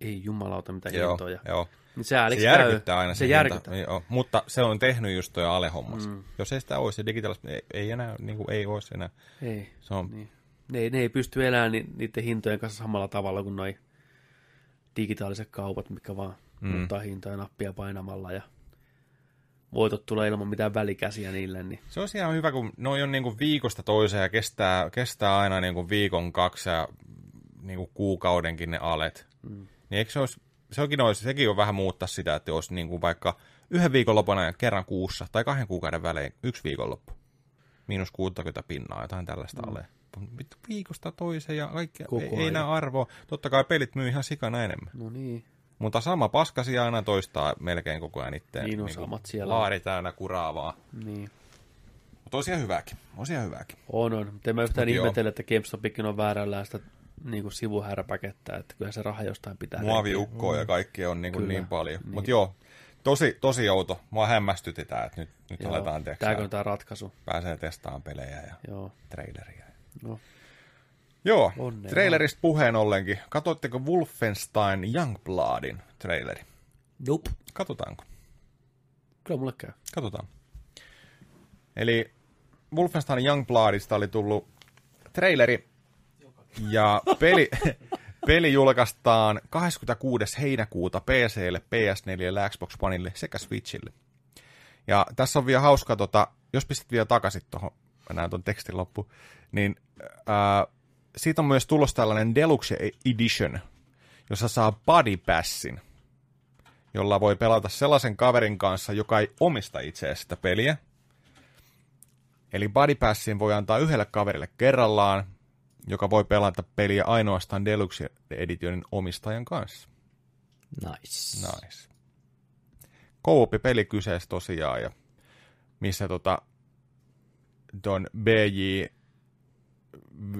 ei jumalauta mitä Joo, hintoja. joo. Niin se, Se järkyttää käy. aina. Se hinta. järkyttää. Joo, mutta se on tehnyt just toi Ale-hommas. Mm. Jos ei sitä olisi, se digitaalista ei, ei enää, niin kuin ei olisi enää. Ei. Se on, Niin. Ne, ne ei pysty elämään ni, niiden hintojen kanssa samalla tavalla kuin noi digitaaliset kaupat, mikä vaan mm. mutta hintoja nappia painamalla ja voitot tulee ilman mitään välikäsiä niille, niin Se olisi ihan hyvä, kun noi on niinku viikosta toiseen ja kestää, kestää aina niinku viikon kaksi ja niinku kuukaudenkin ne alet. Mm. Niin eikö se olisi, se onkin olisi, sekin on vähän muuttaa sitä, että olisi niinku vaikka yhden viikonlopun ja kerran kuussa tai kahden kuukauden välein yksi viikonloppu. Miinus 60 pinnaa, jotain tällaista mm. Vittu, Viikosta toiseen ja kaikki, Koko ei, ei ajan. näe arvoa. Totta kai pelit myy ihan sikana enemmän. no niin. Mutta sama paskasi aina toistaa melkein koko ajan itse. Niin on samat siellä. Laari täynnä kuraavaa. niin. Mutta olisi ihan hyvääkin. Olisi ihan hyvääkin. On, on. Mutta en mä yhtään ihmetellä, että GameStopikin on väärällään sitä niin kuin sivuhärpäkettä, että kyllä se raha jostain pitää. Muoviukkoa ja kaikkea on niin, kuin Kyllä. niin paljon. Niin. Mutta joo, tosi, tosi outo. Mua hämmästytti tää, että nyt, nyt Joo. aletaan tehdä. Tääkö on tää ratkaisu? Pääsee testaamaan pelejä ja Joo. traileria. No. Joo, Onnea trailerista puheen ollenkin. Katoitteko Wolfenstein Youngbloodin traileri? Nope. Katsotaanko? Kyllä mulle käy. Katsotaan. Eli Wolfenstein Youngbloodista oli tullut traileri ja peli, peli julkaistaan 26. heinäkuuta PClle, PS4, Xbox Oneille sekä Switchille. Ja tässä on vielä hauska, tota, jos pistit vielä takaisin tuohon, mä näen tuon tekstin loppu, niin ää, siitä on myös tulossa tällainen Deluxe Edition, jossa saa Body Passin, jolla voi pelata sellaisen kaverin kanssa, joka ei omista itse sitä peliä. Eli Body Passin voi antaa yhdelle kaverille kerrallaan, joka voi pelata peliä ainoastaan Deluxe Editionin omistajan kanssa. Nice. Nice. Co-op-peli kyseessä tosiaan, ja missä tota, ton BJ,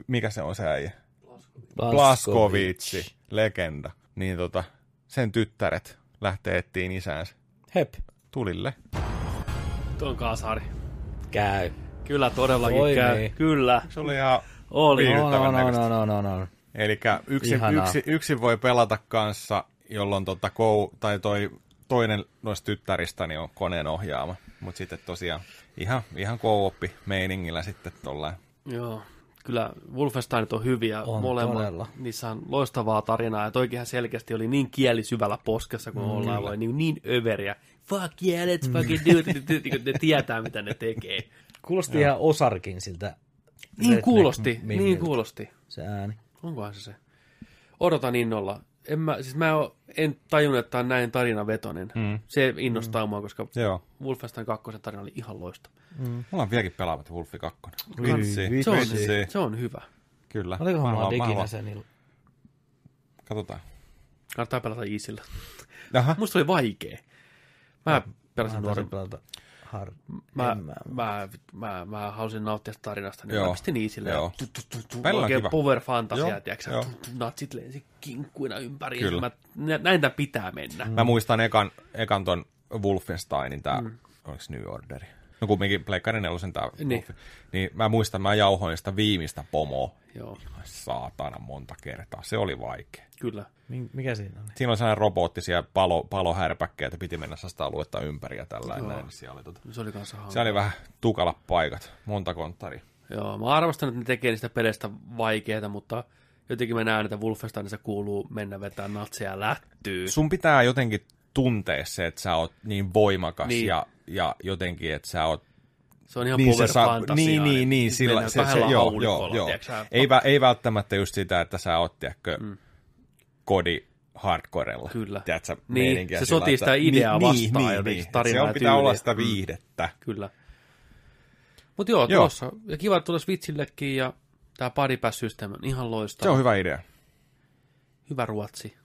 mikä se on se äijä? Blaskovitsi, legenda. Niin tota, sen tyttäret lähtee etsiin isäänsä Hep. tulille. Tuo on kasari. Käy. Kyllä todellakin Toimii. käy. Kyllä. Se oli ihan Oli. No, no, no, näköistä. no, no, no, no. Eli Ihanaa. yksi, yksin voi pelata kanssa, jolloin tota kou, tai toi, toinen noista tyttäristä niin on koneen ohjaama. Mutta sitten tosiaan ihan, ihan co-oppi meiningillä sitten tollain. Joo. Kyllä Wolfensteinit on hyviä On molemmat. todella. Niissä on loistavaa tarinaa ja toikinhan selkeästi oli niin kieli syvällä poskessa, kun mm, ollaan voi niin, niin överiä. Fuck yeah, let's fucking do it. Niin kuin ne tietää, mitä ne tekee. Kuulosti ihan osarkin siltä. Niin kuulosti, niin kuulosti. Se ääni. Onkohan se se? Odotan innolla. En, mä, siis mä en tajunnut, että tämä on näin tarinavetoinen. Mm. Se innostaa mm. mua, koska Joo. Wolfenstein 2 tarina oli ihan loistava. Mulla on vieläkin pelaamatta Wolfi 2. Vitsi. Vitsi. Se on, Vitsi. se on hyvä. Kyllä. Olikohan Mä haluan- mä diginä haluan- sen il... Katsotaan. Kannattaa pelata. Jaha. Musta oli vaikea. Mä pelasin Mä nuoren. taisin pelata hard. Mä, mä- mä, mä, mä halusin nauttia tarinasta, niin Joo. pistin Easille. Joo. Ja tu, tu, tu, tu, Välillä on oikein power fantasia, Joo, tiedätkö joo. sä, tu- tu, natsit lensi kinkkuina ympäri. Kyllä. Mä, nä- näin tää pitää mennä. Mä muistan ekan, ekan ton Wolfensteinin, tää, mm. oliko New Orderi? No kumminkin Pleikkari nelosen tää Niin. Wolfi. Niin mä muistan, mä jauhoin sitä viimeistä pomoa. Joo, Saatana monta kertaa. Se oli vaikea. kyllä. Mi- Mikä siinä oli? Siinä on sellainen robottisia palo, palohärpäkkejä, että piti mennä sitä aluetta ympäri ja tällainen. Näin, niin siellä oli, tota, Se oli kanssa hauska. siellä oli vähän tukala paikat, monta konttaria. Joo, mä arvostan, että ne tekee niistä peleistä vaikeita, mutta jotenkin mä näen, että Wolfensteinissa kuuluu mennä vetää natseja lättyy. Sun pitää jotenkin tuntea se, että sä oot niin voimakas Niin. ja, ja jotenkin, että sä oot Se on ihan niin power se saa, fantasia. niin, niin, niin, sillä, se, se, joo, joo, joo. Ei, vä- ei välttämättä just sitä, että sä oot, tiedätkö, mm. kodi hardcorella. Kyllä. Tiedätkö, Niin, se sillä, sotii että- sitä ideaa niin, vastaan niin, niin, tarinaa Se on, pitää olla sitä Mm. viihdettä. Kyllä. Mutta joo, Joo. tulossa. Ja kiva, että tulee Switchillekin ja tämä Buddy Pass System on ihan loistava. Se on hyvä idea. Hyvä ruotsi.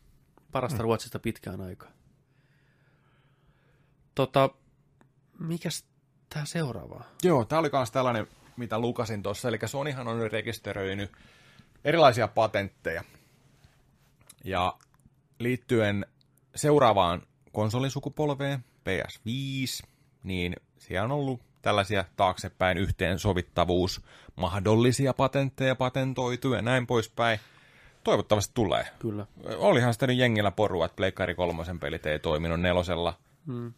Parasta mm. ruotsista pitkään aikaa. Tota, mikäs tää seuraava? Joo, tämä oli myös tällainen, mitä lukasin tuossa. Eli Sonyhan on nyt rekisteröinyt erilaisia patentteja. Ja liittyen seuraavaan konsolisukupolveen, PS5, niin siellä on ollut tällaisia taaksepäin yhteensovittavuus, mahdollisia patentteja patentoituja ja näin poispäin. Toivottavasti tulee. Kyllä. Olihan sitä nyt jengillä porua, että Pleikkari kolmosen pelit ei toiminut nelosella. Mm.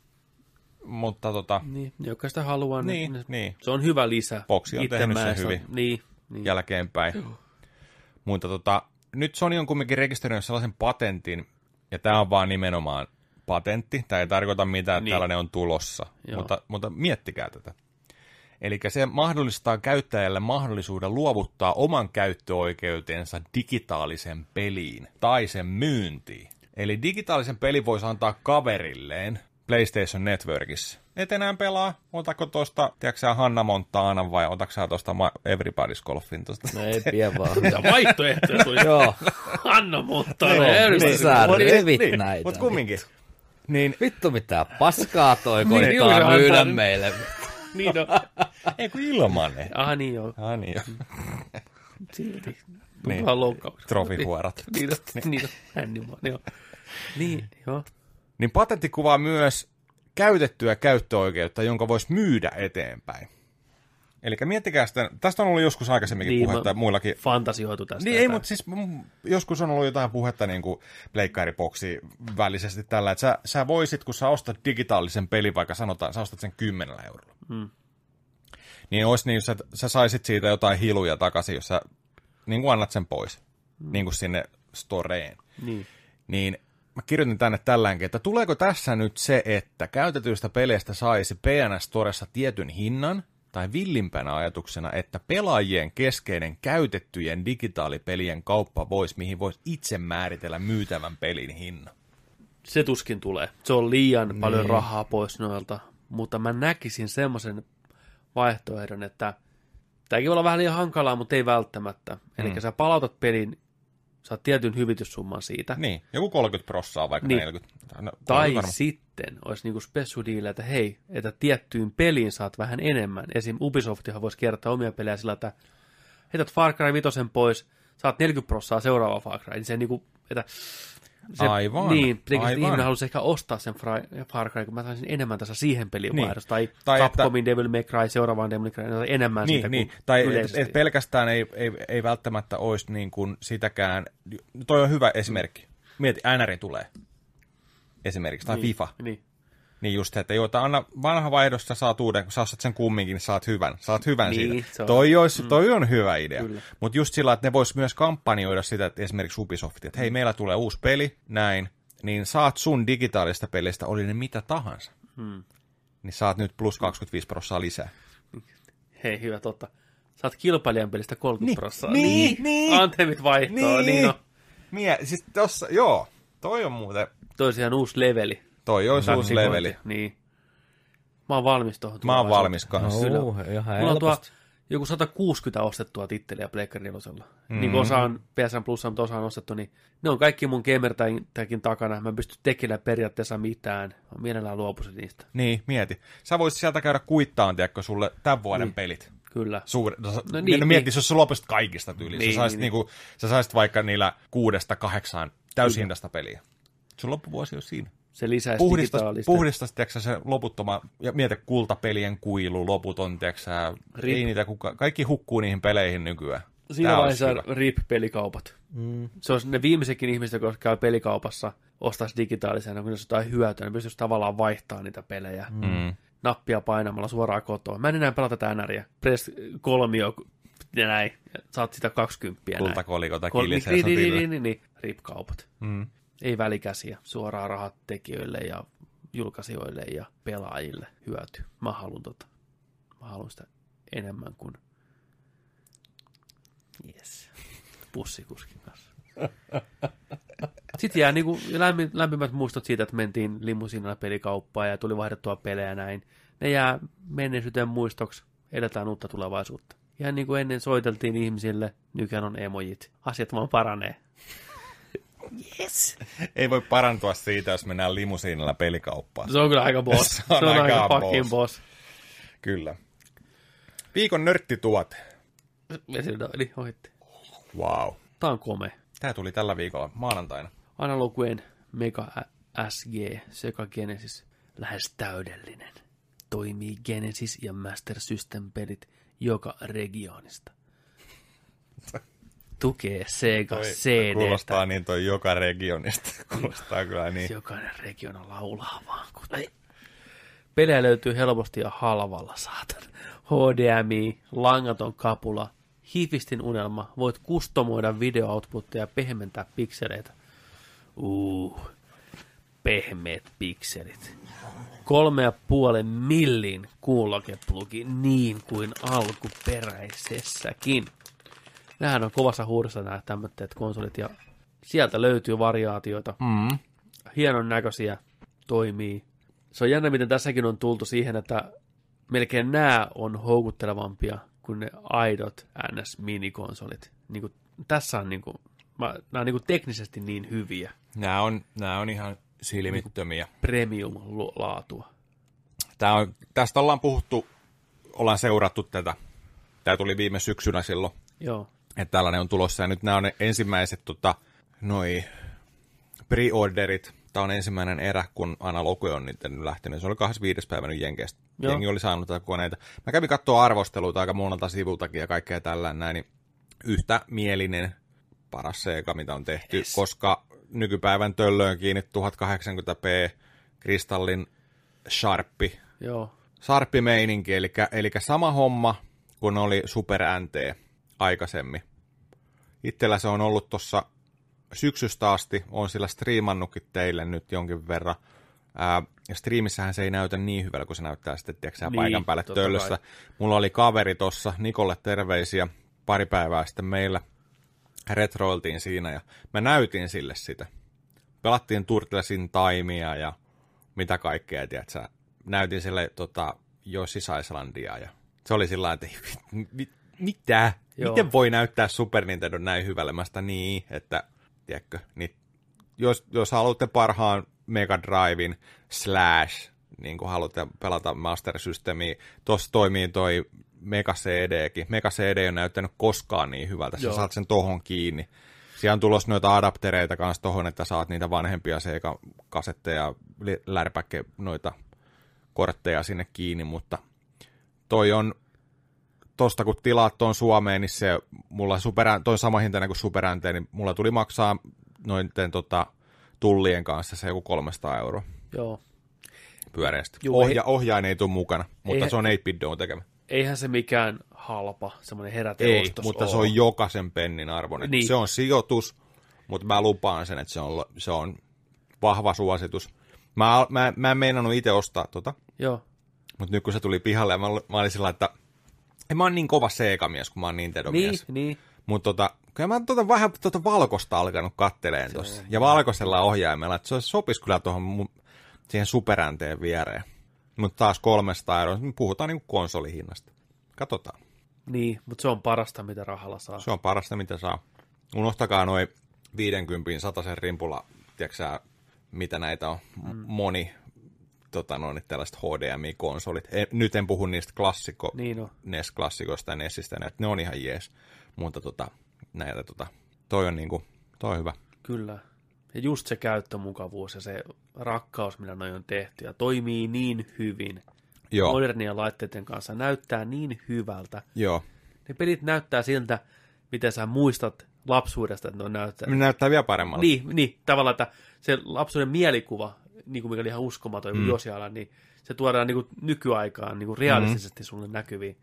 Mutta tota, Niin, ne, jotka sitä haluaa, niin, ne, niin. se on hyvä lisä. Boxi on tehnyt sen hyvin. Niin, niin. jälkeenpäin. Mutta tota, nyt Sony on kumminkin rekisteröinyt sellaisen patentin, ja tämä on vaan nimenomaan patentti. Tämä ei tarkoita mitään, että Niin. tällainen on tulossa, Joo. mutta, mutta miettikää tätä. Eli se mahdollistaa käyttäjälle mahdollisuuden luovuttaa oman käyttöoikeutensa digitaalisen peliin tai sen myyntiin. Eli digitaalisen pelin voisi antaa kaverilleen PlayStation Networkissa. Et enää pelaa, otako tosta, tiedätkö sä Hanna Montana vai otatko sä tosta Ma- Everybody's Golfin tosta? No ei pidä vaan. Ja vaihtoehtoja tuli. Joo, Anna mutta Joo, niin sä revit niin, näitä. Mutta kumminkin. Niin, Vittu mitä paskaa toi Niin, koittaa myydä meille. Niin on. ei kun ilmanen. Ah niin joo, Ah niin jo. silti. Niin. Niin. loukkaus. Trofihuorat. Niin, niin, niin, joo. Niin, joo. Niin patentti kuvaa myös käytettyä käyttöoikeutta, jonka voisi myydä eteenpäin. Eli miettikää sitä, tästä on ollut joskus aikaisemminkin Niin, puhetta ja muillakin. Fantasioitu tästä. Niin ei, mutta siis joskus on ollut jotain puhetta niin kuin pleikkariboksi välisesti tällä, että sä, sä voisit, kun sä ostat digitaalisen pelin, vaikka sanotaan, sä ostat sen 10 eurolla. Mm. Niin olisi niin, sä, sä saisit siitä jotain hiluja takaisin, jos sä niin kuin annat sen pois, mm. niin kuin sinne storeen. Niin. Niin mä kirjoitin tänne tälläänkin, että tuleeko tässä nyt se, että käytetyistä peleistä saisi PNS Storessa tietyn hinnan, tai villimpänä ajatuksena, että pelaajien keskeinen käytettyjen digitaalipelien kauppa voisi, mihin voisi itse määritellä myytävän pelin hinnan. Se tuskin tulee. Se on liian niin. paljon rahaa pois noilta. Mutta mä näkisin semmoisen vaihtoehdon, että tämäkin voi olla vähän liian hankalaa, mutta ei välttämättä. Eli Mm. sä palautat pelin, saat tietyn hyvityssumman siitä. Niin, joku 30 prossaa vaikka Niin. 40. No, Tai varma- sitten olisi niinku spessudiillä, että hei, että tiettyyn peliin saat vähän enemmän. Esim. Ubisoftihan voisi kertoa omia pelejä sillä, että heität Far Cry 5 pois, saat 40 prossaa seuraava Far Cry. Niin se niinku, että se, Aivan, Niin, aivan. aivan. ihminen halusi ehkä ostaa sen Far Cry, kun mä saisin enemmän tässä siihen peliin Niin. niin. vaihdosta. Tai, Tai tai että- Capcomin Devil May Cry, seuraavaan Devil May Cry, tai enemmän Niin, siitä niin. kuin tai et, et pelkästään ei, ei, ei välttämättä olisi niin kuin sitäkään, toi on hyvä esimerkki. Mieti, NR tulee esimerkiksi, tai niin, FIFA. Niin. Niin just että joo, anna vanha vaihdos, sä saat uuden, kun sä ostat sen kumminkin, niin saat hyvän. Saat hyvän Niin, siitä. se on- Toi, olisi, toi on hyvä idea. Mutta just sillä, että ne vois myös kampanjoida sitä, että esimerkiksi Ubisoft, että hei, meillä tulee uusi peli, näin, niin saat sun digitaalista pelistä, oli ne mitä tahansa. Hmm. Niin saat nyt plus 25 prossaa lisää. Hei, hyvä, totta. Saat kilpailijan pelistä 30 Niin, prossaa. niin, niin. Anthemit vaihtoa, niin, niin no. Mie, siis tossa, joo, toi on muuten, Toisi ihan uusi leveli. Toi olisi uusi leveli. Niin. Mä oon valmis tuohon. Mä oon valmis kanssa. Kyllä. Oh, ihan Mulla on tuo joku 160 ostettua titteliä Pleikkari nelosella. Mm. Niin kuin osa on PSN mutta osa on ostettu, niin ne on kaikki mun gamertäkin takana. Mä en pysty tekemään periaatteessa mitään. Mä mielellään luopuisin niistä. Niin, mieti. Sä voisit sieltä käydä kuittaan, tiedätkö, sulle tämän vuoden Niin. pelit. Kyllä. Suur... No, no, niin, niin, mieti, niin. jos sä lopuisit kaikista tyyliin. Niin, sä, saisit niin, niinku, sä saisit vaikka niillä kuudesta kahdeksaan täyshintasta peliä. Sun loppuvuosi on siinä. Se lisäisi Puhdistas, digitaalista. puhdistas tiedätkö, se loputtoma, ja mieti kultapelien kuilu, loputon, tiedätkö, sä, Rip. ei niitä kuka, kaikki hukkuu niihin peleihin nykyään. Siinä Tää vaiheessa. RIP-pelikaupat. Mm. Se olisi ne viimeisetkin ihmiset, jotka käy pelikaupassa, ostaisi digitaalisena, kun jos jotain hyötyä, niin pystyisi tavallaan vaihtamaan niitä pelejä. Mm. Mm. Nappia painamalla suoraan kotoa. Mä en enää pelata tätä NRiä. Press kolmio ja näin. Saat sitä 20 näin. Kultakolikota Kol- kilisee niin, niin, niin, niin, niin, niin, RIP-kaupat. Mm. Ei välikäsiä. Suoraan rahat tekijöille ja julkaisijoille ja pelaajille hyöty. Mä haluan tota. Mä haluan sitä enemmän kuin yes. pussikuskin kanssa. Sitten jää niinku lämmin, lämpimät muistot siitä, että mentiin limusiinalla pelikauppaan ja tuli vaihdettua pelejä näin. Ne jää menneisyyteen muistoksi. Eletään uutta tulevaisuutta. Ihan niin kuin ennen soiteltiin ihmisille, nykyään on emojit. Asiat vaan paranee. Yes. Ei voi parantua siitä, jos mennään limusiinilla pelikauppaan. Se on kyllä aika boss. Se Se on on, aika aika boss. fucking boss. Kyllä. Viikon nörttituote. Vesilidoili ohitti. Wow. Tää on kome. Tämä tuli tällä viikolla maanantaina. Analoguen Mega SG Sega Genesis lähes täydellinen. Toimii Genesis ja Master System pelit joka regionista. Tukee Sega Toi CD. Kuulostaa niin toi joka regionista. Kuulostaa kyllä niin. Jokainen regiona laulaa vaan. Kun... Pelejä löytyy helposti ja halvalla, saatan. HDMI, langaton kapula, hifistin unelma, voit kustomoida videooutputtia ja pehmentää pikseleitä. Uh. pehmeät pikselit. Kolme ja puolen millin kuulokeplugi niin kuin alkuperäisessäkin. Nämähän on kovassa huudossa nämä tämmöiset konsolit ja sieltä löytyy variaatioita. Mm. Hienon näköisiä, toimii. Se on jännä, miten tässäkin on tultu siihen, että melkein nämä on houkuttelevampia kuin ne aidot NS-minikonsolit. Niin kuin, tässä on, niin kuin, mä, nämä on niin kuin teknisesti niin hyviä. Nämä on, nämä on ihan silmittömiä. Premium-laatua. Tää on, tästä ollaan puhuttu, ollaan seurattu tätä. Tämä tuli viime syksynä silloin, Joo. Että tällainen on tulossa. Ja nyt nämä on ne ensimmäiset tota, noi pre-orderit. Tämä on ensimmäinen erä, kun analogi on nyt lähtenyt. Se oli 25. päivä nyt Jenkeistä. Joo. Jengi oli saanut tätä koneita. Mä kävin katsoa arvosteluita aika monelta sivultakin ja kaikkea tällä näin. Niin yhtä mielinen paras Sega, mitä on tehty, yes. koska nykypäivän töllöön kiinni 1080p kristallin sharppi Joo. sarppimeininki, eli, eli sama homma kuin oli Super NT aikaisemmin. Itsellä se on ollut tuossa syksystä asti, on sillä striimannutkin teille nyt jonkin verran. Ää, ja striimissähän se ei näytä niin hyvältä, kun se näyttää sitten, tiedätkö, Niin, paikan päälle töllössä. kai. Mulla oli kaveri tuossa, Nikolle terveisiä, pari päivää sitten meillä retroiltiin siinä ja mä näytin sille sitä. Pelattiin Turtlesin taimia ja mitä kaikkea, tiedätkö, näytin sille tota, Yoshi's Islandia ja se oli sillä että mit, mitä? Joo. Miten voi näyttää Super Nintendo näin hyvälle? Mä sitä niin, että tiedätkö, niin jos, jos haluatte parhaan Mega Drivein slash, niin kuin haluatte pelata Master Systemiä, tuossa toimii toi Mega CDkin. Mega CD ei ole näyttänyt koskaan niin hyvältä, sä Joo. saat sen tohon kiinni. Siellä on tulossa noita adaptereita kanssa tohon, että saat niitä vanhempia Sega-kasetteja, li- lärpäkke noita kortteja sinne kiinni, mutta toi on, tosta kun tilaat tuon Suomeen, niin se, mulla super, toi sama hintainen kuin Super NT, niin mulla tuli maksaa noiden tota, tullien kanssa se joku 300 euroa Joo. pyöreästi. Juu, Ohja, ei- ohjain ei tule mukana, mutta Eihän- se on 8-bit Doon tekemä. Eihän se mikään halpa, semmoinen Ei, heräteostos mutta se oo. on jokaisen pennin arvoinen. Niin. Se on sijoitus, mutta mä lupaan sen, että se on, se on vahva suositus. Mä, mä, mä en meinannut itse ostaa tota, Joo. mutta nyt kun se tuli pihalle, mä, mä olin sillä että en mä oon niin kova Sega-mies, kun mä oon Niin, Nintendo-mies. niin. Mutta tota, kyllä mä oon tota, vähän tota valkosta alkanut katteleen tuossa. Ja valkoisella ohjaimella, että se sopisi kyllä tuohon siihen superänteen viereen. Mutta taas 300 euroa, me puhutaan niinku konsolihinnasta. Katsotaan. Niin, mutta se on parasta, mitä rahalla saa. Se on parasta, mitä saa. Unohtakaa noin 50 sen rimpulla, tiedätkö mitä näitä on, mm. moni tota, noin, tällaiset HDMI-konsolit. En, nyt en puhu niistä klassikko, Niin on. NES-klassikoista ja NESistä, ne, ne on ihan jees. Mutta tota, näitä, tota, toi on niinku, toi on hyvä. Kyllä. Ja just se käyttömukavuus ja se rakkaus, millä noin on tehty ja toimii niin hyvin. Joo, Modernien laitteiden kanssa näyttää niin hyvältä. joo. Ne pelit näyttää siltä, miten sä muistat lapsuudesta, että ne on näyttää. Ne näyttää vielä paremmalta. Niin, niin, tavallaan, että se lapsuuden mielikuva, niin kuin mikä oli ihan uskomaton mm. Josiala, niin se tuodaan niin kuin nykyaikaan niin kuin realistisesti mm. sulle näkyviin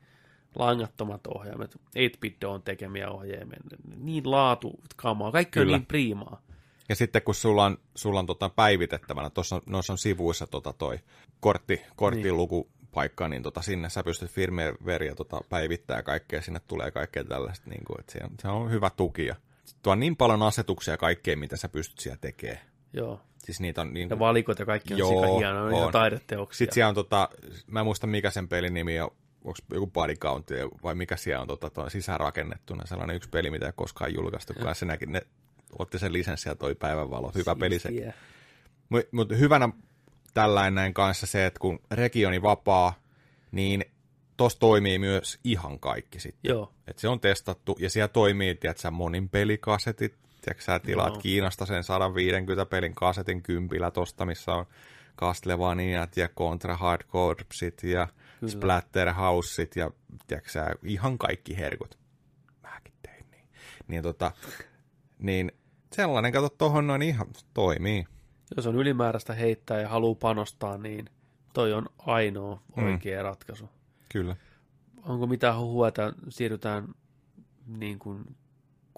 langattomat ohjaimet, 8-bit on tekemiä ohjaimia, niin laatu, kamaa, kaikki Kyllä. on niin priimaa. Ja sitten kun sulla on, sulla on tota päivitettävänä, tuossa noissa on sivuissa tota toi kortti, korttilukupaikka, niin tota sinne sä pystyt firmwarea tota päivittää kaikkea, sinne tulee kaikkea tällaista, niin kuin, että se, on, se on hyvä tuki. Ja tuo on niin paljon asetuksia ja kaikkea, mitä sä pystyt siellä tekemään. Joo. Siis niitä on niin Ja valikot ja kaikki on Joo, sika hienoa, on. taideteoksia. Sitten siellä on tota, mä en muista mikä sen pelin nimi on, onko joku body count vai mikä siellä on tota, sisäänrakennettuna, sellainen yksi peli, mitä ei koskaan julkaistu, kun se näki, ne otti sen lisenssin ja toi päivänvalo, hyvä peli se. Siistiä. Mutta mut hyvänä tällainen näin kanssa se, että kun regioni vapaa, niin tos toimii myös ihan kaikki sitten. Joo. Et se on testattu ja siellä toimii, tiedätkö, monin pelikasetit, tiedätkö, sä tilaat Joo. Kiinasta sen 150 pelin kasetin kympillä tosta, missä on Castlevaniat ja Contra Hard Corpsit ja Kyllä. Splatterhouseit ja tiedätkö, sä, ihan kaikki herkut. Mäkin tein niin. Niin, tota, niin sellainen, kato tohon noin ihan toimii. Jos on ylimääräistä heittää ja haluaa panostaa, niin toi on ainoa oikea mm. ratkaisu. Kyllä. Onko mitään huhua, että siirrytään niin kuin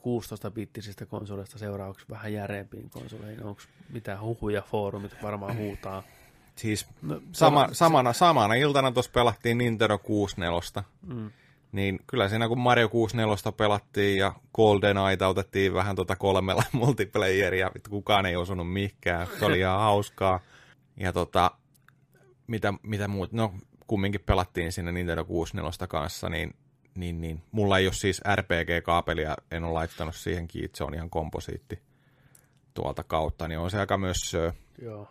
16-bittisistä konsoleista seuraavaksi vähän järeempiin konsoleihin? Onko mitään huhuja, foorumit varmaan huutaa? Siis No, sama, se- samana, samana iltana tuossa pelattiin Nintendo 64. Mm. Niin kyllä siinä kun Mario 64 pelattiin ja GoldenEye otettiin vähän tota kolmella multiplayeria, kukaan ei osunut mihinkään, se oli ihan hauskaa. Ja tota, mitä, mitä muut, no kumminkin pelattiin sinne Nintendo 64 kanssa, niin, niin, niin mulla ei ole siis RPG-kaapelia, en ole laittanut siihen kiinni, se on ihan komposiitti tuolta kautta, niin on se aika myös Joo.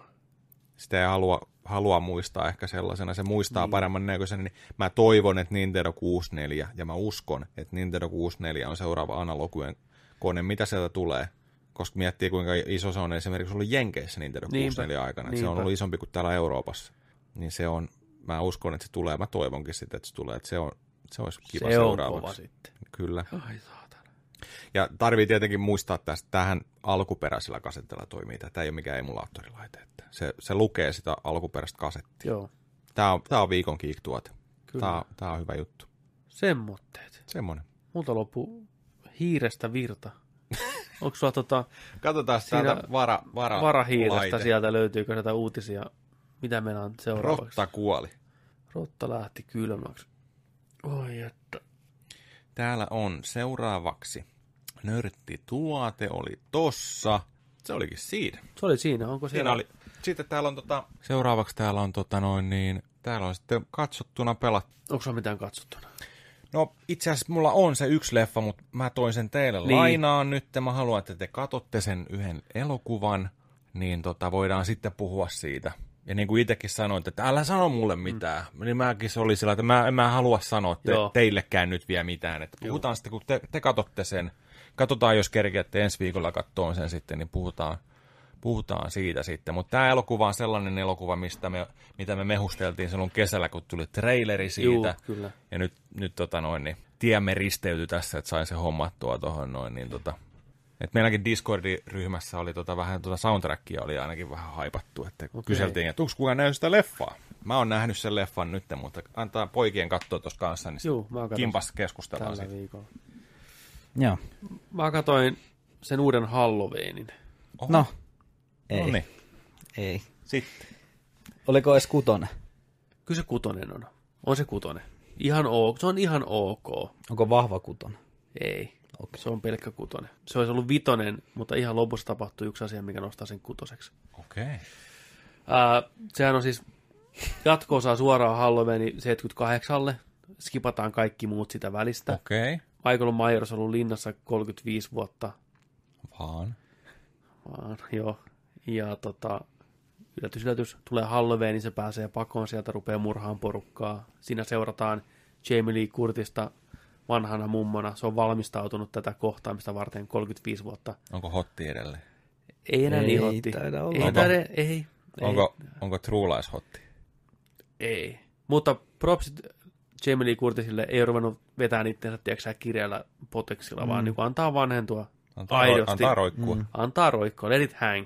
sitä ei halua, halua muistaa ehkä sellaisena, se muistaa niin. paremman näköisenä, niin mä toivon, että Nintendo 64, ja mä uskon, että Nintendo 64 on seuraava analogien kone, mitä sieltä tulee, koska miettii kuinka iso se on esimerkiksi ollut Jenkeissä Nintendo Niinpä. 64 aikana, että se on Niinpä. ollut isompi kuin täällä Euroopassa, niin se on, mä uskon, että se tulee, mä toivonkin sitä, että se tulee, että se on, se olisi kiva Se on seuraavaksi. kova sitten. Kyllä. Ai saatana. Ja tarvii tietenkin muistaa tästä, tähän alkuperäisellä kasetilla toimii. Tämä ei ole mikään emulaattorilaite. Että se, se lukee sitä alkuperäistä kasettia. Joo, Tämä on, tämä on viikon kiiktuote. kyllä. Tämä, on- tämä on hyvä juttu. Semmoitteet. Semmoinen. Multa loppu hiirestä virta. Onko sulla tota Katsotaan täältä vara, vara, varahiirestä laite. sieltä, löytyykö sieltä uutisia? Mitä meillä on seuraavaksi? Rotta kuoli. Rotta lähti kylmäksi. Oi että. Täällä on seuraavaksi. Nörtti tuote oli tossa. Se olikin siinä. Se oli siinä, onko Siinä siellä? oli. Sitten täällä on tota... Seuraavaksi täällä on tota noin niin... Täällä on sitten katsottuna pelattu. Onko sulla mitään katsottuna? No itse asiassa mulla on se yksi leffa, mutta mä toin sen teille Niin. niin. lainaan nyt. Mä haluan, että te katsotte sen yhden elokuvan, niin tota, voidaan sitten puhua siitä. Ja niin kuin itsekin sanoit, että älä sano mulle mitään. Mm. Niin mäkin se oli sillä, että mä, en mä halua sanoa te, Joo. teillekään nyt vielä mitään. Että puhutaan sitten, kun te, te katsotte sen. Katsotaan, jos kerkeätte ensi viikolla kattoon sen sitten, niin puhutaan, puhutaan siitä sitten. Mutta tämä elokuva on sellainen elokuva, mistä me, mitä me mehusteltiin silloin kesällä, kun tuli traileri siitä. Juu, kyllä. Ja nyt, nyt tota noin, niin tiemme risteytyi tässä, että sain se hommattua tuohon noin, niin tota, et meilläkin Discord-ryhmässä oli tota vähän tota soundtrackia oli ainakin vähän haipattu, että okay. kyseltiin, että onko kukaan nähnyt sitä leffaa? Mä oon nähnyt sen leffan nyt, mutta antaa poikien katsoa tuossa kanssa, niin Juu, mä kimpas keskustellaan tällä siitä. viikolla. Joo. Mä katsoin sen uuden Halloweenin. Oho, No, ei. no niin, ei. sitten. Oliko edes kutonen? Kyllä se kutonen on. On se kutonen. Ihan ok. Se on ihan ok. Onko vahva kutonen? Ei. Okay. Se on pelkkä kutonen. Se olisi ollut vitonen, mutta ihan lopussa tapahtui yksi asia, mikä nostaa sen kutoseksi. Okei. Okay. Ää, sehän on siis jatko-osa suoraan Halloween 78. Skipataan kaikki muut sitä välistä. Okay. Okei. Michael Myers on ollut linnassa 35 vuotta. Vaan. Vaan, joo. Ja tota, yllätys, yllätys, tulee Halloween, niin se pääsee pakoon sieltä, rupeaa murhaan porukkaa. Siinä seurataan Jamie Lee Curtista vanhana mummona. Se on valmistautunut tätä kohtaamista varten 35 vuotta. Onko hotti edelleen? Ei enää Ei niin hotti. taida olla. Ei, Onko? taida, ei, ei, Onko, onko True Lies hotti? ei. Mutta propsit Jamie Lee Curtisille ei ole ruvennut vetämään itseänsä, tiedätkö kirjalla poteksilla, mm. vaan niin antaa vanhentua Antaa, aidosti. antaa roikkua. Mm. Antaa roikkoa, let it hang.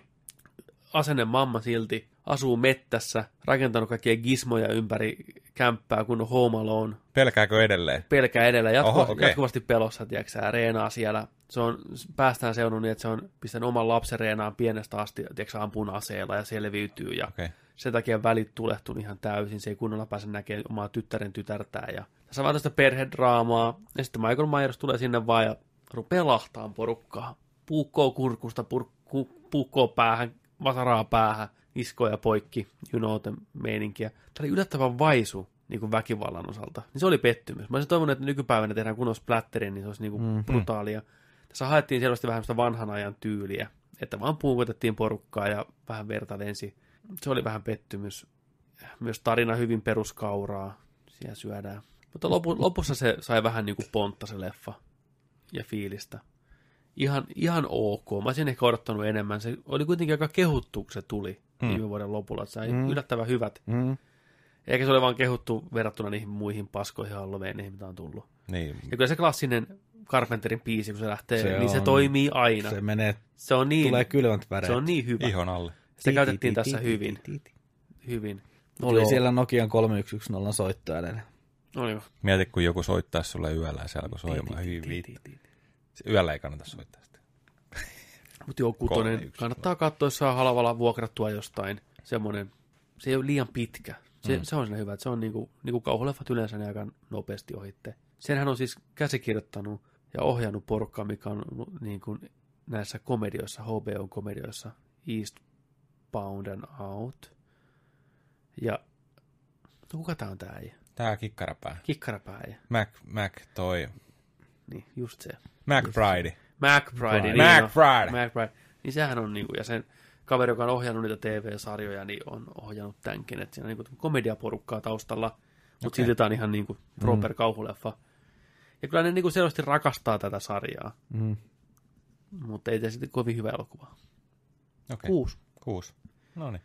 Asenne mamma silti, asuu mettässä, rakentanut kaikkia gizmoja ympäri kämppää, kun on home alone. Pelkääkö edelleen? Pelkää edellä, jatku- Oho, okei. jatkuvasti pelossa, tiedätkö reenaa siellä. Se on, päästään seudun niin, että se on pistänyt oman lapsen reenaan pienestä asti, tiedätkö ampun aseella ja selviytyy. Ja. Okay. sen takia välit tulehtunut ihan täysin, se ei kunnolla pääse näkemään omaa tyttären tytärtään. Ja tässä on tästä perhedraamaa, ja sitten Michael Myers tulee sinne vaan ja rupeaa lahtaan porukkaa. Puukkoo kurkusta, purkku, puukkoo päähän, vasaraa päähän, iskoja poikki, you know the meininkiä. Tämä oli yllättävän vaisu niin kuin väkivallan osalta. Niin se oli pettymys. Mä olisin toivonut, että nykypäivänä tehdään kunnon splatterin, niin se olisi niin kuin mm-hmm. brutaalia. Tässä haettiin selvästi vähän sitä vanhan ajan tyyliä, että vaan puukotettiin porukkaa ja vähän verta lensi. Se oli vähän pettymys. Myös tarina hyvin peruskauraa. Siellä syödään. Mutta lopu, lopussa se sai vähän niin kuin pontta se leffa ja fiilistä. Ihan, ihan ok. Mä olisin ehkä odottanut enemmän. Se oli kuitenkin aika kehuttu, kun se tuli hmm. viime vuoden lopulla. Että sai hmm. yllättävän hyvät. Mm. Eikä se ole vaan kehuttu verrattuna niihin muihin paskoihin Halloweeneihin, mitä on tullut. Niin. Ja kyllä se klassinen Carpenterin biisi, kun se lähtee, Se se niin se on- toimii aina. Se Se, menee, se on niin, tulee kylmät väreet. se on niin hyvä. Ihon alle. Sitä käytettiin tässä hyvin. hyvin. Oli Joo. siellä Nokian 3110 soitto edellä. Oli Mieti, kun joku soittaa sulle yöllä ja se alkoi soimaan hyvin. Yöllä ei kannata soittaa sitä. Mutta joo, Kolme, kutonen yksi, kannattaa katsoa, jos saa halvalla vuokrattua jostain. Semmoinen, se ei ole liian pitkä. Se, mm. se on siinä hyvä, että se on niinku, niinku kauhuleffat yleensä ne aika nopeasti ohitte. Senhän on siis käsikirjoittanut ja ohjannut porukkaa, mikä on niin kuin näissä komedioissa, HBO-komedioissa, Eastbound and Out. Ja no kuka tää on tää äijä? Tää kikkarapää. Kikkarapääjä. Mac, Mac toi. Niin, just se. McBride. McBride. Niin McBride. On. McBride. Niin sehän on niinku, ja sen kaveri, joka on ohjannut niitä TV-sarjoja, niin on ohjannut tämänkin, että siinä on niinku komediaporukkaa taustalla, mutta okay. silti tämä on ihan niinku proper mm. kauhuleffa. Ja kyllä ne niinku selvästi rakastaa tätä sarjaa, Mm. mutta ei tee sitten kovin hyvä elokuva. Okay. Kuusi. Kuusi. No niin.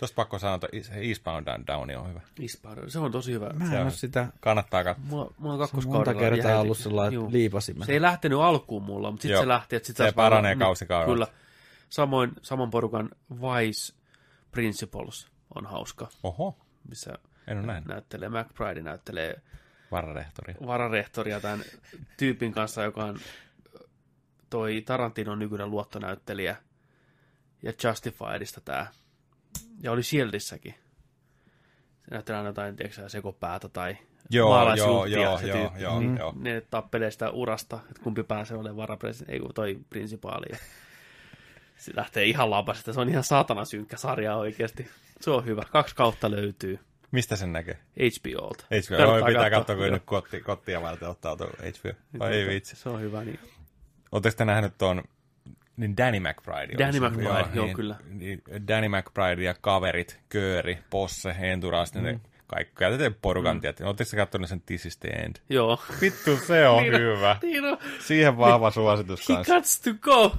Tuosta pakko sanoa, että Eastbound and Down on hyvä. Eastbound. Se on tosi hyvä. Mä Se en on- ole sitä Kannattaa katsoa. Mulla, mulla on se on kakkoskaudella monta kertaa jäi- ollut sellainen Juu. liipasimen. Se ei lähtenyt alkuun mulla, mutta sitten se lähti. Että sit Se paranee vaan- kausikaudelta. Kyllä. Samoin, saman porukan Vice Principles on hauska, Oho, missä en ole nähnyt. näyttelee, McBride näyttelee Vararehtori. vararehtoria tämän tyypin kanssa, joka on toi Tarantinon nykyinen luottonäyttelijä ja Justifiedista tämä. Ja oli Shieldissäkin. Se näyttelee aina jotain, tiedätkö, sekopäätä tai Joo, joo, joo, joo, joo, Mm. joo. Ne tappelee sitä urasta, että kumpi pääsee olemaan varapresidentti, ei kun toi prinsipaali. Se lähtee ihan lapasesta. Se on ihan saatana synkkä sarja oikeasti. Se on hyvä. Kaksi kautta löytyy Mistä sen näkee? HBOlta. HBO. Kannattaa pitää katsoa. kun nyt kotti, kottia varten ottaa tuon HBO. Vai ei vitsi. Se on hyvä, niin. Oletteko te nähnyt tuon, niin Danny McBride? Danny se. McBride, joo, niin, kyllä. Niin, Danny McBride ja kaverit, Kööri, Posse, Enturas, mm. ne kaikki käytetään porukan, mm. tietysti. Oletteko te katsoneet sen This is the End? Joo. Vittu, se on Niin on. hyvä. Niin on. Siihen vahva suositus He kanssa. cuts to go.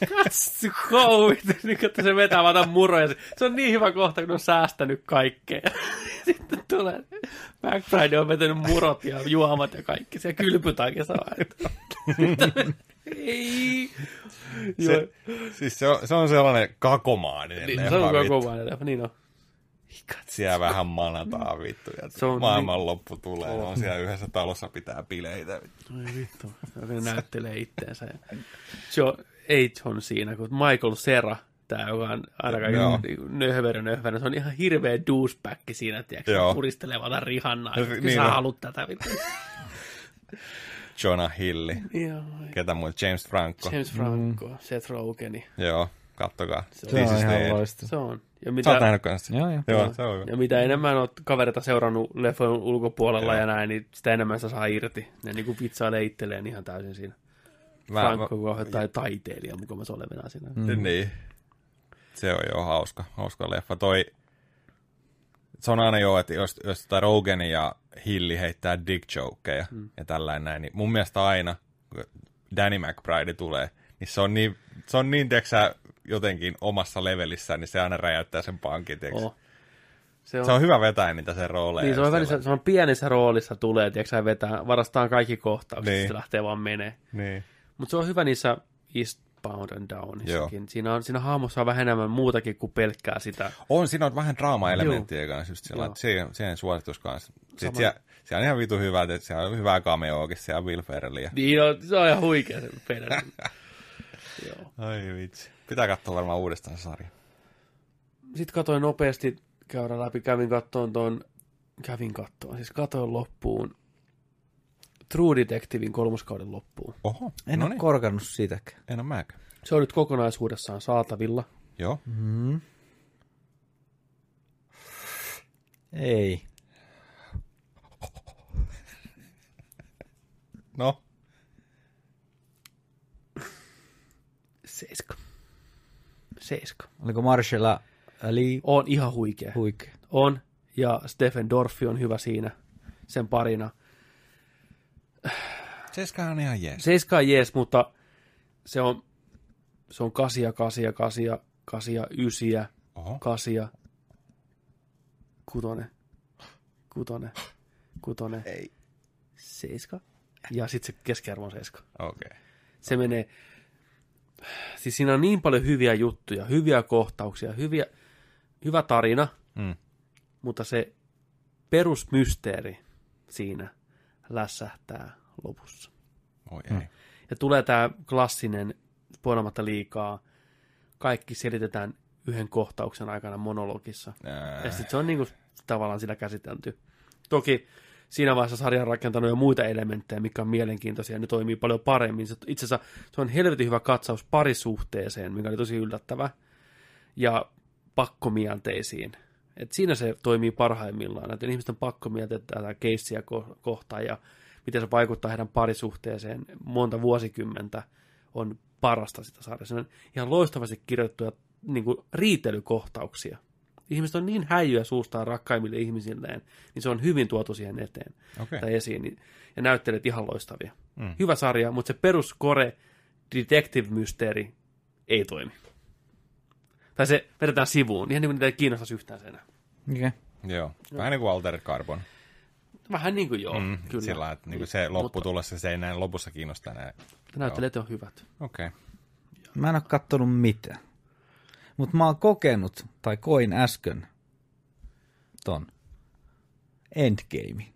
He cuts to go. niin, että se vetää vaan tämän muroja. Se on niin hyvä kohta, kun on säästänyt kaikkea. Sitten tulee, McBride on vetänyt murot ja juomat ja kaikki. Se kylpytaakin saa. Ei. Se, siis se on, se on sellainen kakomaaninen Niin, leffa, se on vittu. koko leffa, niin on. Cuts Siellä vähän manataan vittu. Ja Se on maailmanloppu tulee. Ne on siellä yhdessä talossa pitää bileitä. Ai vittu, ne näyttelee itteensä. John, ei John siinä, kun Michael Sera, tämä joka on aina kaiken nöhverö nöhverö, se on ihan hirveä douchebag siinä, tiedätkö, vaan rihannaa. Niin Niin sä haluat tätä vittu. Jonah Hilli. Joo, Ketä muuta? James Franco. James Franco, Seth Rogeni, Joo, kattokaa. Se This on ihan loistava. se on. Ja Sä mitä, oot nähnyt kanssa? Joo, joo. Joo, se on hyvä. ja mitä enemmän oot kavereita seurannut leffojen ulkopuolella ja näin, niin sitä enemmän sä saa irti. Ne niinku vitsailee itselleen ihan täysin siinä. Mä, Franco mä, tai taiteilija mukaan se olevina siinä. Mm. Niin. Se on jo hauska, hauska leffa. Toi, se on aina jo, että jos, jos tota Rogen ja Hilli heittää dick jokeja mm. ja tällainen näin, niin mun mielestä aina, kun Danny McBride tulee, niin se on niin, se on niin tiiäksä, jotenkin omassa levelissään, niin se aina räjäyttää sen pankin. Oh. Se on, Se on hyvä vetää niitä sen rooleja. Niin, se on, välissä, se on pienessä roolissa tulee, tiedätkö vetää, varastaan kaikki kohtaukset, Niin. se lähtee vaan menee. Niin. Mutta se on hyvä niissä Eastbound and Downissakin. Siinä, on, siinä hahmossa on vähän enemmän muutakin kuin pelkkää sitä. On, siinä on vähän draama-elementtiä kanssa just sillä, että siihen, siihen suositus kanssa. Sitten Sama. siellä, siellä on ihan vitu hyvä, että siellä on hyvää cameoakin, siellä on Will Ferrell ja... Niin, on, se on ihan huikea se Federer. Joo. Ai vitsi. Pitää katsoa varmaan uudestaan se sarja. Sitten katoin nopeasti, käydä läpi, kävin kattoon tuon, kävin kattoon, siis katoin loppuun True Detectivein kolmoskauden loppuun. Oho, En no ole niin. korkannut siitäkään. En ole mäkään. Se on nyt kokonaisuudessaan saatavilla. Joo. Mm. Ei. No, Seiska. Seiska. Oliko Marshalla Ali On ihan huikea. huikea? On, ja Stephen Dorfi on hyvä siinä sen parina. Seska on ihan jees. Seiska on jees, mutta se on, se on kasia, kasia, kasia, kasia, ysiä, Oho. kasia, kutonen, kutonen, kutonen, Ei. seiska, ja sitten se keskiarvo on seiska. Okei. Okay. Se menee, siis siinä on niin paljon hyviä juttuja, hyviä kohtauksia, hyviä, hyvä tarina, Mm. mutta se perusmysteeri siinä lässähtää lopussa. Oi ei. Ja tulee tämä klassinen, spoilamatta liikaa, kaikki selitetään yhden kohtauksen aikana monologissa. Ää. Ja sitten se on niinku tavallaan sillä käsitelty. Toki siinä vaiheessa sarja on rakentanut jo muita elementtejä, mikä on mielenkiintoisia, ne toimii paljon paremmin. Se, itse asiassa se on helvetin hyvä katsaus parisuhteeseen, mikä oli tosi yllättävä, ja pakkomielteisiin. Et siinä se toimii parhaimmillaan, että ihmisten pakkomielteet tätä keissiä ko- kohtaan, ja miten se vaikuttaa heidän parisuhteeseen monta vuosikymmentä, on parasta sitä sarjaa. Se on ihan loistavasti kirjoittuja niin kuin riitelykohtauksia. Ihmiset on niin häijyä suustaan rakkaimmille ihmisilleen, niin se on hyvin tuotu siihen eteen Okei. tai esiin. Niin, ja näyttelijät ihan loistavia. Mm. Hyvä sarja, mutta se peruskore detective-mysteeri ei toimi. Tai se vedetään sivuun, ihan niin kuin niitä ei kiinnostaisi yhtään se enää. Okay. Joo. Vähän niin kuin Altered Carbon. Vähän niin kuin joo, Mm, kyllä. Sillä että niin kuin se lopputulossa se ei näin lopussa kiinnosta enää. Näyttelijät on hyvät. Okei. Okay. Mä en ole kattonut mitään. Mutta mä oon kokenut, tai koin äsken, ton Endgame.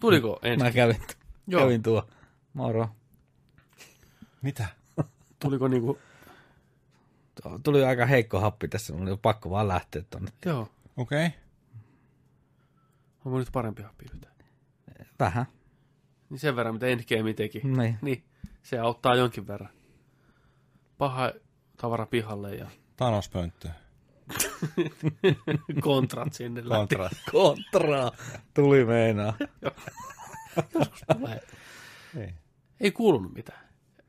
Tuliko ensin? Mä kävin, Joo. kävin tuo, moro. Mitä? Tuliko niinku, Tuli aika heikko happi tässä, mun oli pakko vaan lähteä tonne. joo, Okei. Okay. onko nyt parempi happi yhtään? Vähän. Niin sen verran, mitä Endgame teki. Niin. Niin, se auttaa jonkin verran. Paha tavara pihalle ja Thanos-pönttö. kontrat sinne lähti. Kontra. Kontra. Tuli meinaa. Tulee. Ei. Ei kuulunut mitään.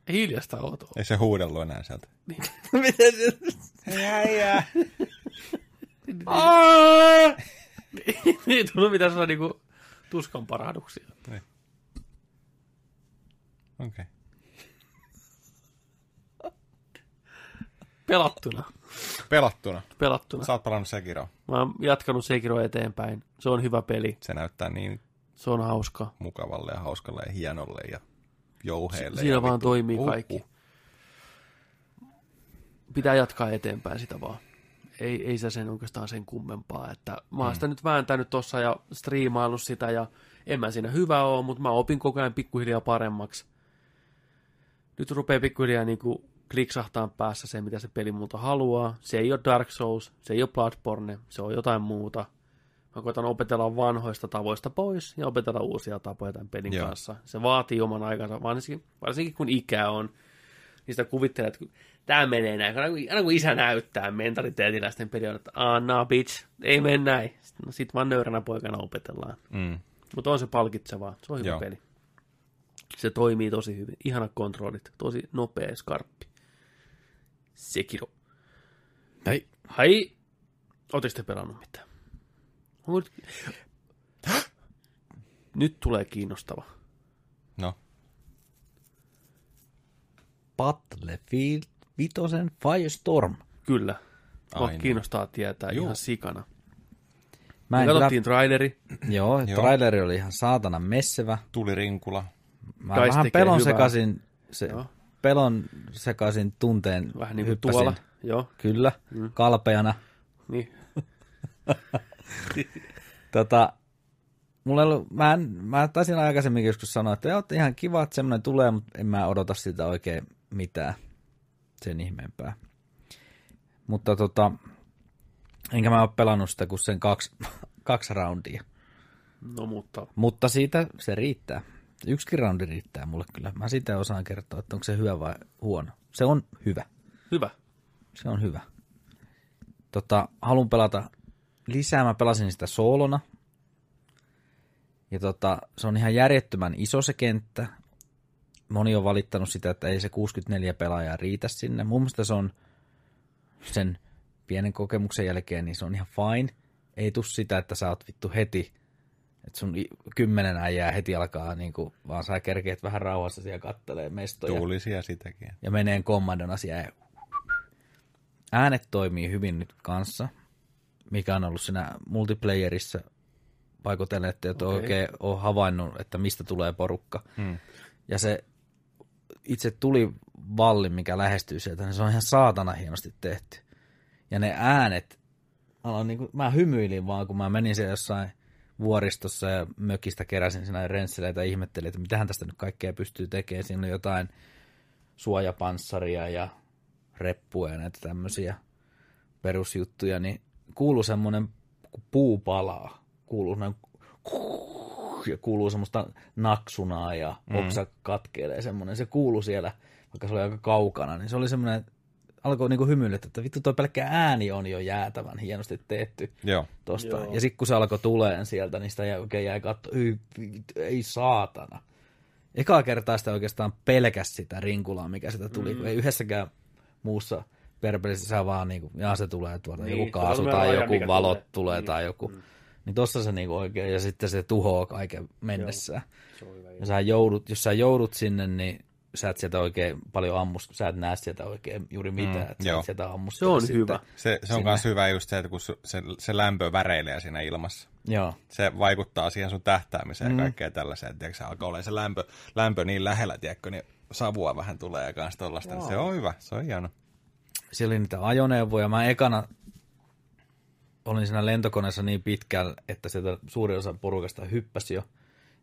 Hiljasta outoa. Ei se huudellut enää sieltä. Miten se? Hei äijä! Ei tullut mitään sellaisia niinku tuskan parahduksia. Okei. Okay. Pelattuna. Pelattuna. Pelattuna. Sä oot pelannut Sekiroa. Mä oon jatkanut Sekiro eteenpäin. Se on hyvä peli. Se näyttää niin Se on hauska. mukavalle ja hauskalle ja hienolle ja jouheelle. Siinä ja vaan vittu- toimii Uh, kaikki. Pitää jatkaa eteenpäin sitä vaan. Ei, ei se sen oikeastaan sen kummempaa. Että mä oon sitä nyt vääntänyt tossa ja striimaillut sitä ja en mä siinä hyvä oo, mutta mä opin koko ajan pikkuhiljaa paremmaksi. Nyt rupeaa pikkuhiljaa niinku kliksahtaa päässä se, mitä se peli multa haluaa. Se ei ole Dark Souls, se ei ole Bloodborne, se on jotain muuta. Mä koitan opetella vanhoista tavoista pois ja opetella uusia tapoja tämän pelin Joo. kanssa. Se vaatii oman aikansa, varsinkin, varsinkin kun ikä on. Sitä kuvittelee, että tämä menee näin. Aina kun, aina kun isä näyttää mentaliteetillä sitten peli on, että ah, nah, bitch, ei mene näin. Sitten, no, sit vaan nöyränä poikana opetellaan. Mm. Mutta on se palkitsevaa. Se on hyvä Joo. peli. Se toimii tosi hyvin. Ihanat kontrollit. Tosi nopea skarppi. Sekiro. Hei. Hai. Ootteko te pelannut mitään? Onko nyt... nyt tulee kiinnostava. No. Battlefield Vitosen Firestorm. Kyllä. Mua niin. kiinnostaa tietää Juu. ihan sikana. Mä en kyllä, katsottiin traileri. joo, Joo. traileri oli ihan saatana messevä. Tuli rinkula. Mä Kais vähän pelon hyvää. sekaisin, se, Joo. Pelon sekaisin tunteen Vähän niin kuin hyppäsin. tuolla. Joo. Kyllä, mm. kalpeana. Niin. Tota, mulla ei ollut, mä, en, mä taisin aikaisemmin joskus sanoa, että joo, ihan kiva, että semmoinen tulee, mutta en mä odota sitä oikein mitään sen ihmeempää. Mutta tota, enkä mä ole pelannut sitä kuin sen kaksi, kaksi roundia. No mutta Mutta siitä se riittää. Yksikin roundi riittää mulle kyllä. Mä siitä osaan kertoa, että onko se hyvä vai huono. Se on hyvä. hyvä. Se on hyvä. Tota, haluan pelata lisää. Mä pelasin sitä soolona. Ja tota, se on ihan järjettömän iso se kenttä. Moni on valittanut sitä, että ei se 64 pelaajaa riitä sinne. Mun mielestä se on sen pienen kokemuksen jälkeen, niin se on ihan fine. Ei tuu sitä, että sä oot vittu heti, että sun kymmenen äijää heti alkaa, niin kuin, vaan sä kerkeet vähän rauhassa siellä kattelee mestoja Tuulisia sitäkin. ja menee kommandona siellä. Äänet toimii hyvin nyt kanssa, mikä on ollut siinä multiplayerissa paikotellen, että et okay. Oikein ole havainnut, että mistä tulee porukka. Mm. Ja se itse tuli valli, mikä lähestyy sieltä, niin se on ihan saatana hienosti tehty. Ja ne äänet, mä, aloin niinku, mä hymyilin vaan, kun mä menin siellä jossain vuoristossa ja mökistä keräsin siinä rensseleitä ja ihmettelin, että mitähän tästä nyt kaikkea pystyy tekemään. Siinä on jotain suojapanssaria ja reppuja ja näitä tämmöisiä perusjuttuja, niin kuuluu semmoinen kun puu palaa. Kuuluu semmoinen ja kuuluu semmoista naksunaa ja oksa katkelee semmoinen. Se kuuluu siellä, vaikka se oli aika kaukana, niin se oli semmoinen, alkoi niinku hymyillä, että vittu toi pelkkä ääni on jo jäätävän hienosti tehty Joo. tosta. Joo. Ja sitten kun se alkoi tuleen sieltä, niin sitä oikein jäi katso, ei, ei saatana. Ekaa kertaa sitä oikeastaan pelkäs sitä rinkulaa, mikä sitä tuli, mm. ei yhdessäkään muussa perpelissä sä vaan niinku, jaa se tulee tuolta, Niin, joku se kaasu tai joku valot tulee. tulee, Niin. tai joku. Niin tossa se niinku oikein, ja sitten se tuhoaa kaiken mennessään. Se on hyvä. Ja sä joudut, jos sä joudut sinne, niin sä et sieltä oikein paljon ammus, sä et näe sieltä oikein juuri mitään, mm, että sä joo. et sieltä ammu Se on hyvä. Se, se on myös hyvä just se, että kun se, se lämpö väreilee siinä ilmassa. Joo, Se vaikuttaa siihen sun tähtäämiseen mm. ja kaikkea tällaiseen. Tiedätkö, se alkaa olla se lämpö, lämpö niin lähellä, tiedätkö, niin savua vähän tulee ja kanssa tollaista. Se on hyvä, se on hieno. siellä oli niitä ajoneuvoja. Mä ekana olin siinä lentokoneessa niin pitkällä, että sieltä suuri osa porukasta hyppäsi jo.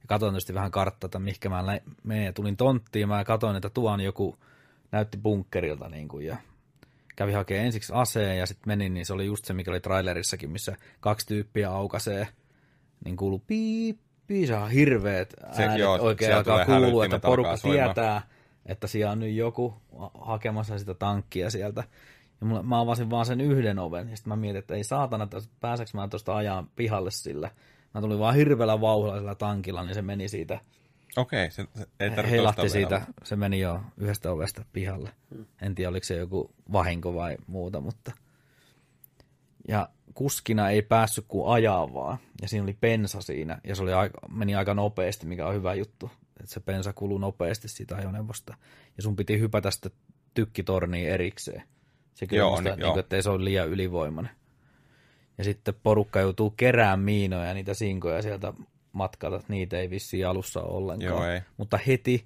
Ja katsoin tietysti vähän karttaa, että mihinkä mä menen. Ja tulin tonttiin, mä katsoin, että tuon joku näytti bunkkerilta niin kuin, ja kävi hakemaan ensiksi aseen ja sitten menin, niin se oli just se, mikä oli trailerissakin, missä kaksi tyyppiä aukasee, niin kuuluu piip, piip, on Se- äänet joo, oikein alkaa kuulua, että porukka tietää, että siellä on nyt joku hakemassa sitä tankkia sieltä. Ja mulla, mä avasin vaan sen yhden oven, ja sitten mä mietin, että ei saatana, että pääseekö mä tuosta ajaa pihalle sillä. Mä tulin vaan hirveällä vauhdilla sillä tankilla, niin se meni siitä, Okei, se, se ei tarvitse heilahti siitä, vielä. se meni jo yhdestä ovesta pihalle. En tiedä, oliko se joku vahinko vai muuta, mutta... Ja kuskina ei päässyt kuin ajaa vaan, ja siinä oli pensa siinä, ja se oli aika, meni aika nopeasti, mikä on hyvä juttu, että se pensa kuluu nopeasti siitä ajoneuvosta, ja sun piti hypätä sitä tykkitorniin erikseen. Se kyllä Joo, musta, niin, niin, kuin, että ei se ole liian ylivoimainen. Ja sitten porukka joutuu kerään miinoja ja niitä sinkoja sieltä matkalta, niitä ei vissiin alussa ole ollenkaan. Joo, ei. Mutta heti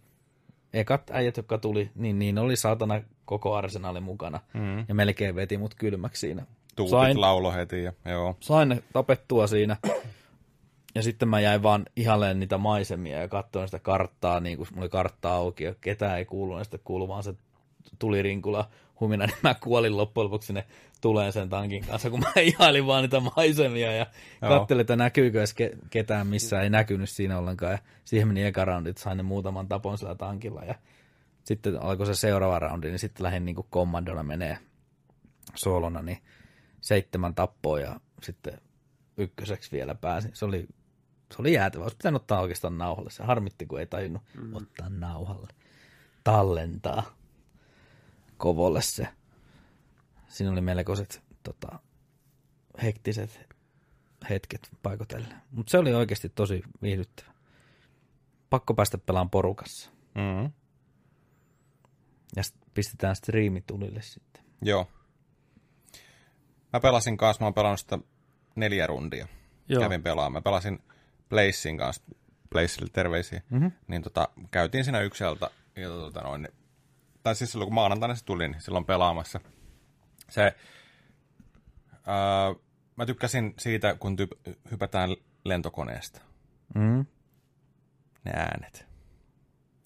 ekat äijät, jotka tuli, niin niin oli saatana koko arsenaali mukana. Mm. Ja melkein veti mut kylmäksi siinä. Tuupit Sain, laulo heti ja joo. sain ne tapettua siinä. Ja sitten mä jäin vaan ihalleen niitä maisemia ja katsoin sitä karttaa, niin kuin mulla oli kartta auki ja ketään ei kuulu, ja sitten kuului vaan se tulirinkula humina, niin mä kuolin loppujen lopuksi sinne tuleen sen tankin kanssa, kun mä ihailin vaan niitä maisemia ja katselin, että näkyykö edes ke- ketään missään, ei näkynyt siinä ollenkaan. Ja siihen meni eka roundi, että sain ne muutaman tapon sillä tankilla ja sitten alkoi se seuraava roundi, niin sitten lähdin niin kommandona menee soolona, niin seitsemän tappoa ja sitten ykköseksi vielä pääsin. Se oli, se oli jäätävä. Olisi pitänyt ottaa oikeastaan nauhalle. Se harmitti, kun ei tajunnut mm. ottaa nauhalle. Tallentaa kovolle se. Siinä oli melkoiset tota, hektiset hetket paikotellen. Mutta se oli oikeasti tosi viihdyttävä. Pakko päästä pelaan porukassa. Mm-hmm. Ja sit pistetään striimi tulille sitten. Joo. Mä pelasin kanssa, mä oon pelannut sitä neljä rundia. Joo. Kävin pelaamaan. Mä pelasin Placein kanssa, Placeille terveisiä. Mm-hmm. Niin tota, käytiin siinä ykseltä, ja tota noin, tai siis silloin kun maanantaina se tuli, niin silloin pelaamassa. Se, ää, mä tykkäsin siitä, kun ty- hypätään lentokoneesta. Mm. Ne äänet.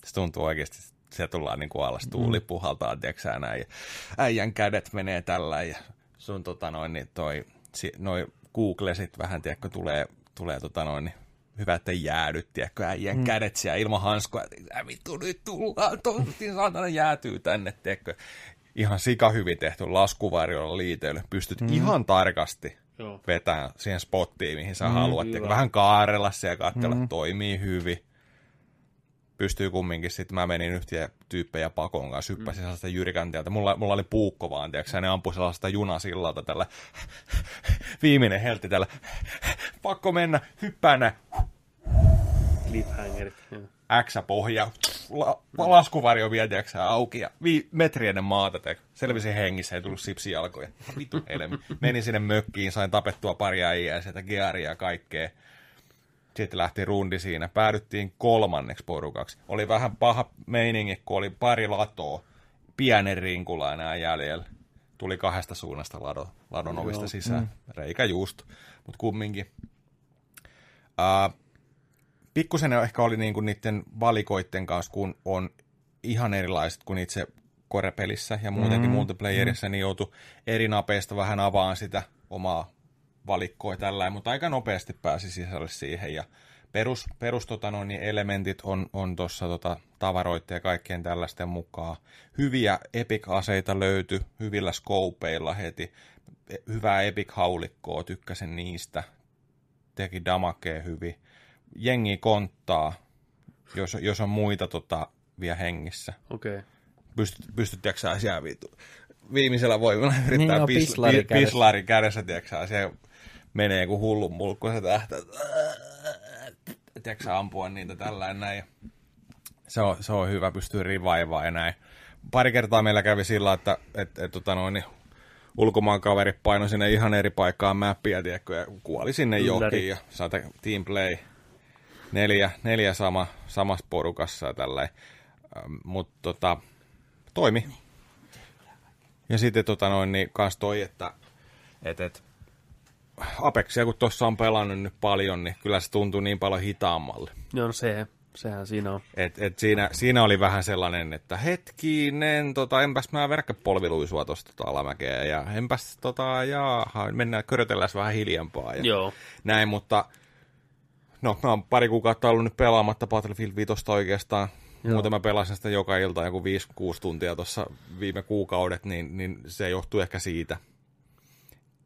Se tuntuu oikeasti, se tullaan niin kuin alas, tuuli puhaltaa, tiedätkö näin, ja äijän kädet menee tällä, ja sun tota noin, niin toi, si, noi Googlesit vähän, tiedätkö, tulee, tulee tota noin, niin hyvä, että ei jäädy, tiedätkö, äijän mm. kädet siellä ilman hanskoja, että vittu nyt tullaan, tonttiin saatana jäätyy tänne, tiedätkö. Ihan sika hyvin tehty laskuvarjolla liiteily, pystyt mm. ihan tarkasti Joo. vetää siihen spottiin, mihin sä mm, haluat. Tiedätkö, vähän kaarella siellä ja katsella, mm. toimii hyvin. Pystyy kumminkin sitten, mä menin yhtiä tyyppejä pakon kanssa, hyppäsin mm. sellaista jyrkäntieltä. Mulla, mulla oli puukko vaan, tiedätkö, ja ne ampui sellaista junasillalta tällä. Viimeinen heltti tällä. Pakko mennä, hyppää nää. Cliffhangerit. X-pohja, la, laskuvarjo vielä, tiedätkö, auki ja vi, metri ennen maata, tiedätkö, selvisin hengissä, ei tullut sipsijalkoja. Vittu helmi. Menin sinne mökkiin, sain tapettua pari äijää ja sieltä gearia ja kaikkea. Sitten lähti rundi siinä. Päädyttiin kolmanneksi porukaksi. Oli vähän paha meiningi, kun oli pari latoa. Pienen rinkula enää jäljellä. Tuli kahdesta suunnasta lado, ladon ovista sisään. Reikä just, mutta kumminkin. Uh, pikkusen ehkä oli niinku niiden valikoitten kanssa, kun on ihan erilaiset kuin itse korepelissä ja muutenkin mm, multiplayerissa, mm. niin joutui eri napeista vähän avaan sitä omaa valikkoa tällä, mutta aika nopeasti pääsi sisälle siihen ja perus, perus tota noin, niin elementit on, on tuossa tota, tavaroiden ja kaikkien tällaisten mukaan. Hyviä epic-aseita löytyi hyvillä skoupeilla heti. Hyvää epic-haulikkoa, tykkäsin niistä. Teki damakee hyvin. Jengi konttaa, jos, jos on muita tota, vielä hengissä. Okei. Okay. Pystyt, pystyttekö sä siellä viitu, viimeisellä voimalla yrittää Niin, no, pis, pislari pi, kädessä. pislari kädessä, tiedätkö se menee kuin hullun mulkku, se tähtää, tiedätkö ampua niitä tällainen näin. Se on, se on hyvä, pystyy rivaivaa ja näin. Pari kertaa meillä kävi sillä, että et, et, tota noin, niin ulkomaan kaveri painoi sinne ihan eri paikkaan mäppiä, tiedätkö, ja kuoli sinne Ylläri. jokiin ja saate team play. Neljä, neljä sama, samassa porukassa ja tälleen. Mutta tota, toimi. Ja sitten tota noin, niin kans toi, että et, et, Apexia kun tuossa on pelannut nyt paljon, niin kyllä se tuntuu niin paljon hitaammalle. Joo, no se, sehän siinä on. Et, et siinä, siinä oli vähän sellainen, että hetkinen, tota, enpäs mä verkkopolviluisua tuosta tota alamäkeä ja enpäs tota, jaaha, mennään körötellään vähän hiljempaa. Ja Joo. näin, mutta no mä oon pari kuukautta ollut nyt pelaamatta Battlefield 5 oikeastaan. Joo. Muuten mä pelasin sitä joka ilta joku 5-6 tuntia tuossa viime kuukaudet, niin, niin se johtuu ehkä siitä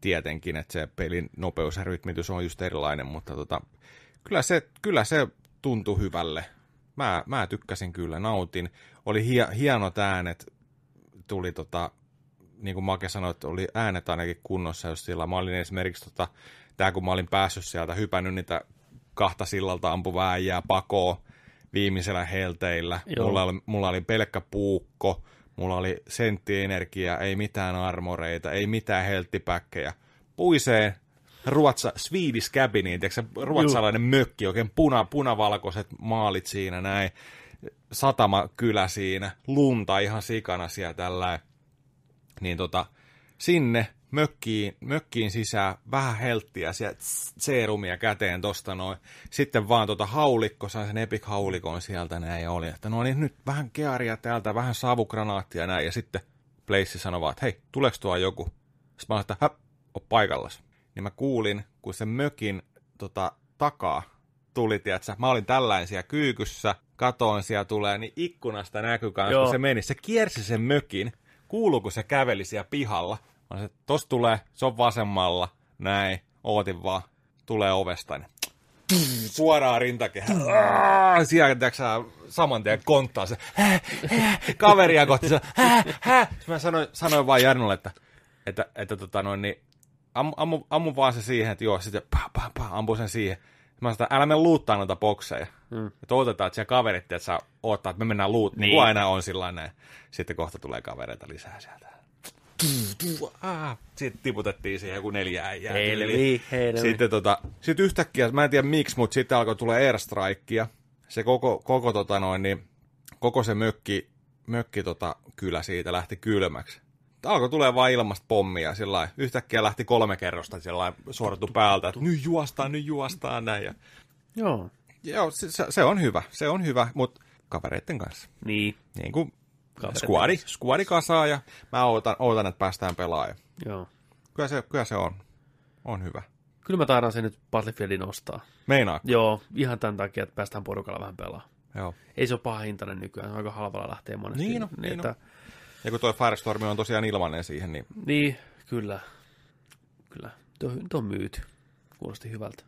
tietenkin, että se pelin nopeus ja rytmitys on just erilainen, mutta tota, kyllä, se, kyllä se tuntui hyvälle. Mä, mä tykkäsin kyllä, nautin. Oli hie, hienot äänet, tuli tota, niin kuin Make sanoi, että oli äänet ainakin kunnossa, jos sillä mä olin esimerkiksi tota, tää kun mä olin päässyt sieltä, hypännyt niitä kahta sillalta ampuvaa äijää pakoon viimeisellä helteillä. Joo. Mulla oli, mulla oli pelkkä puukko, mulla oli senttienergiaa, ei mitään armoreita, ei mitään helttipäkkejä. Puiseen ruotsa, Swedish cabiniin, tiedätkö, ruotsalainen mökki, oikein puna, punavalkoiset maalit siinä näin, satama kylä siinä, lunta ihan sikana siellä tällä niin tota, sinne mökkiin, mökkiin sisään, vähän helttiä, sieltä seerumia käteen tosta noin. Sitten vaan tota haulikko, sain sen epic haulikon sieltä näin ja oli, että no niin nyt vähän kearia täältä, vähän savukranaattia näin. Ja sitten Place sanoi vaan, että hei, tuleeko tuo joku? Sitten mä sanoin, että häp, oo paikallas. Niin mä kuulin, kun se mökin tota, takaa tuli, tiedätkö, mä olin tällainen siellä kyykyssä, katoin siellä tulee, niin ikkunasta näkyy kanssa, Joo. kun se meni. Se kiersi sen mökin, kuuluu, kun se käveli siellä pihalla. Mä sanoin, että tossa tulee, se on vasemmalla, näin, ootin vaan, tulee ovesta, niin suoraan rintakehään. Sä, saman tien konttaa se kaveria kohti. Se, hä, hä. Sitten Mä sanoin, sanoin vaan Jarnolle, että, että, että tota noin, niin, ammu, ammu, ammu, vaan se siihen, että joo, sitten pah, pah, pah, ampu sen siihen. Mä sanoin, että älä mene luuttaa noita bokseja. Mm. Että odotetaan, että siellä kaverit, että sä odottaa, että me mennään luut, niin. kuin aina on sillä näin. Sitten kohta tulee kavereita lisää sieltä. Sitten tiputettiin siihen joku neljä äijää. Helvi, helvi. Sitten tota, sit yhtäkkiä, mä en tiedä miksi, mutta sitten alkoi tulla airstrikea. Se koko, koko, tota noin, niin, koko se mökki, mökki tota, kylä siitä lähti kylmäksi. Alkoi tulee vaan ilmasta pommia, sillä yhtäkkiä lähti kolme kerrosta sillä suorattu päältä, että nyt juostaan, nyt juostaan näin. Ja, Joo. joo, se, se, se, on hyvä, se on hyvä, mutta kavereiden kanssa. Niin. Niin kuin Kavereiden skuadi, kasaa ja mä ootan, ootan että päästään pelaamaan. Joo. Kyllä se, kyllä se on, on hyvä. Kyllä mä taidan sen nyt Battlefieldin ostaa. Meinaa? Joo, ihan tämän takia, että päästään porukalla vähän pelaamaan. Joo. Ei se ole paha hintainen nykyään, se on aika halvalla lähtee monesti. Niin on, niin että, on. Ja kun toi Firestorm on tosiaan ilmanen siihen, niin niin, kyllä. Kyllä. Tuo, tuo on myyty. Kuulosti hyvältä.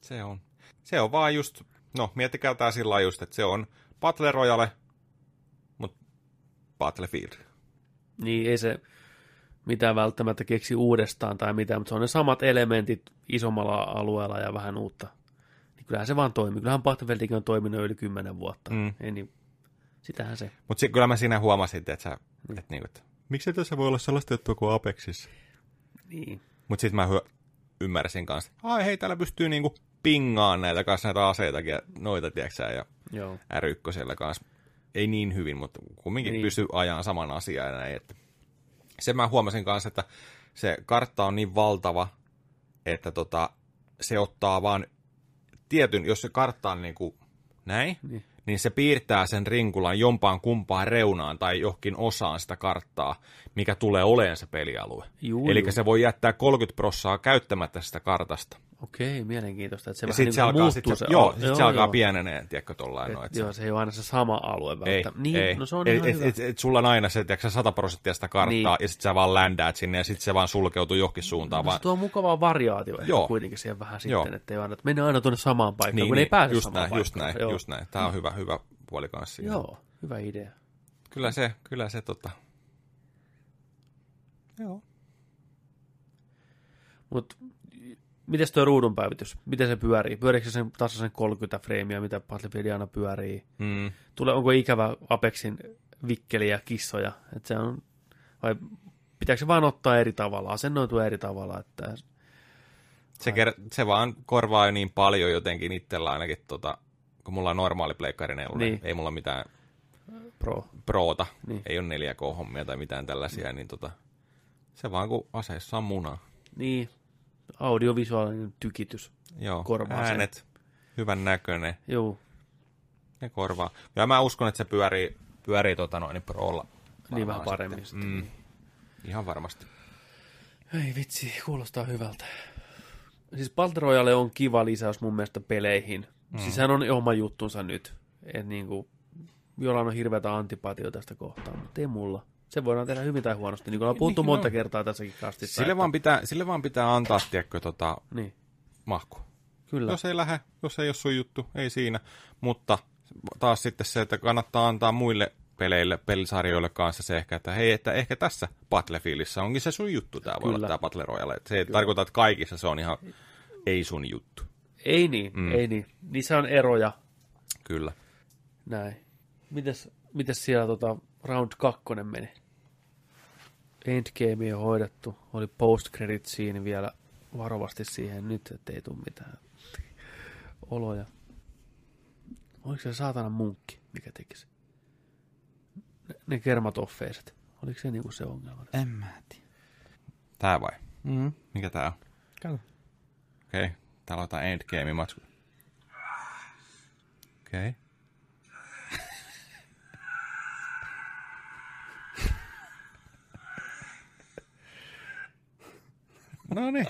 se on. Se on vaan just, no miettikää tää sillä just, että se on Battle Royale, Battlefield. Niin ei se mitään välttämättä keksi uudestaan tai mitään, mutta se on ne samat elementit isommalla alueella ja vähän uutta. Niin kyllähän se vaan toimii. Kyllähän Battlefieldikin on toiminut yli kymmenen vuotta. Mm. Ei niin, sitähän se. Mutta si- kyllä mä siinä huomasin, että, sä, että, niinku, että miksi tässä voi olla sellaista juttua kuin Apexissa. Niin. Mutta sitten mä hyö- ymmärsin kanssa, että ai hei, täällä pystyy niinku pingaan näitä kanssa näitä aseitakin ja noita, tiedätkö ja Joo. R1 kanssa. Ei niin hyvin, mutta kumminkin Niin. pysyy ajan saman asian ja näin. Että. Sen mä huomasin kanssa, että se kartta on niin valtava, että tota, se ottaa vaan tietyn, jos se kartta on niin kuin näin, Niin. niin. niin se piirtää sen rinkulan jompaan kumpaan reunaan tai johonkin osaan sitä karttaa, mikä tulee oleen se pelialue. Juu, Eli juu. se voi jättää 30 prossaa käyttämättä sitä kartasta. Okei, mielenkiintoista. Että se Ja vähän sitten niin se alkaa, muuttuu sit se, joo, al- sit se alkaa pienenee, tiedätkö, tollain Et, noin. joo, se ei ole aina se sama alue ei, välttämättä. Niin, ei. no se on et, ihan et, hyvä. et, et, sulla on aina se, tiedätkö, 100 prosenttia sitä karttaa, Niin. ja sitten sä vaan ländäät sinne, ja sitten se vaan sulkeutuu johonkin suuntaan. No, vaan, se tuo mukavaa variaatio ehkä Joo. kuitenkin siihen vähän Joo. sitten, että ei aina, että mennään aina tuonne samaan paikkaan, niin, kun niin, ei pääse just samaan näin, just paikkaan. näin, Joo. just näin. Tämä on hyvä, hyvä puoli kanssa. Joo, hyvä idea. Kyllä se, kyllä se tota... Joo. Mutta miten tuo ruudun päivitys? Miten se pyörii? Pyöriikö se sen tasaisen 30 freimiä, mitä Battlefield aina pyörii? Mm. Tulee, onko ikävä Apexin vikkeliä ja kissoja? Et se on, vai pitääkö se vaan ottaa eri tavalla, asennoitua eri tavalla? Että, Se, ker- se vaan korvaa jo niin paljon jotenkin itsellä ainakin, tota, kun mulla on normaali pleikkari Niin. niin. ei mulla mitään pro. proota, Niin. ei ole 4K-hommia tai mitään tällaisia, niin tota, se vaan kun aseissa on munaa. Niin, audiovisuaalinen tykitys. Joo, Korvaa sen. äänet, hyvän näköinen, Joo, ne korvaa. Ja mä uskon, että se pyörii, pyörii tota noin prolla. niin vähän paremmin sitten. sitten. Mm, ihan varmasti. Ei vitsi, kuulostaa hyvältä. Siis Battle Royale on kiva lisäys mun mielestä peleihin. Mm. Siis hän on oma juttunsa nyt. Et niinku, jollain on hirveätä antipatio tästä kohtaan, mutta ei mulla. Se voidaan tehdä hyvin tai huonosti, niin kuin ollaan puhuttu Niin, monta no. kertaa tässäkin kastissa. Sille vaan, pitää, sille vaan pitää antaa, tiedätkö, tota, Niin, mahku. kyllä. Jos ei lähde, jos ei ole sun juttu, ei siinä. Mutta taas sitten se, että kannattaa antaa muille peleille, pelisarjoille kanssa se ehkä, että hei, että ehkä tässä Battlefieldissä onkin se sun juttu, tämä voi Kyllä. olla tämä Battle Royale. Että se ei tarkoita, että kaikissa se on ihan ei sun juttu. Ei niin, mm. ei niin. Niissä on eroja. Kyllä. Näin. Mites, mites siellä tota, round kakkonen meni? Endgame on hoidettu. Oli post credit scene vielä varovasti siihen nyt, ettei tule mitään oloja. Oliko se saatana munkki, mikä teki se? Ne, ne kermatoffeiset. Oliko se niinku se ongelma? En mä tiedä. Tää vai? Mm. Mikä tää on? Kato. Okei. Okay. Täällä on jotain endgame-matsku. Okei. Okay. No niin.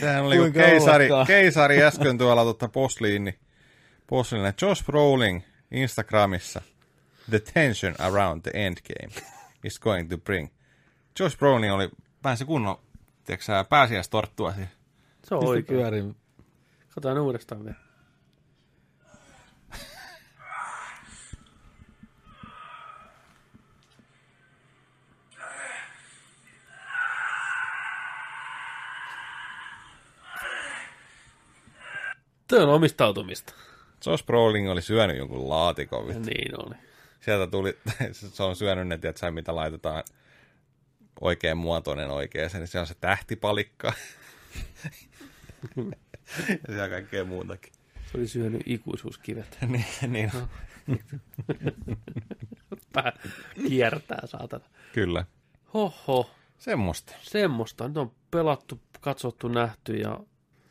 Sehän oli Kuinka keisari, ollakaan? keisari äsken tuolla tuota posliini. Posliini. Josh Brolin Instagramissa. The tension around the endgame is going to bring. Josh Brolin oli vähän se kunnon, tiedätkö pääsiäistorttua. Se on oikein. Katsotaan uudestaan vielä. Tuo on omistautumista. Josh Brolin oli syönyt jonkun laatikon. vittu. Niin oli. Sieltä tuli, se on syönyt ne, tiedätkö, mitä laitetaan oikein muotoinen oikein, niin se on se tähtipalikka. ja siellä kaikkea muutakin. Se oli syönyt ikuisuuskivet. niin, niin, Pää kiertää, saatana. kyllä. Hoho, Semmosta. semmoista. Nyt on pelattu, katsottu, nähty ja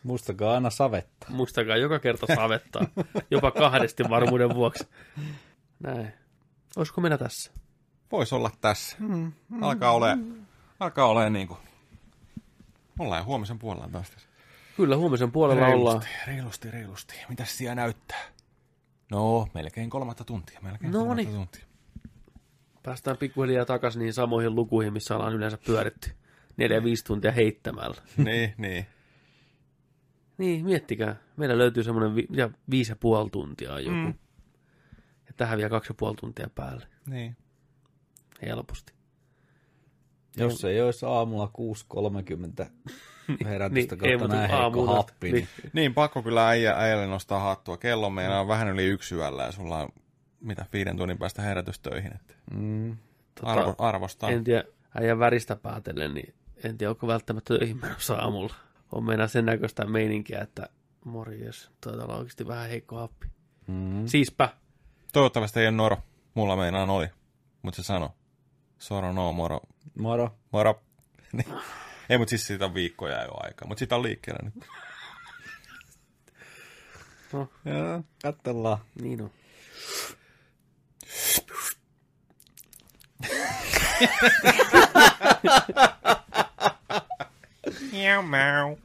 Muistakaa aina savetta. muistakaa joka kerta savettaa. Jopa kahdesti varmuuden vuoksi. Näin. Olisiko meillä tässä? Voisi olla tässä. Alkaa ole, alkaa ole niin kuin, ollaan jo huomisen puolella taas tässä. Kyllä, huomisen puolella ollaan. Reilusti, reilusti, reilusti. Mitäs siellä näyttää? No, melkein kolmatta tuntia. Melkein No kolmatta niin. tuntia. Päästään pikkuhiljaa takaisin niihin samoihin lukuihin, missä ollaan yleensä pyöritty. Neljä viisi tuntia heittämällä. niin, niin. Niin, miettikää. Meillä löytyy semmoinen vi- ja viisi ja puoli tuntia joku. Mm. Ja tähän vielä kaksi ja puoli tuntia päälle. niin. Helposti. Jos ei olisi aamulla 6.30 herätystä Niin, ei, kautta näin heikko happi, niin niin. Niin, pakko kyllä äijä, äijälle nostaa hattua. Kello meillä on vähän yli yksi yöllä ja sulla on mitä viiden tunnin päästä herätystöihin. Että mm, Tota, arvo, arvostaa. En tiedä, äijän väristä päätellen, niin en tiedä, onko välttämättä töihin menossa aamulla. On meillä sen näköistä meininkiä, että morjes, taitaa olla oikeasti vähän heikko happi. mm. Siispä. Toivottavasti ei ole noro. Mulla meinaan oli. Mutta se sano. Soro no moro. Moro. Moro. Niin. ei, mutta siis siitä on viikkoja jo aikaa. Mutta siitä on liikkeellä nyt. No, Joo, katsellaan. niin on.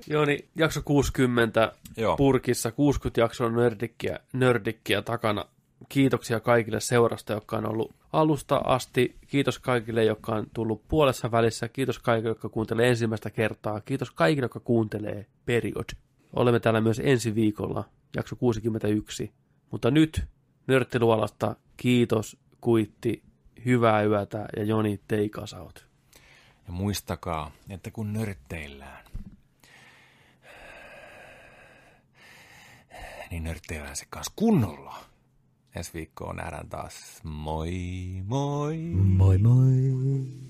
Joo, niin jakso 60 Joo. purkissa, 60 jaksoa nördikkiä, nördikkiä takana. Kiitoksia kaikille seurasta, jotka on ollut alusta asti. Kiitos kaikille, jotka on tullut puolessa välissä. Kiitos kaikille, jotka kuuntelee ensimmäistä kertaa. Kiitos kaikille, jotka kuuntelee period. Olemme täällä myös ensi viikolla, jakso 61. Mutta nyt nörttiluolasta kiitos, kuitti, hyvää yötä ja Joni teikasaut. Ja muistakaa, että kun nörtteillään, niin nörtteillään se kanssa kunnolla. Ensi viikkoon nähdään taas. Moi moi! Moi moi.